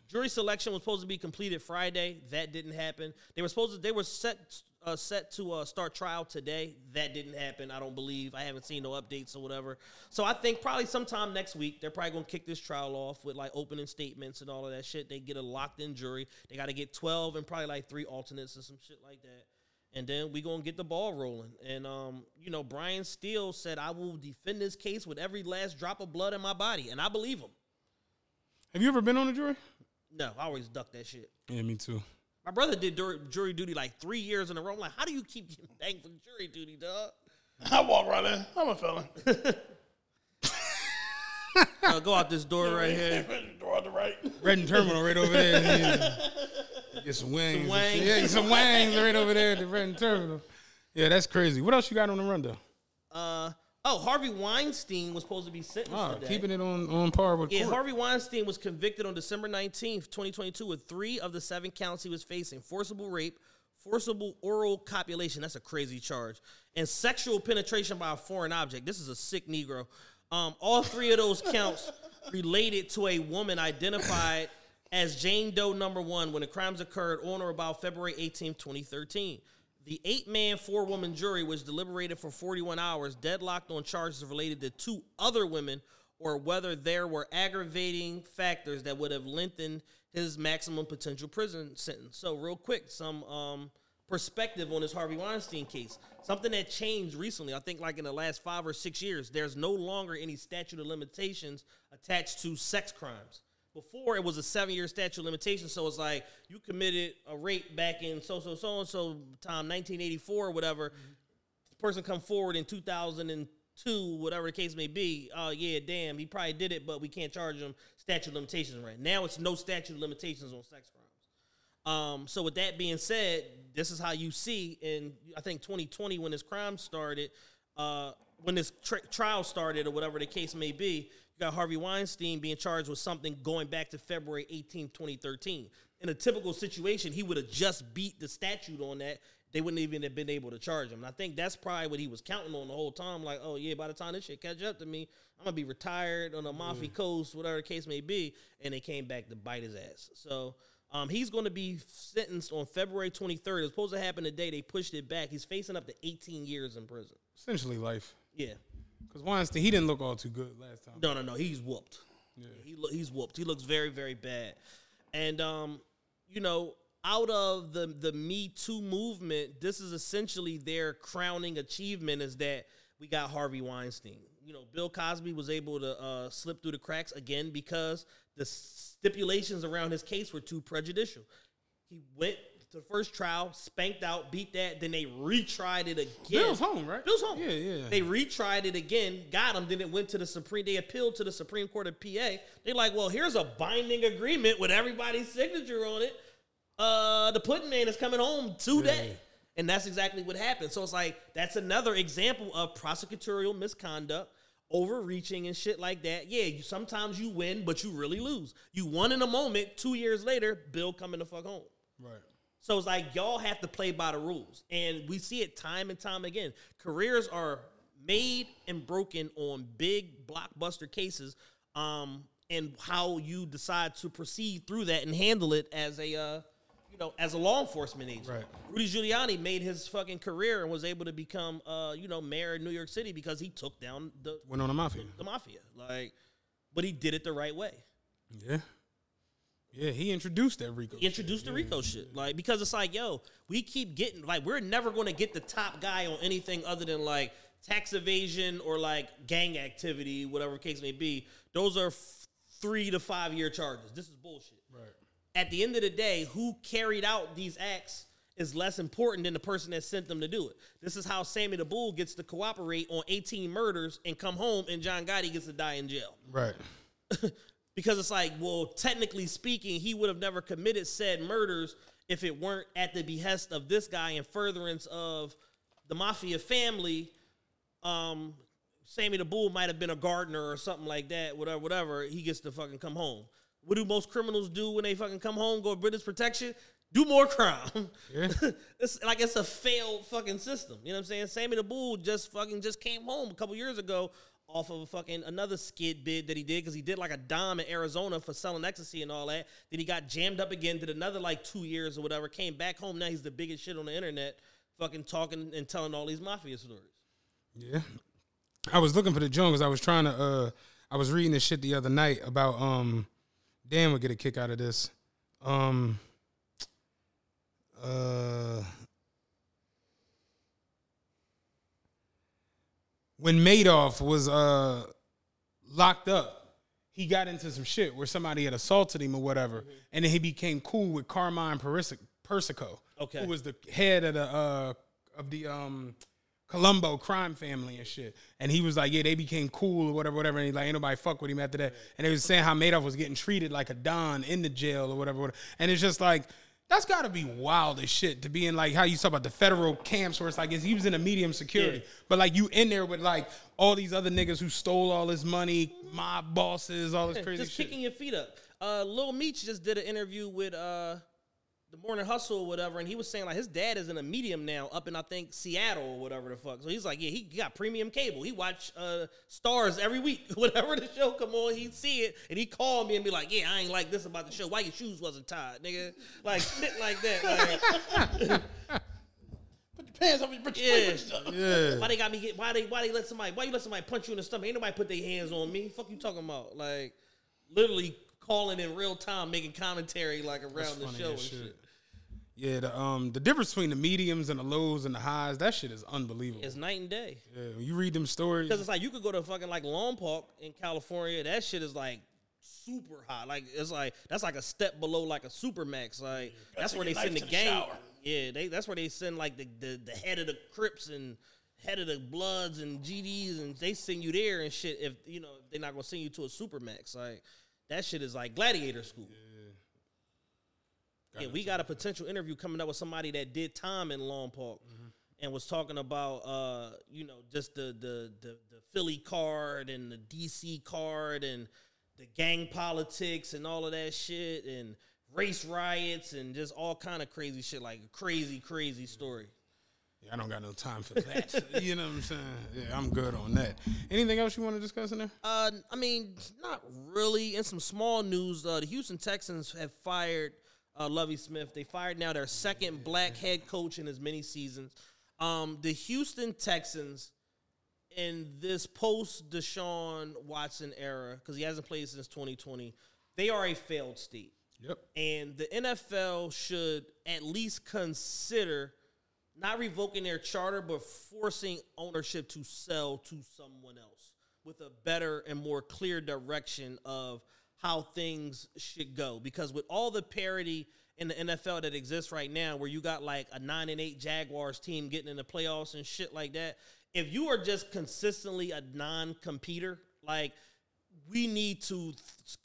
Jury selection was supposed to be completed Friday. That didn't happen. They were supposed to. They were set uh, set to uh, start trial today. That didn't happen. I don't believe. I haven't seen no updates or whatever. So I think probably sometime next week they're probably gonna kick this trial off with like opening statements and all of that shit. They get a locked in jury. They got to get twelve and probably like three alternates or some shit like that. And then we gonna get the ball rolling. And um, you know, Brian Steel said, "I will defend this case with every last drop of blood in my body," and I believe him. Have you ever been on a jury? No, I always duck that shit. Yeah, me too. My brother did jury, jury duty like three years in a row. I'm like, how do you keep getting banged for jury duty, dog? I walk right in. I'm a felon. <laughs> Uh, go out this door right here. Door on the right. Reading Terminal right over there. <laughs> Yeah. Get some wings. and wangs. shit. Yeah, get some wings right over there at the Reading Terminal. Yeah, that's crazy. What else you got on the rundown? Uh, oh, Harvey Weinstein was supposed to be sentenced Oh, today. keeping it on, on par with Yeah, court. Harvey Weinstein was convicted on December 19th, 2022, with three of the seven counts he was facing forcible rape, forcible oral copulation, that's a crazy charge, and sexual penetration by a foreign object. This is a sick Negro. Um, all three of those counts <laughs> related to a woman identified as Jane Doe number one when the crimes occurred on or about February 18th, 2013. The eight man, four woman jury, which deliberated for 41 hours, deadlocked on charges related to two other women or whether there were aggravating factors that would have lengthened his maximum potential prison sentence. So, real quick, some um, perspective on this Harvey Weinstein case. Something that changed recently, I think, like in the last five or six years, there's no longer any statute of limitations attached to sex crimes. Before it was a seven year statute of limitations, so it's like you committed a rape back in so so so and so time, 1984 or whatever. Person come forward in 2002, whatever the case may be. Oh yeah, damn, he probably did it, but we can't charge him statute of limitations right now. It's no statute of limitations on sex crimes. Um, so with that being said, this is how you see in I think 2020 when this crime started, uh, when this tri- trial started or whatever the case may be, you got Harvey Weinstein being charged with something going back to February 18, 2013. In a typical situation, he would have just beat the statute on that. They wouldn't even have been able to charge him. And I think that's probably what he was counting on the whole time. Like, oh yeah, by the time this shit catch up to me, I'm gonna be retired on the Amalfi coast, whatever the case may be. And they came back to bite his ass. So um, he's going to be sentenced on February 23rd. It was supposed to happen today. They pushed it back. He's facing up to 18 years in prison. Essentially life. Yeah. Because Weinstein, he didn't look all too good last time. No, no, no. He's whooped. Yeah. He lo- he's whooped. He looks very, very bad. And um, you know, out of the the Me Too movement, this is essentially their crowning achievement is that we got Harvey Weinstein. You know, Bill Cosby was able to uh, slip through the cracks again because the stipulations around his case were too prejudicial. He went to the first trial, spanked out, beat that, then they retried it again. Bill's home, right? Bill's home. Yeah, yeah. They retried it again, got him, then it went to the Supreme. They appealed to the Supreme Court of PA. They're like, well, here's a binding agreement with everybody's signature on it. Uh, the pudding man is coming home today. And that's exactly what happened. So it's like that's another example of prosecutorial misconduct, overreaching and shit like that. Yeah, you sometimes you win, but you really lose. You won in a moment, two years later, Bill coming the fuck home. Right. So it's like y'all have to play by the rules. And we see it time and time again. Careers are made and broken on big blockbuster cases. Um, and how you decide to proceed through that and handle it as a uh, you know, as a law enforcement agent. Right. Rudy Giuliani made his fucking career and was able to become uh, you know, mayor of New York City because he took down the Went on the mafia. the mafia. Like but he did it the right way. Yeah. Yeah, he introduced that RICO. He introduced the RICO shit. Like because it's like, yo, we keep getting like we're never going to get the top guy on anything other than like tax evasion or like gang activity, whatever case may be. Those are f- 3 to 5 year charges. This is bullshit. Right. At the end of the day, who carried out these acts is less important than the person that sent them to do it. This is how Sammy the Bull gets to cooperate on 18 murders and come home and John Gotti gets to die in jail Right. <laughs> because it's like, well, technically speaking, he would have never committed said murders if it weren't at the behest of this guy in furtherance of the mafia family. Um, Sammy the Bull might have been a gardener or something like that, whatever, whatever. He gets to fucking come home. What do most criminals do when they fucking come home, go to British protection? Do more crime. Yeah. <laughs> it's like it's a failed fucking system. You know what I'm saying? Sammy the Bull just fucking just came home a couple years ago off of a fucking another skid bid that he did because he did like a dime in Arizona for selling ecstasy and all that. Then he got jammed up again, did another like two years or whatever, came back home. Now he's the biggest shit on the internet, fucking talking and telling all these mafia stories. Yeah. I was looking for the joint because I was trying to uh I was reading this shit the other night about um Dan would get a kick out of this. Um uh when Madoff was uh locked up, he got into some shit where somebody had assaulted him or whatever, and then he became cool with Carmine Persic- Persico, Okay. who was the head of the uh of the um Colombo crime family and shit. And he was like, yeah, they became cool or whatever, whatever. And he's like, ain't nobody fuck with him after that. And they was saying how Madoff was getting treated like a don in the jail or whatever. whatever. And it's just like, that's got to be wild as shit to be in like how you talk about the federal camps where it's like it's, he was in a medium security, Yeah. but like you in there with like all these other niggas who stole all his money, mob bosses, all this crazy just shit. kicking your feet up. Uh, Lil Meech just did an interview with uh, the Morning Hustle or whatever, and he was saying like his dad is in a medium now up in I think Seattle or whatever the fuck. So he's like, yeah, he got premium cable. He watch uh, Stars every week. <laughs> Whenever the show come on, he'd see it, and he called me and be like, yeah, I ain't like this about the show. Why your shoes wasn't tied, nigga? Like <laughs> shit like that. Like, But hands <laughs> off you. Put your, Yeah. put your- Yeah. Why they got me get? Why they? Why they let somebody? Why you let somebody punch you in the stomach? Ain't nobody put their hands on me. Fuck you talking about? Like literally calling in real time, making commentary like around the show and shit. shit. Yeah, the um the difference between the mediums and the lows and the highs, that shit is unbelievable. It's night and day. yeah, when you read them stories. Because it's like you could go to fucking like Lompoc in California. That shit is like super hot. Like it's like that's like a step below like a super max. Like that's take where they send the knife to the gang. shower. yeah, they that's where they send like the, the the head of the Crips and head of the Bloods and GDs and they send you there and shit. If you know they're not gonna send you to a super max, like that shit is like gladiator school. Yeah, we got a potential interview coming up with somebody that did time in Lompoc and was talking about uh, you know, just the the the the Philly card and the DC card and the gang politics and all of that shit and race riots and just all kind of crazy shit, like a crazy, crazy story. Yeah, I don't got no time for that. <laughs> you know what I'm saying? Yeah, I'm good on that. Anything else you want to discuss in there? Uh, I mean, not really. In some small news, uh, the Houston Texans have fired uh, Lovie Smith. They fired now their second black head coach in as many seasons. Um, the Houston Texans in this post Deshaun Watson era, because he hasn't played since 2020, they are a failed state. Yep. And the NFL should at least consider not revoking their charter, but forcing ownership to sell to someone else with a better and more clear direction of how things should go. Because with all the parity in the NFL that exists right now, where you got like a nine and eight Jaguars team getting in the playoffs and shit like that, if you are just consistently a non-competitor, like we need to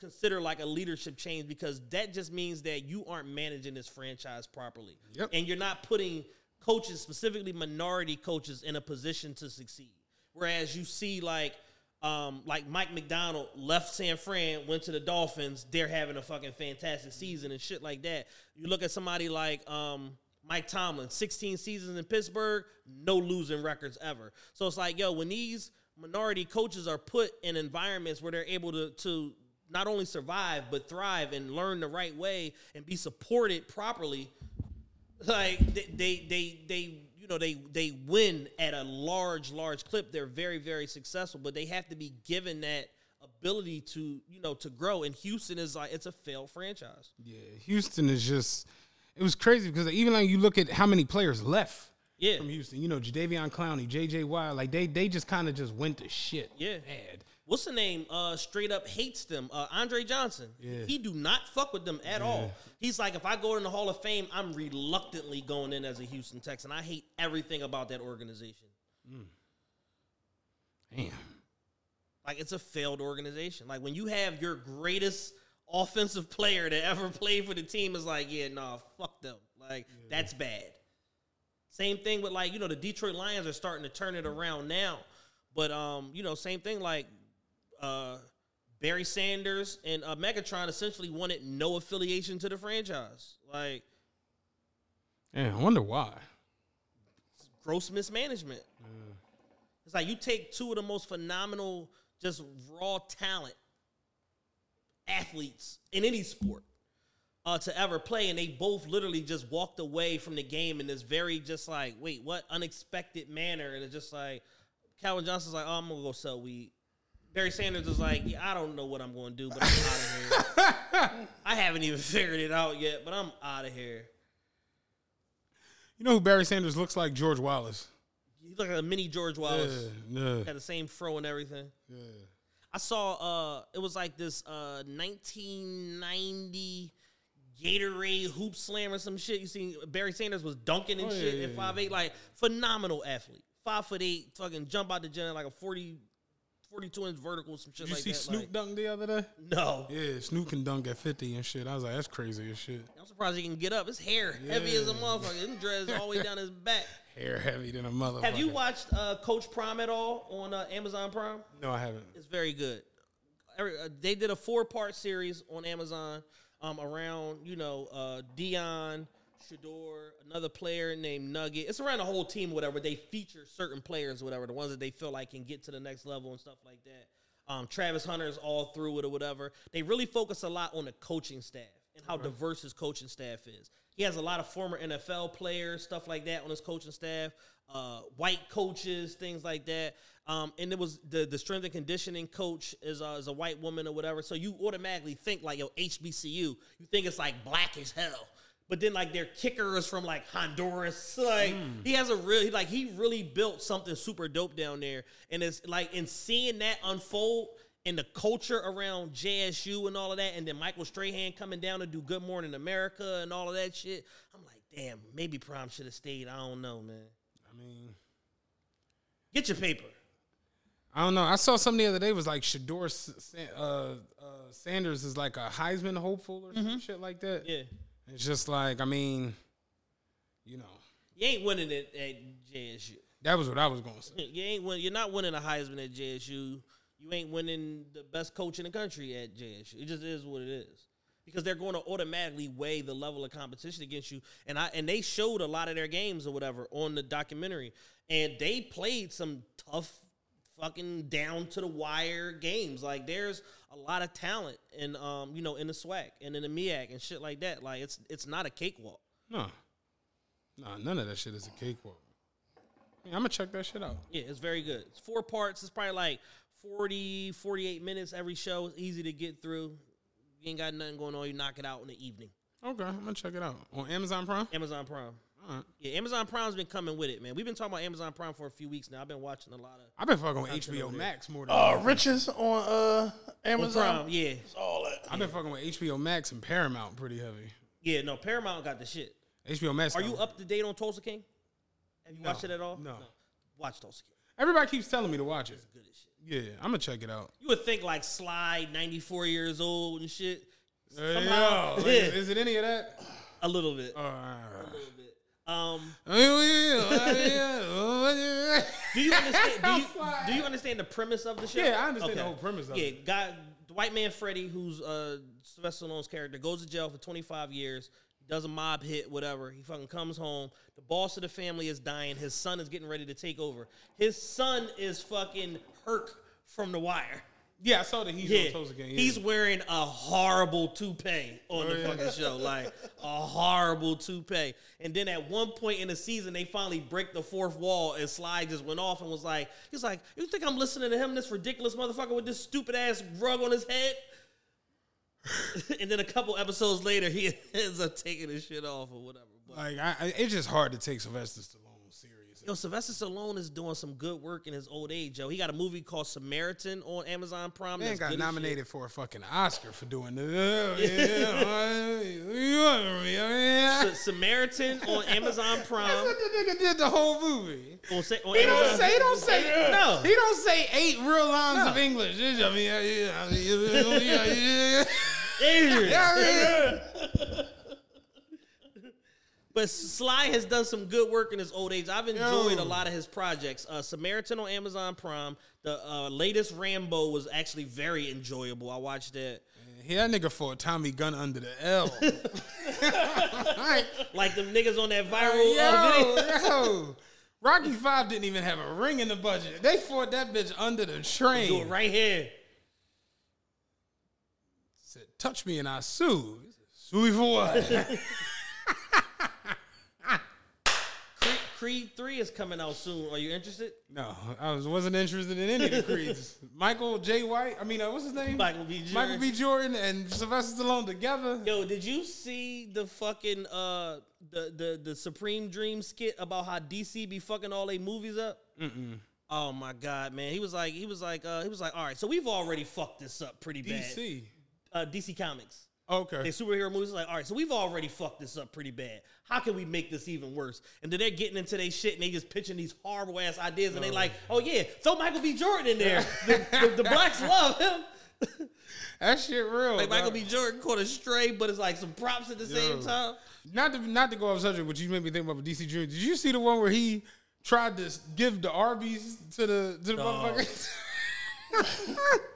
consider like a leadership change because that just means that you aren't managing this franchise properly. Yep. And you're not putting coaches, specifically minority coaches, in a position to succeed. Whereas you see like um, like Mike McDaniel left San Fran, went to the Dolphins, they're having a fucking fantastic season and shit like that. You look at somebody like um, Mike Tomlin, 16 seasons in Pittsburgh, no losing records ever. So it's like, yo, when these minority coaches are put in environments where they're able to to not only survive but thrive and learn the right way and be supported properly, like they they they, they know they they win at a large large clip. They're very very successful, but they have to be given that ability to you know to grow. And Houston is like it's a failed franchise. Yeah, Houston is just. It was crazy because even like you look at how many players left Yeah. from Houston. You know, Jadeveon Clowney, J.J. Watt, like they they just kind of just went to shit. Yeah. bad. What's the name? Uh, straight up hates them. Uh, Andre Johnson. Yeah. He do not fuck with them at all. He's like, if I go in the Hall of Fame, I'm reluctantly going in as a Houston Texan. I hate everything about that organization. Damn. Like it's a failed organization. Like when you have your greatest offensive player that ever played for the team is like, yeah, nah, fuck them. Like that's bad. Same thing with like, you know, the Detroit Lions are starting to turn it around now. But um, you know, same thing like uh Barry Sanders and uh, Megatron essentially wanted no affiliation to the franchise. Like Yeah, I wonder why. gross mismanagement. Yeah. It's like you take two of the most phenomenal, just raw talent athletes in any sport uh, to ever play, and they both literally just walked away from the game in this very just like, wait, what unexpected manner? And it's just like Calvin Johnson's like, oh, I'm gonna go sell weed. Barry Sanders is like, yeah, I don't know what I'm gonna do, but I'm out of here. <laughs> I haven't even figured it out yet, but I'm out of here. You know who Barry Sanders looks like? George Wallace. He He's like a mini George Wallace. Yeah, yeah. Got the same fro and everything. Yeah. I saw uh it was like this uh 1990 Gatorade hoop slam or some shit. You see Barry Sanders was dunking and Oh, yeah, shit yeah, at five eight, like phenomenal athlete. Five foot eight, fucking jump out the gym like a 40, 42 inch vertical, some shit like that. Did you like see that. Snoop like- dunk the other day? no. Yeah, Snoop can dunk at 50 and shit. I was like, that's crazy as shit. I'm surprised he can get up. His hair heavy as a motherfucker. His dreads all the way down his <laughs> back. Hair heavy than a motherfucker. Have you watched uh, Coach Prime at all on uh, Amazon Prime? No, I haven't. It's very good. Uh, they did a four part series on Amazon um, around you know uh, Deion, Shedeur, another player named Nugget. It's around the whole team, whatever. They feature certain players, whatever, the ones that they feel like can get to the next level and stuff like that. Um, Travis Hunter's all through it or whatever. They really focus a lot on the coaching staff and how diverse his coaching staff is. He has a lot of former NFL players, stuff like that, on his coaching staff. Uh, white coaches, things like that. Um, and it was the the strength and conditioning coach is uh, is a white woman or whatever. So you automatically think like yo HBCU. You think it's like black as hell. But then like their kicker is from like Honduras. Like he has a really like he really built something super dope down there. And it's like in seeing that unfold and the culture around JSU and all of that, and then Michael Strahan coming down to do Good Morning America and all of that shit. I'm like, damn, maybe Prime should have stayed. I don't know, man. I mean, Get your paper. I don't know. I saw something the other day was like Shedeur uh, uh, Sanders is like a Heisman hopeful or some shit like that. Yeah. It's just like, I mean, you know, You ain't winning it at JSU. that was what I was going to say. <laughs> You ain't win. You're not winning a Heisman at JSU. You ain't winning the best coach in the country at JSU. It just is what it is. Because they're going to automatically weigh the level of competition against you, and I and they showed a lot of their games or whatever on the documentary, and they played some tough, fucking down to the wire games. Like there's a lot of talent in um you know in the SWAC and in the MEAC and shit like that. Like it's it's not a cakewalk. No. No, none of that shit is a cakewalk. I'm going to check that shit out. Yeah, it's very good. It's four parts. It's probably like 40, 48 minutes every show. It's easy to get through. You ain't got nothing going on. You knock it out in the evening. Okay, I'm to check it out. On Amazon Prime? Amazon Prime. All right. Yeah, Amazon Prime's been coming with it, man. We've been talking about Amazon Prime for a few weeks now. I've been watching a lot of I've been fucking with HBO. Max more than Uh, Riches on uh on Amazon. Prime. Yeah, All that. I've been fucking with HBO Max and Paramount pretty heavy. yeah. No, Paramount got the shit. HBO Max. Are got- you up to date on Tulsa King? Have you No, watched it at all? no. Watch Tulsa King. Everybody keeps telling me to watch it. Good as shit. Yeah, I'm gonna check it out. You would think like Sly, 94 years old and shit. Hey, Somehow- yo, <laughs> like, is it any of that? A little bit. Uh, a little bit. Um, Do you understand? Do <laughs> you, do you understand the premise of the show? Yeah, I understand the whole premise of yeah, it. the white man Freddie, who's uh, Sylvester Stallone's character, goes to jail for 25 years. Does a mob hit, whatever. He fucking comes home. The boss of the family is dying. His son is getting ready to take over. His son is fucking Herc from The Wire. Yeah, I saw that he's Yeah, on Tulsa Gang. Yeah. he's wearing a horrible toupee on the Oh, yeah. fucking show, like a horrible toupee. And then at one point in the season, they finally break the fourth wall, and Sly just went off and was like, "He's like, you think I'm listening to him, this ridiculous motherfucker with this stupid ass rug on his head?" <laughs> and then a couple episodes later, he <laughs> ends up taking his shit off or whatever. But like, I, it's just hard to take Sylvester Stallone. Yo, Sylvester Stallone is doing some good work in his old age, yo. He got a movie called Samaritan on Amazon Prime. Man got good as shit. nominated for a fucking Oscar for doing this. <laughs> Sa- Samaritan on Amazon Prime. That's what the nigga did the whole movie. On, sa- on He don't say, he don't say, No. He don't say eight real lines No. of English. I mean, yeah, yeah, yeah, yeah, yeah, Adrian. yeah. <laughs> But Sly has done some good work in his old age. I've enjoyed Yo. a lot of his projects. Uh, Samaritan on Amazon Prime. The uh, latest Rambo was actually very enjoyable. I watched that. Yeah, that nigga fought Tommy Gunn under the L. <laughs> Like them niggas on that viral uh, yo, video. yo. Rocky Five didn't even have a ring in the budget. They fought that bitch under the train. Do it right here. Said, touch me and I sue. He Sue for what? <laughs> Creed, 3 is coming out soon. Are you interested? no, I was, wasn't interested in any of the creeds. <laughs> Michael J. White, I mean, uh, what's his name? Michael B. Jordan. Michael B. Jordan and Sylvester Stallone together. Yo, did you see the fucking uh the the the Supreme Dream skit about how DC be fucking all they movies up? Mm-mm. Oh my god, man. He was like he was like uh he was like, all right, so we've already fucked this up pretty bad. DC. Uh DC Comics. Okay. They superhero movies like, all right, so we've already fucked this up pretty bad. How can we make this even worse? And then they're getting into their shit and they just pitching these horrible ass ideas and they oh. like, oh yeah, throw Michael B. Jordan in there. <laughs> the, the, the blacks love him. That shit real. Like Michael. B. Jordan caught a stray, but it's like some props at the same time. Not to not to go off subject, but you made me think about DC Dream. Did you see the one where he tried to give the Arby's to the to the motherfuckers? <laughs> <laughs>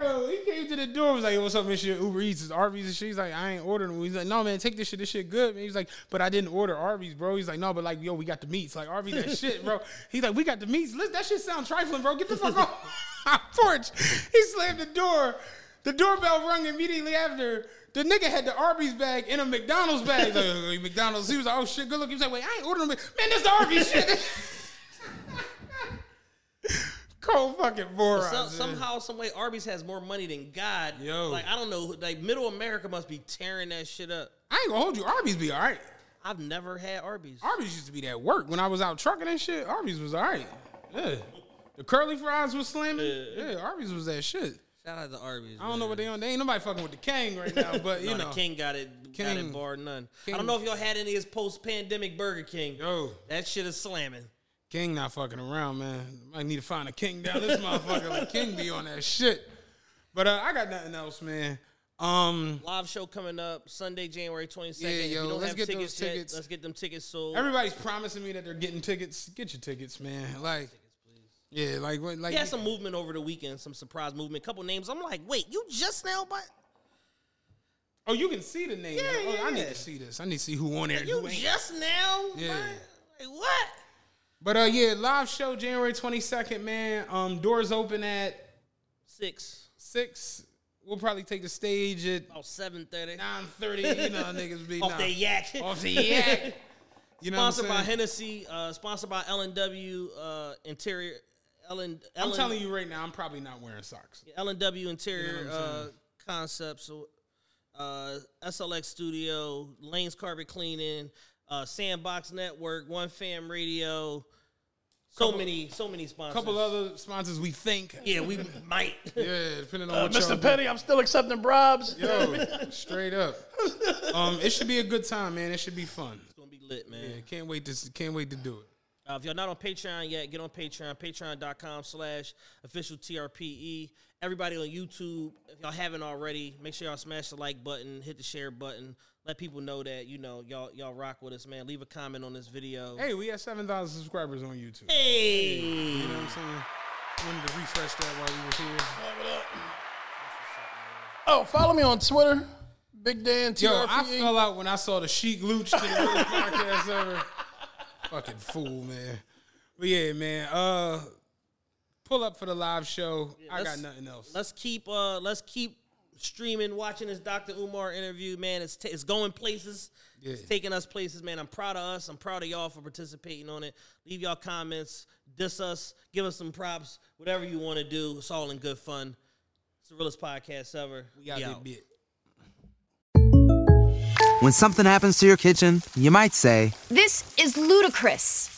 Yo, he came to the door, was like, "What's up, man? Shit, Uber Eats is Arby's and shit." He's like, "I ain't ordering." He's like, "No, man, take this shit. This shit good." Man. He's like, "But I didn't order Arby's, bro." He's like, "No, but like, yo, we got the meats. Like Arby's, that shit, bro." <laughs> He's like, "We got the meats. Listen, that shit sound trifling, bro. Get the fuck off <laughs> our porch." He slammed the door. The doorbell rung immediately after. The nigga had the Arby's bag in a McDonald's bag. Like, "Oh, <laughs> McDonald's. He was like, "Oh shit, good look." He was like, "Wait, I ain't ordering them. Man, this the Arby's shit." Cold fucking morons. Some, somehow, some way, Arby's has more money than God. Yo. like I don't know, like Middle America must be tearing that shit up. I ain't gonna hold you. Arby's be all right. I've never had Arby's. Arby's used to be that work when I was out trucking and shit. Arby's was all right. Yeah. The curly fries was slamming. Yeah, Arby's was that shit. Shout out to Arby's. I don't know what they on. They ain't nobody fucking with the King right now, <laughs> but you no, know. the King got it. got King- it bar none. King- I don't know if y'all had any of his post-pandemic Burger King. Yo, That shit is slamming. King not fucking around, man. I need to find a King down this motherfucker. Like King be on that shit. But uh, I got nothing else, man. Um, Live show coming up Sunday, January 22nd. Yeah, if yo, you don't let's have get those tickets, yet, let's get them tickets sold. everybody's promising me that they're getting tickets. Get your tickets, man. Like, yeah, like, what- like, He had some movement over the weekend, some surprise movement. Couple names. I'm like, wait, you just now, but oh, you can see the name. Yeah, oh, I need to see this. I need to see who on there. you who ain't. just now? Yeah. Like what? But uh, yeah, live show January twenty second, man. Um, doors open at Six, six. We'll probably take the stage at about seven thirty. nine thirty. You know, niggas be <laughs> Off nah. the yak. Off the yak. <laughs> You know Sponsored by? Hennessy. Uh, sponsored by L and W uh, Interior. Ellen. I'm telling you right now, I'm probably not wearing socks. L and W Interior You know uh. Concepts. Uh, SLX Studio. Lane's Carpet Cleaning. Uh, Sandbox Network. One Fam Radio. So Couple- many, so many A sponsors. couple other sponsors we think. Yeah, we might. <laughs> Yeah, depending on Uh, what y'all Mr. do. Petty, I'm still accepting bribes. Yo, straight up. Um, it should be a good time, man. It should be fun. It's gonna be lit, man. Yeah, can't wait to can't wait to do it. Uh, if y'all not on Patreon yet, get on Patreon, patreon.com slash official TRPE. Everybody on YouTube, if y'all haven't already, make sure y'all smash the like button, hit the share button. Let people know that, you know, y'all y'all rock with us, man. Leave a comment on this video. Hey, we have seven thousand subscribers on YouTube. Hey! You know what I'm saying? Wanted to refresh that while we was here. Oh, follow me on Twitter. Big Dan TRPE. Yo, I fell out when I saw the Sheik Luch to the <laughs> podcast ever. Fucking fool, man. But yeah, man. Uh, pull up for the live show. I got nothing else. Let's keep uh let's keep streaming, watching this Dr. Umar interview, man. It's t- it's going places. Yeah. It's taking us places, man. I'm proud of us. I'm proud of y'all for participating on it. Leave y'all comments, diss us, give us some props, whatever you want to do. It's all in good fun. It's the realest podcast ever. We got We that out. bit. When something happens to your kitchen, you might say, This is ludicrous.